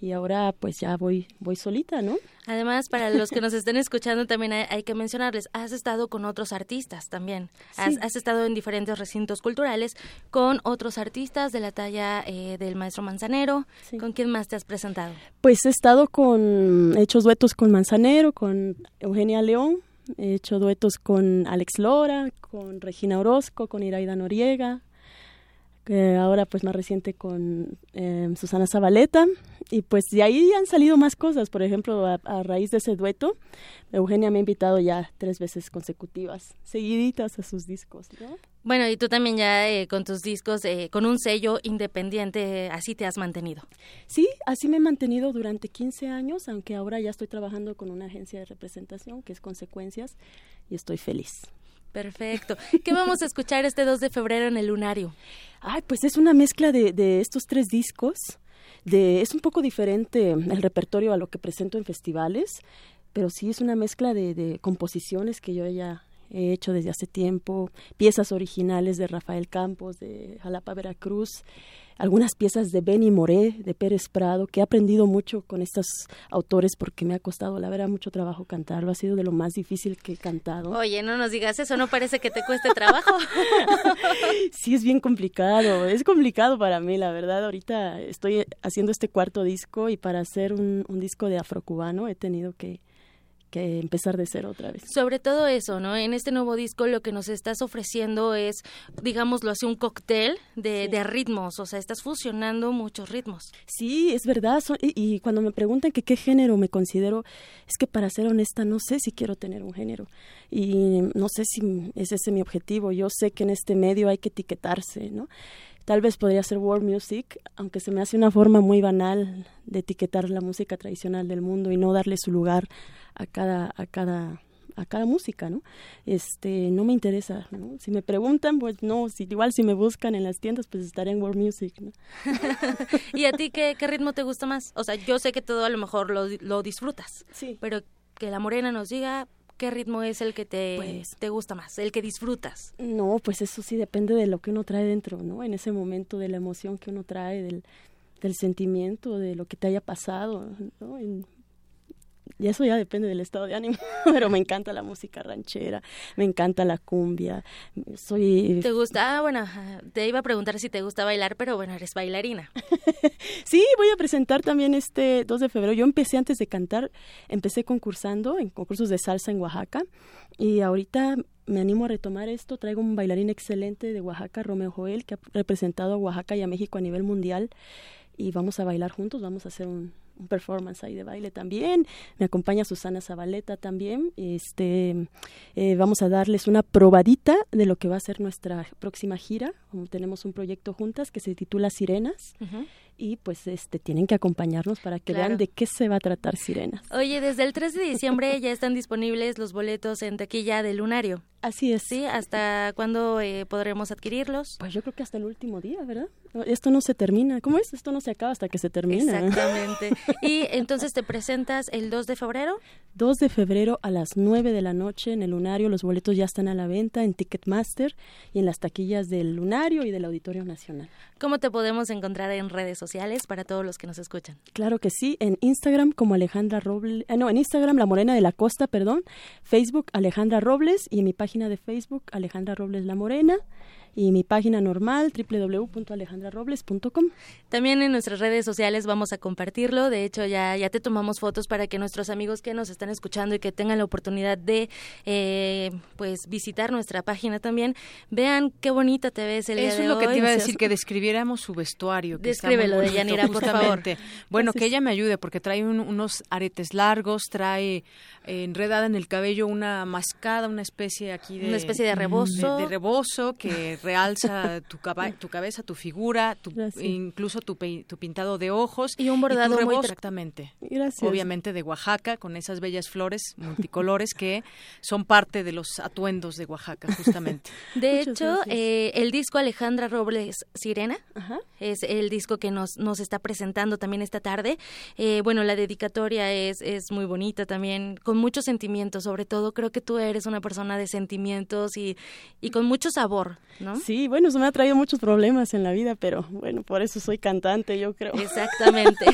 Y ahora pues ya voy, voy solita, ¿no? Además, para los que nos estén escuchando también hay, que mencionarles, has estado con otros artistas también. Has, estado en diferentes recintos culturales con otros artistas de la talla eh, del maestro Manzanero. ¿Con quién más te has presentado? Pues he estado con, he hecho duetos con Manzanero, con Eugenia León, He hecho duetos con Alex Lora, con Regina Orozco, con Iraida Noriega, ahora pues más reciente con em, Susana Zabaleta y pues de ahí han salido más cosas, por ejemplo a, raíz de ese dueto Eugenia me ha invitado ya tres veces consecutivas, seguiditas a sus discos. Bueno, y tú también ya eh, con tus discos, eh, con un sello independiente, así te has mantenido. Sí, así me he mantenido durante 15 años, aunque ahora ya estoy trabajando con una agencia de representación que es Consecuencias y estoy feliz. Perfecto. ¿Qué vamos a escuchar este 2 de febrero en el Lunario? Ay, pues es una mezcla de, de estos tres discos. De, es un poco diferente el repertorio a lo que presento en festivales, pero sí es una mezcla de, de composiciones que yo ya he hecho desde hace tiempo, piezas originales de Rafael Campos, de Jalapa, Veracruz, algunas piezas de Benny Moré, de Pérez Prado, que he aprendido mucho con estos autores porque me ha costado, la verdad, mucho trabajo cantarlo. Ha sido de lo más difícil que he cantado. Oye, no nos digas eso, no parece que te cueste trabajo. sí, es bien complicado, es complicado para mí, la verdad. Ahorita estoy haciendo este cuarto disco y para hacer un, un disco de afrocubano he tenido que que empezar de cero otra vez. Sobre todo eso, ¿no? En este nuevo disco lo que nos estás ofreciendo es, digámoslo así, un cóctel de, de ritmos, o sea, estás fusionando muchos ritmos. Sí, es verdad, y, cuando me preguntan que qué género me considero, es que para ser honesta no sé si quiero tener un género y no sé si ese es mi objetivo, yo sé que en este medio hay que etiquetarse, ¿no? Tal vez podría ser world music, aunque se me hace una forma muy banal de etiquetar la música tradicional del mundo y no darle su lugar a cada a cada a cada música, ¿no? Este, no me interesa, ¿no? Si me preguntan, pues no, si igual si me buscan en las tiendas, pues estaré en world music, ¿no? ¿Y a ti qué, qué ritmo te gusta más? O sea, yo sé que todo a lo mejor lo, lo disfrutas, sí. pero que la morena nos diga, ¿qué ritmo es el que te, pues, te gusta más, el que disfrutas? No, pues eso sí depende de lo que uno trae dentro, ¿no? En ese momento de la emoción que uno trae, del, del sentimiento, de lo que te haya pasado, ¿no? Y eso ya depende del estado de ánimo, pero me encanta la música ranchera, me encanta la cumbia, soy... ¿Te gusta? Ah, bueno, te iba a preguntar si te gusta bailar, pero bueno, eres bailarina. sí, voy a presentar también este 2 de febrero. Yo empecé antes de cantar, empecé concursando en concursos de salsa en Oaxaca y ahorita me animo a retomar esto. Traigo un bailarín excelente de Oaxaca, Romeo Joel, que ha representado a Oaxaca y a México a nivel mundial y vamos a bailar juntos, vamos a hacer un, un performance ahí de baile también. Me acompaña Susana Zabaleta también. Este, eh, vamos a darles una probadita de lo que va a ser nuestra próxima gira. Tenemos un proyecto juntas que se titula Sirenas y pues este tienen que acompañarnos para que vean de qué se va a tratar Sirenas. Oye, desde el 3 de diciembre ya están disponibles los boletos en taquilla del Lunario. Así es. Sí, ¿hasta cuándo eh, podremos adquirirlos? Pues yo creo que hasta el último día, ¿verdad? Esto no se termina. ¿Cómo es? Esto no se acaba hasta que se termina. Exactamente. ¿Y entonces te presentas el 2 de febrero? 2 de febrero a las 9 de la noche en el Lunario. Los boletos ya están a la venta en Ticketmaster y en las taquillas del Lunario y del Auditorio Nacional. ¿Cómo te podemos encontrar en redes sociales para todos los que nos escuchan? Claro que sí, en Instagram como Alejandra Robles, eh, no, en Instagram La Morena de la Costa, perdón, Facebook Alejandra Robles y en mi página de Facebook Alejandra Robles La Morena y mi página normal www.alejandrarobles.com. También en nuestras redes sociales vamos a compartirlo. De hecho, ya, ya te tomamos fotos para que nuestros amigos que nos están escuchando y que tengan la oportunidad de eh, pues visitar nuestra página también vean qué bonita te ves el Eso día de es lo que te iba a decir, que describiéramos su vestuario. Que Descríbelo de Yanira, por favor. Bueno, que ella me ayude porque trae unos aretes largos, trae eh, enredada en el cabello una mascada, una especie aquí de... Una especie de rebozo. De, de rebozo que realza tu, tu cabeza, tu figura, tu, incluso tu, tu, pintado de ojos. Y un bordado muy exactamente. Obviamente de Oaxaca, con esas bellas flores multicolores que son parte de los atuendos de Oaxaca, justamente. De hecho, eh, el disco Alejandra Robles Sirena es el disco que nos, nos está presentando también esta tarde. Eh, bueno, la dedicatoria es, es muy bonita también, con muchos sentimientos, sobre todo creo que tú eres una persona de sentimientos y, y con mucho sabor, ¿no? Sí, bueno, eso me ha traído muchos problemas en la vida, pero bueno, por eso soy cantante, yo creo. Exactamente.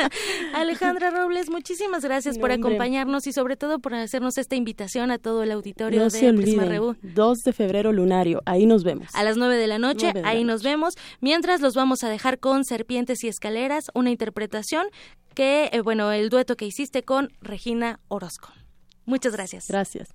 Alejandra Robles, muchísimas gracias por acompañarnos y sobre todo por hacernos esta invitación a todo el auditorio no de se olviden, 2 de febrero lunario, ahí nos vemos. A las 9 de la noche, ahí nos vemos. Mientras los vamos a dejar con Serpientes y Escaleras, una interpretación que, eh, bueno, el dueto que hiciste con Regina Orozco. Muchas gracias. Gracias.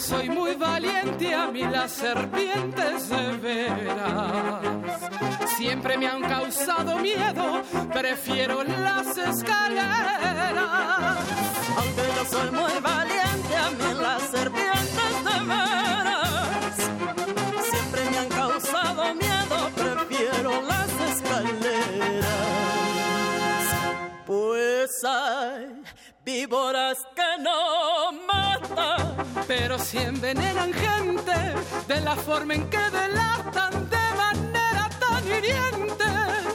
Soy muy valiente, a mí las serpientes de veras siempre me han causado miedo, prefiero las escaleras. Aunque yo soy muy valiente, a mí las serpientes de veras siempre me han causado miedo, prefiero las escaleras. Pues hay víboras que no matan, pero si envenenan gente de la forma en que delatan de manera tan hiriente.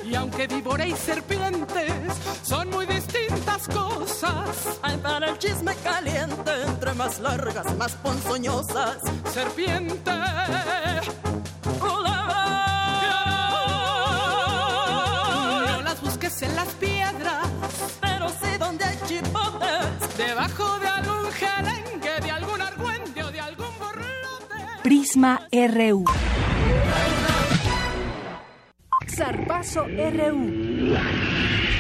Y aunque víbora y serpientes son muy distintas cosas, Ay, para el chisme caliente, entre más largas, más ponzoñosas. serpiente. No las busques en las piedras, debajo de algún jerengue, de algún argüente o de algún borlote. Prisma RU. Zarpazo RU.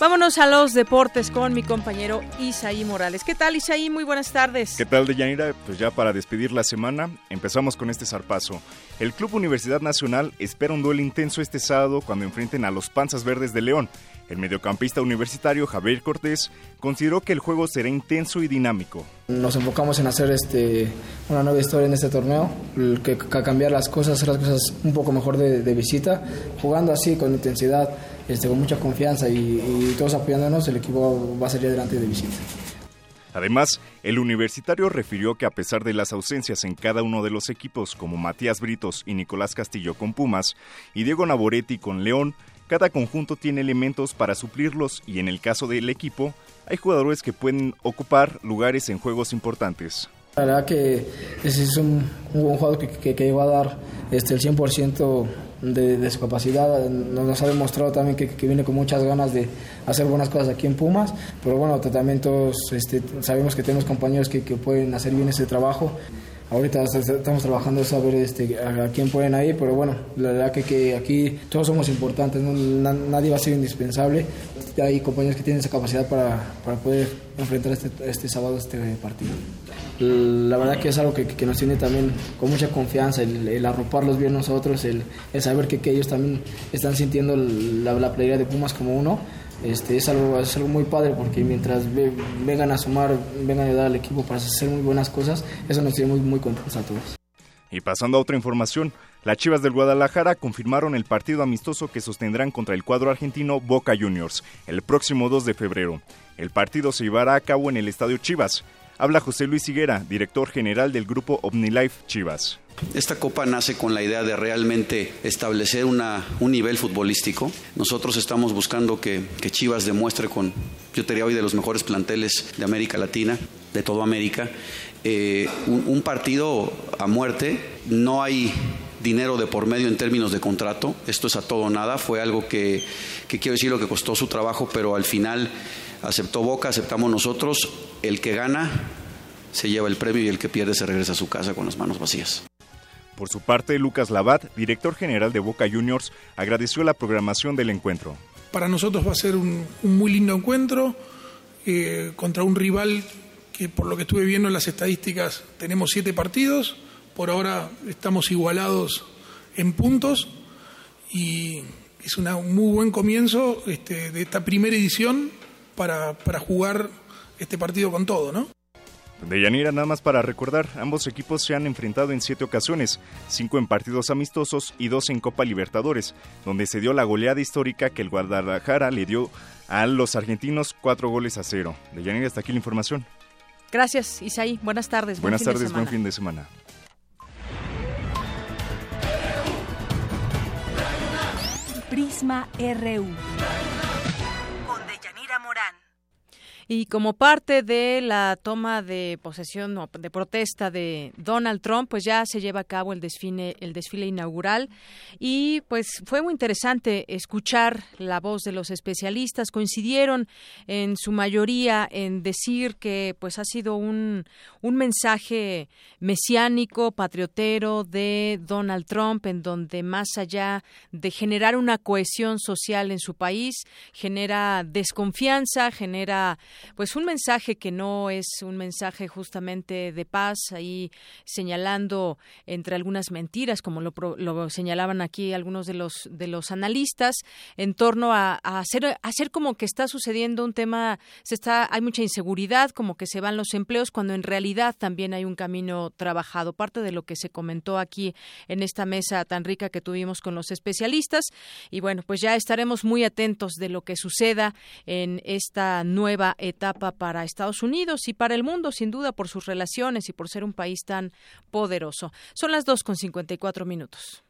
Vámonos a los deportes con mi compañero Isaí Morales. ¿Qué tal, Isaí? Muy buenas tardes. ¿Qué tal, Deyanira? Pues ya para despedir la semana, empezamos con este zarpazo. El Club Universidad Nacional espera un duelo intenso este sábado cuando enfrenten a los Panzas Verdes de León. El mediocampista universitario Javier Cortés consideró que el juego será intenso y dinámico. Nos enfocamos en hacer este, una nueva historia en este torneo, que, que cambiar las cosas, hacer las cosas un poco mejor de, de visita, jugando así con intensidad, este, con mucha confianza y, y todos apoyándonos, el equipo va a salir adelante de visita. Además, el universitario refirió que a pesar de las ausencias en cada uno de los equipos, como Matías Britos y Nicolás Castillo con Pumas y Diego Naboretti con León, cada conjunto tiene elementos para suplirlos y en el caso del equipo, hay jugadores que pueden ocupar lugares en juegos importantes. La verdad que ese es un, un buen jugador que, que, que va a dar este, el 100% de, de, su capacidad. Nos, ha demostrado también que, viene con muchas ganas de hacer buenas cosas aquí en Pumas, pero bueno, también todos este, sabemos que tenemos compañeros que, pueden hacer bien ese trabajo. Ahorita estamos trabajando eso a ver este, a, quién pueden ahí, pero bueno, la verdad que, que aquí todos somos importantes, ¿no? nadie va a ser indispensable. Hay compañeros que tienen esa capacidad para, para poder enfrentar este, este sábado este partido. La verdad que es algo que, que nos tiene también con mucha confianza, el, el arroparlos bien nosotros, el, el saber que, que, ellos también están sintiendo la, la playera de Pumas como uno. Este, es, algo, es algo muy padre porque mientras ve, vengan a sumar, vengan a ayudar al equipo para hacer muy buenas cosas, eso nos tiene muy, muy contentos a todos. Y pasando a otra información, las Chivas del Guadalajara confirmaron el partido amistoso que sostendrán contra el cuadro argentino Boca Juniors el próximo 2 de febrero. El partido se llevará a cabo en el Estadio Chivas. Habla José Luis Higuera, director general del grupo OmniLife Chivas. Esta copa nace con la idea de realmente establecer un nivel futbolístico. Nosotros estamos buscando que, Chivas demuestre con, yo te diría hoy, de los mejores planteles de América Latina, de toda América, eh, un, partido a muerte. No hay dinero de por medio en términos de contrato. Esto es a todo nada. Fue algo que, que quiero decir lo que costó su trabajo, pero al final aceptó Boca, aceptamos nosotros. El que gana se lleva el premio y el que pierde se regresa a su casa con las manos vacías. Por su parte, Lucas Labat, director general de Boca Juniors, agradeció la programación del encuentro. Para nosotros va a ser un, un muy lindo encuentro eh, contra un rival que por lo que estuve viendo en las estadísticas tenemos siete partidos, por ahora estamos igualados en puntos y es una, un muy buen comienzo este, de esta primera edición para, para jugar este partido con todo, ¿no? De Yanira, nada más para recordar, ambos equipos se han enfrentado en siete ocasiones, cinco en partidos amistosos y dos en Copa Libertadores, donde se dio la goleada histórica que el Guadalajara le dio a los argentinos cuatro goles a cero. De Yanira, hasta aquí la información. Gracias, Isaí. Buenas tardes. Buenas buen tardes, buen fin de semana. Prisma RU. Y como parte de la toma de posesión o de protesta de Donald Trump, pues ya se lleva a cabo el desfile, el desfile inaugural y pues fue muy interesante escuchar la voz de los especialistas. Coincidieron en su mayoría en decir que pues ha sido un, un mensaje mesiánico, patriotero de Donald Trump, en donde más allá de generar una cohesión social en su país, genera desconfianza, genera pues un mensaje que no es un mensaje justamente de paz, ahí señalando entre algunas mentiras, como lo, lo señalaban aquí algunos de los de los analistas, en torno a, hacer hacer como que está sucediendo un tema, se está, hay mucha inseguridad, como que se van los empleos, cuando en realidad también hay un camino trabajado. Parte de lo que se comentó aquí en esta mesa tan rica que tuvimos con los especialistas. Y bueno, pues ya estaremos muy atentos de lo que suceda en esta nueva para Estados Unidos y para el mundo, sin duda, por sus relaciones y por ser un país tan poderoso. Son las dos con 54 minutos.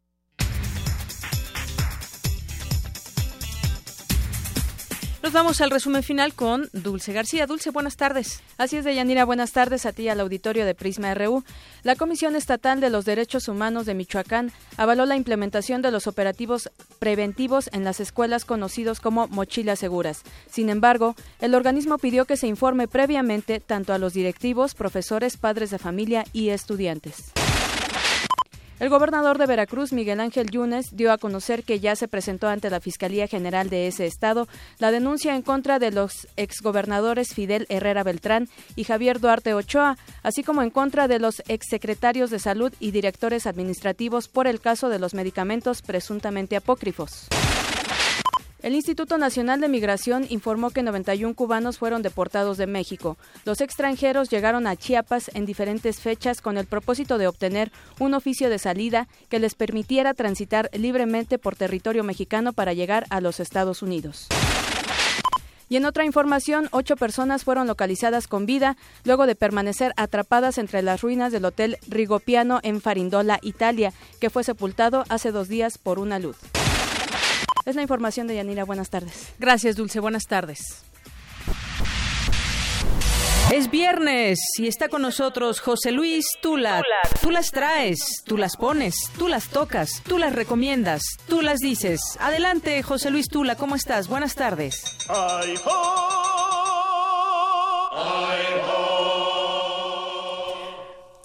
Nos vamos al resumen final con Dulce García. Dulce, buenas tardes. Así es, Deyanira, buenas tardes a ti al auditorio de Prisma RU. La Comisión Estatal de los Derechos Humanos de Michoacán avaló la implementación de los operativos preventivos en las escuelas conocidos como mochilas seguras. Sin embargo, el organismo pidió que se informe previamente tanto a los directivos, profesores, padres de familia y estudiantes. El gobernador de Veracruz, Miguel Ángel Yunes, dio a conocer que ya se presentó ante la Fiscalía General de ese estado la denuncia en contra de los exgobernadores Fidel Herrera Beltrán y Javier Duarte Ochoa, así como en contra de los exsecretarios de Salud y directores administrativos por el caso de los medicamentos presuntamente apócrifos. El Instituto Nacional de Migración informó que 91 cubanos fueron deportados de México. Los extranjeros llegaron a Chiapas en diferentes fechas con el propósito de obtener un oficio de salida que les permitiera transitar libremente por territorio mexicano para llegar a los Estados Unidos. Y en otra información, ocho personas fueron localizadas con vida luego de permanecer atrapadas entre las ruinas del Hotel Rigopiano en Farindola, Italia, que fue sepultado hace dos días por una luz. Es la información de Yanira. Buenas tardes. Gracias, Dulce. Buenas tardes. Es viernes y está con nosotros José Luis Tula. Tú las traes, tú las pones, tú las tocas, tú las recomiendas, tú las dices. Adelante, José Luis Tula, ¿cómo estás? Buenas tardes.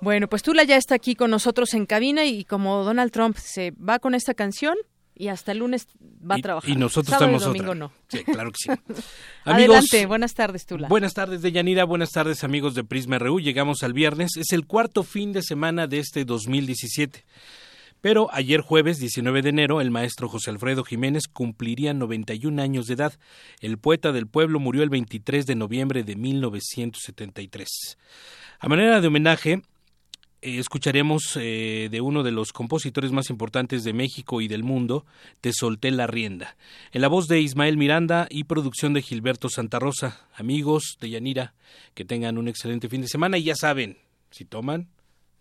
Bueno, pues Tula ya está aquí con nosotros en cabina y como Donald Trump se va con esta canción, y hasta el lunes va a trabajar. Y nosotros Sábado estamos y domingo no. Sí, claro que sí. Adelante, buenas tardes, Tula. Buenas tardes, Deyanira. Buenas tardes, amigos de Prisma RU. Llegamos al viernes. Es el cuarto fin de semana de este 2017. Pero ayer jueves 19 de enero, el maestro José Alfredo Jiménez cumpliría 91 años de edad. El poeta del pueblo murió el 23 de noviembre de 1973. A manera de homenaje, escucharemos eh, de uno de los compositores más importantes de México y del mundo, Te solté la rienda, en la voz de Ismael Miranda y producción de Gilberto Santa Rosa. Amigos de Yanira, que tengan un excelente fin de semana y ya saben, si toman,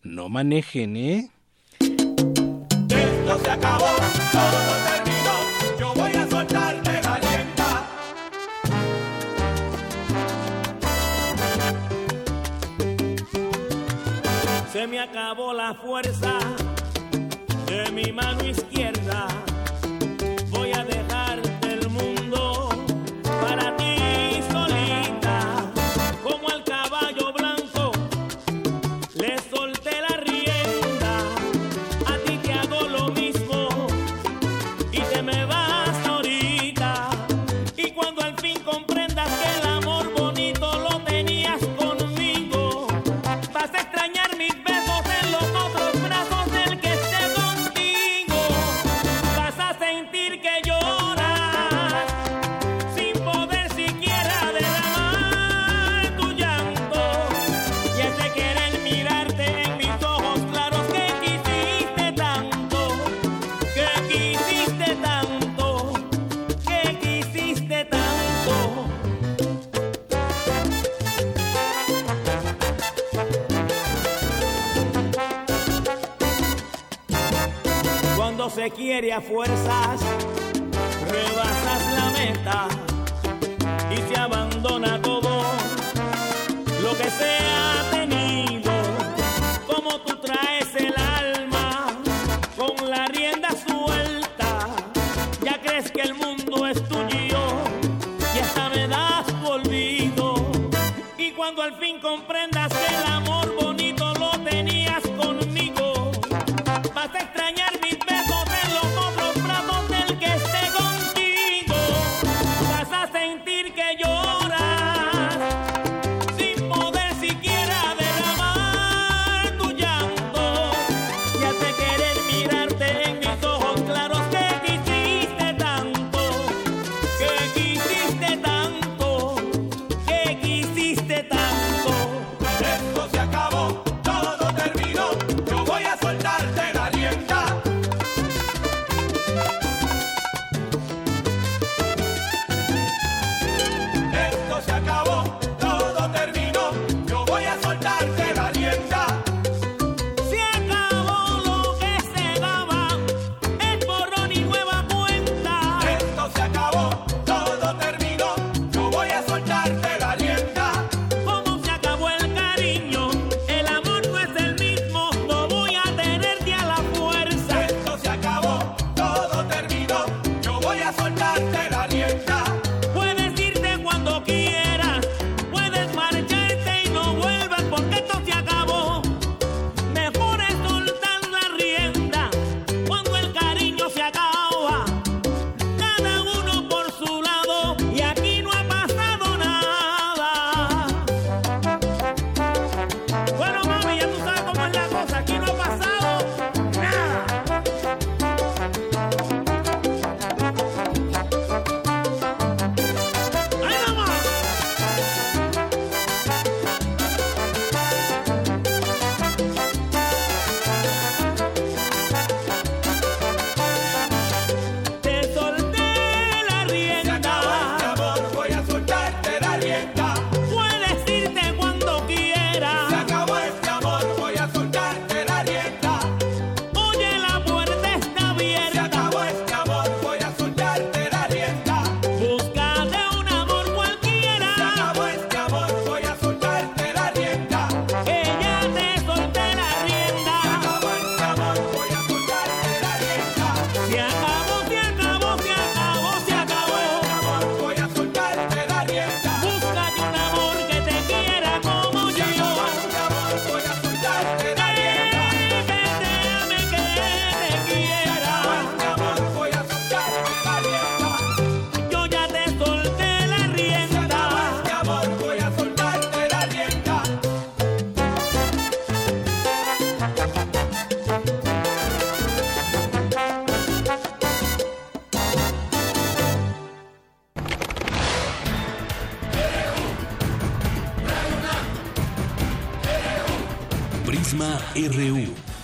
no manejen, ¿eh? Esto se acabó, Me acabó la fuerza de mi mano izquierda. Se quiere a fuerzas, rebasas la meta y se abandona todo lo que se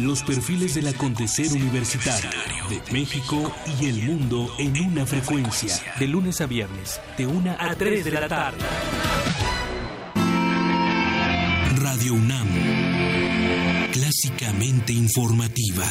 Los perfiles del acontecer universitario de México y el mundo en una frecuencia. De lunes a viernes, de 1 a 3 de la tarde. Radio UNAM. Clásicamente informativa.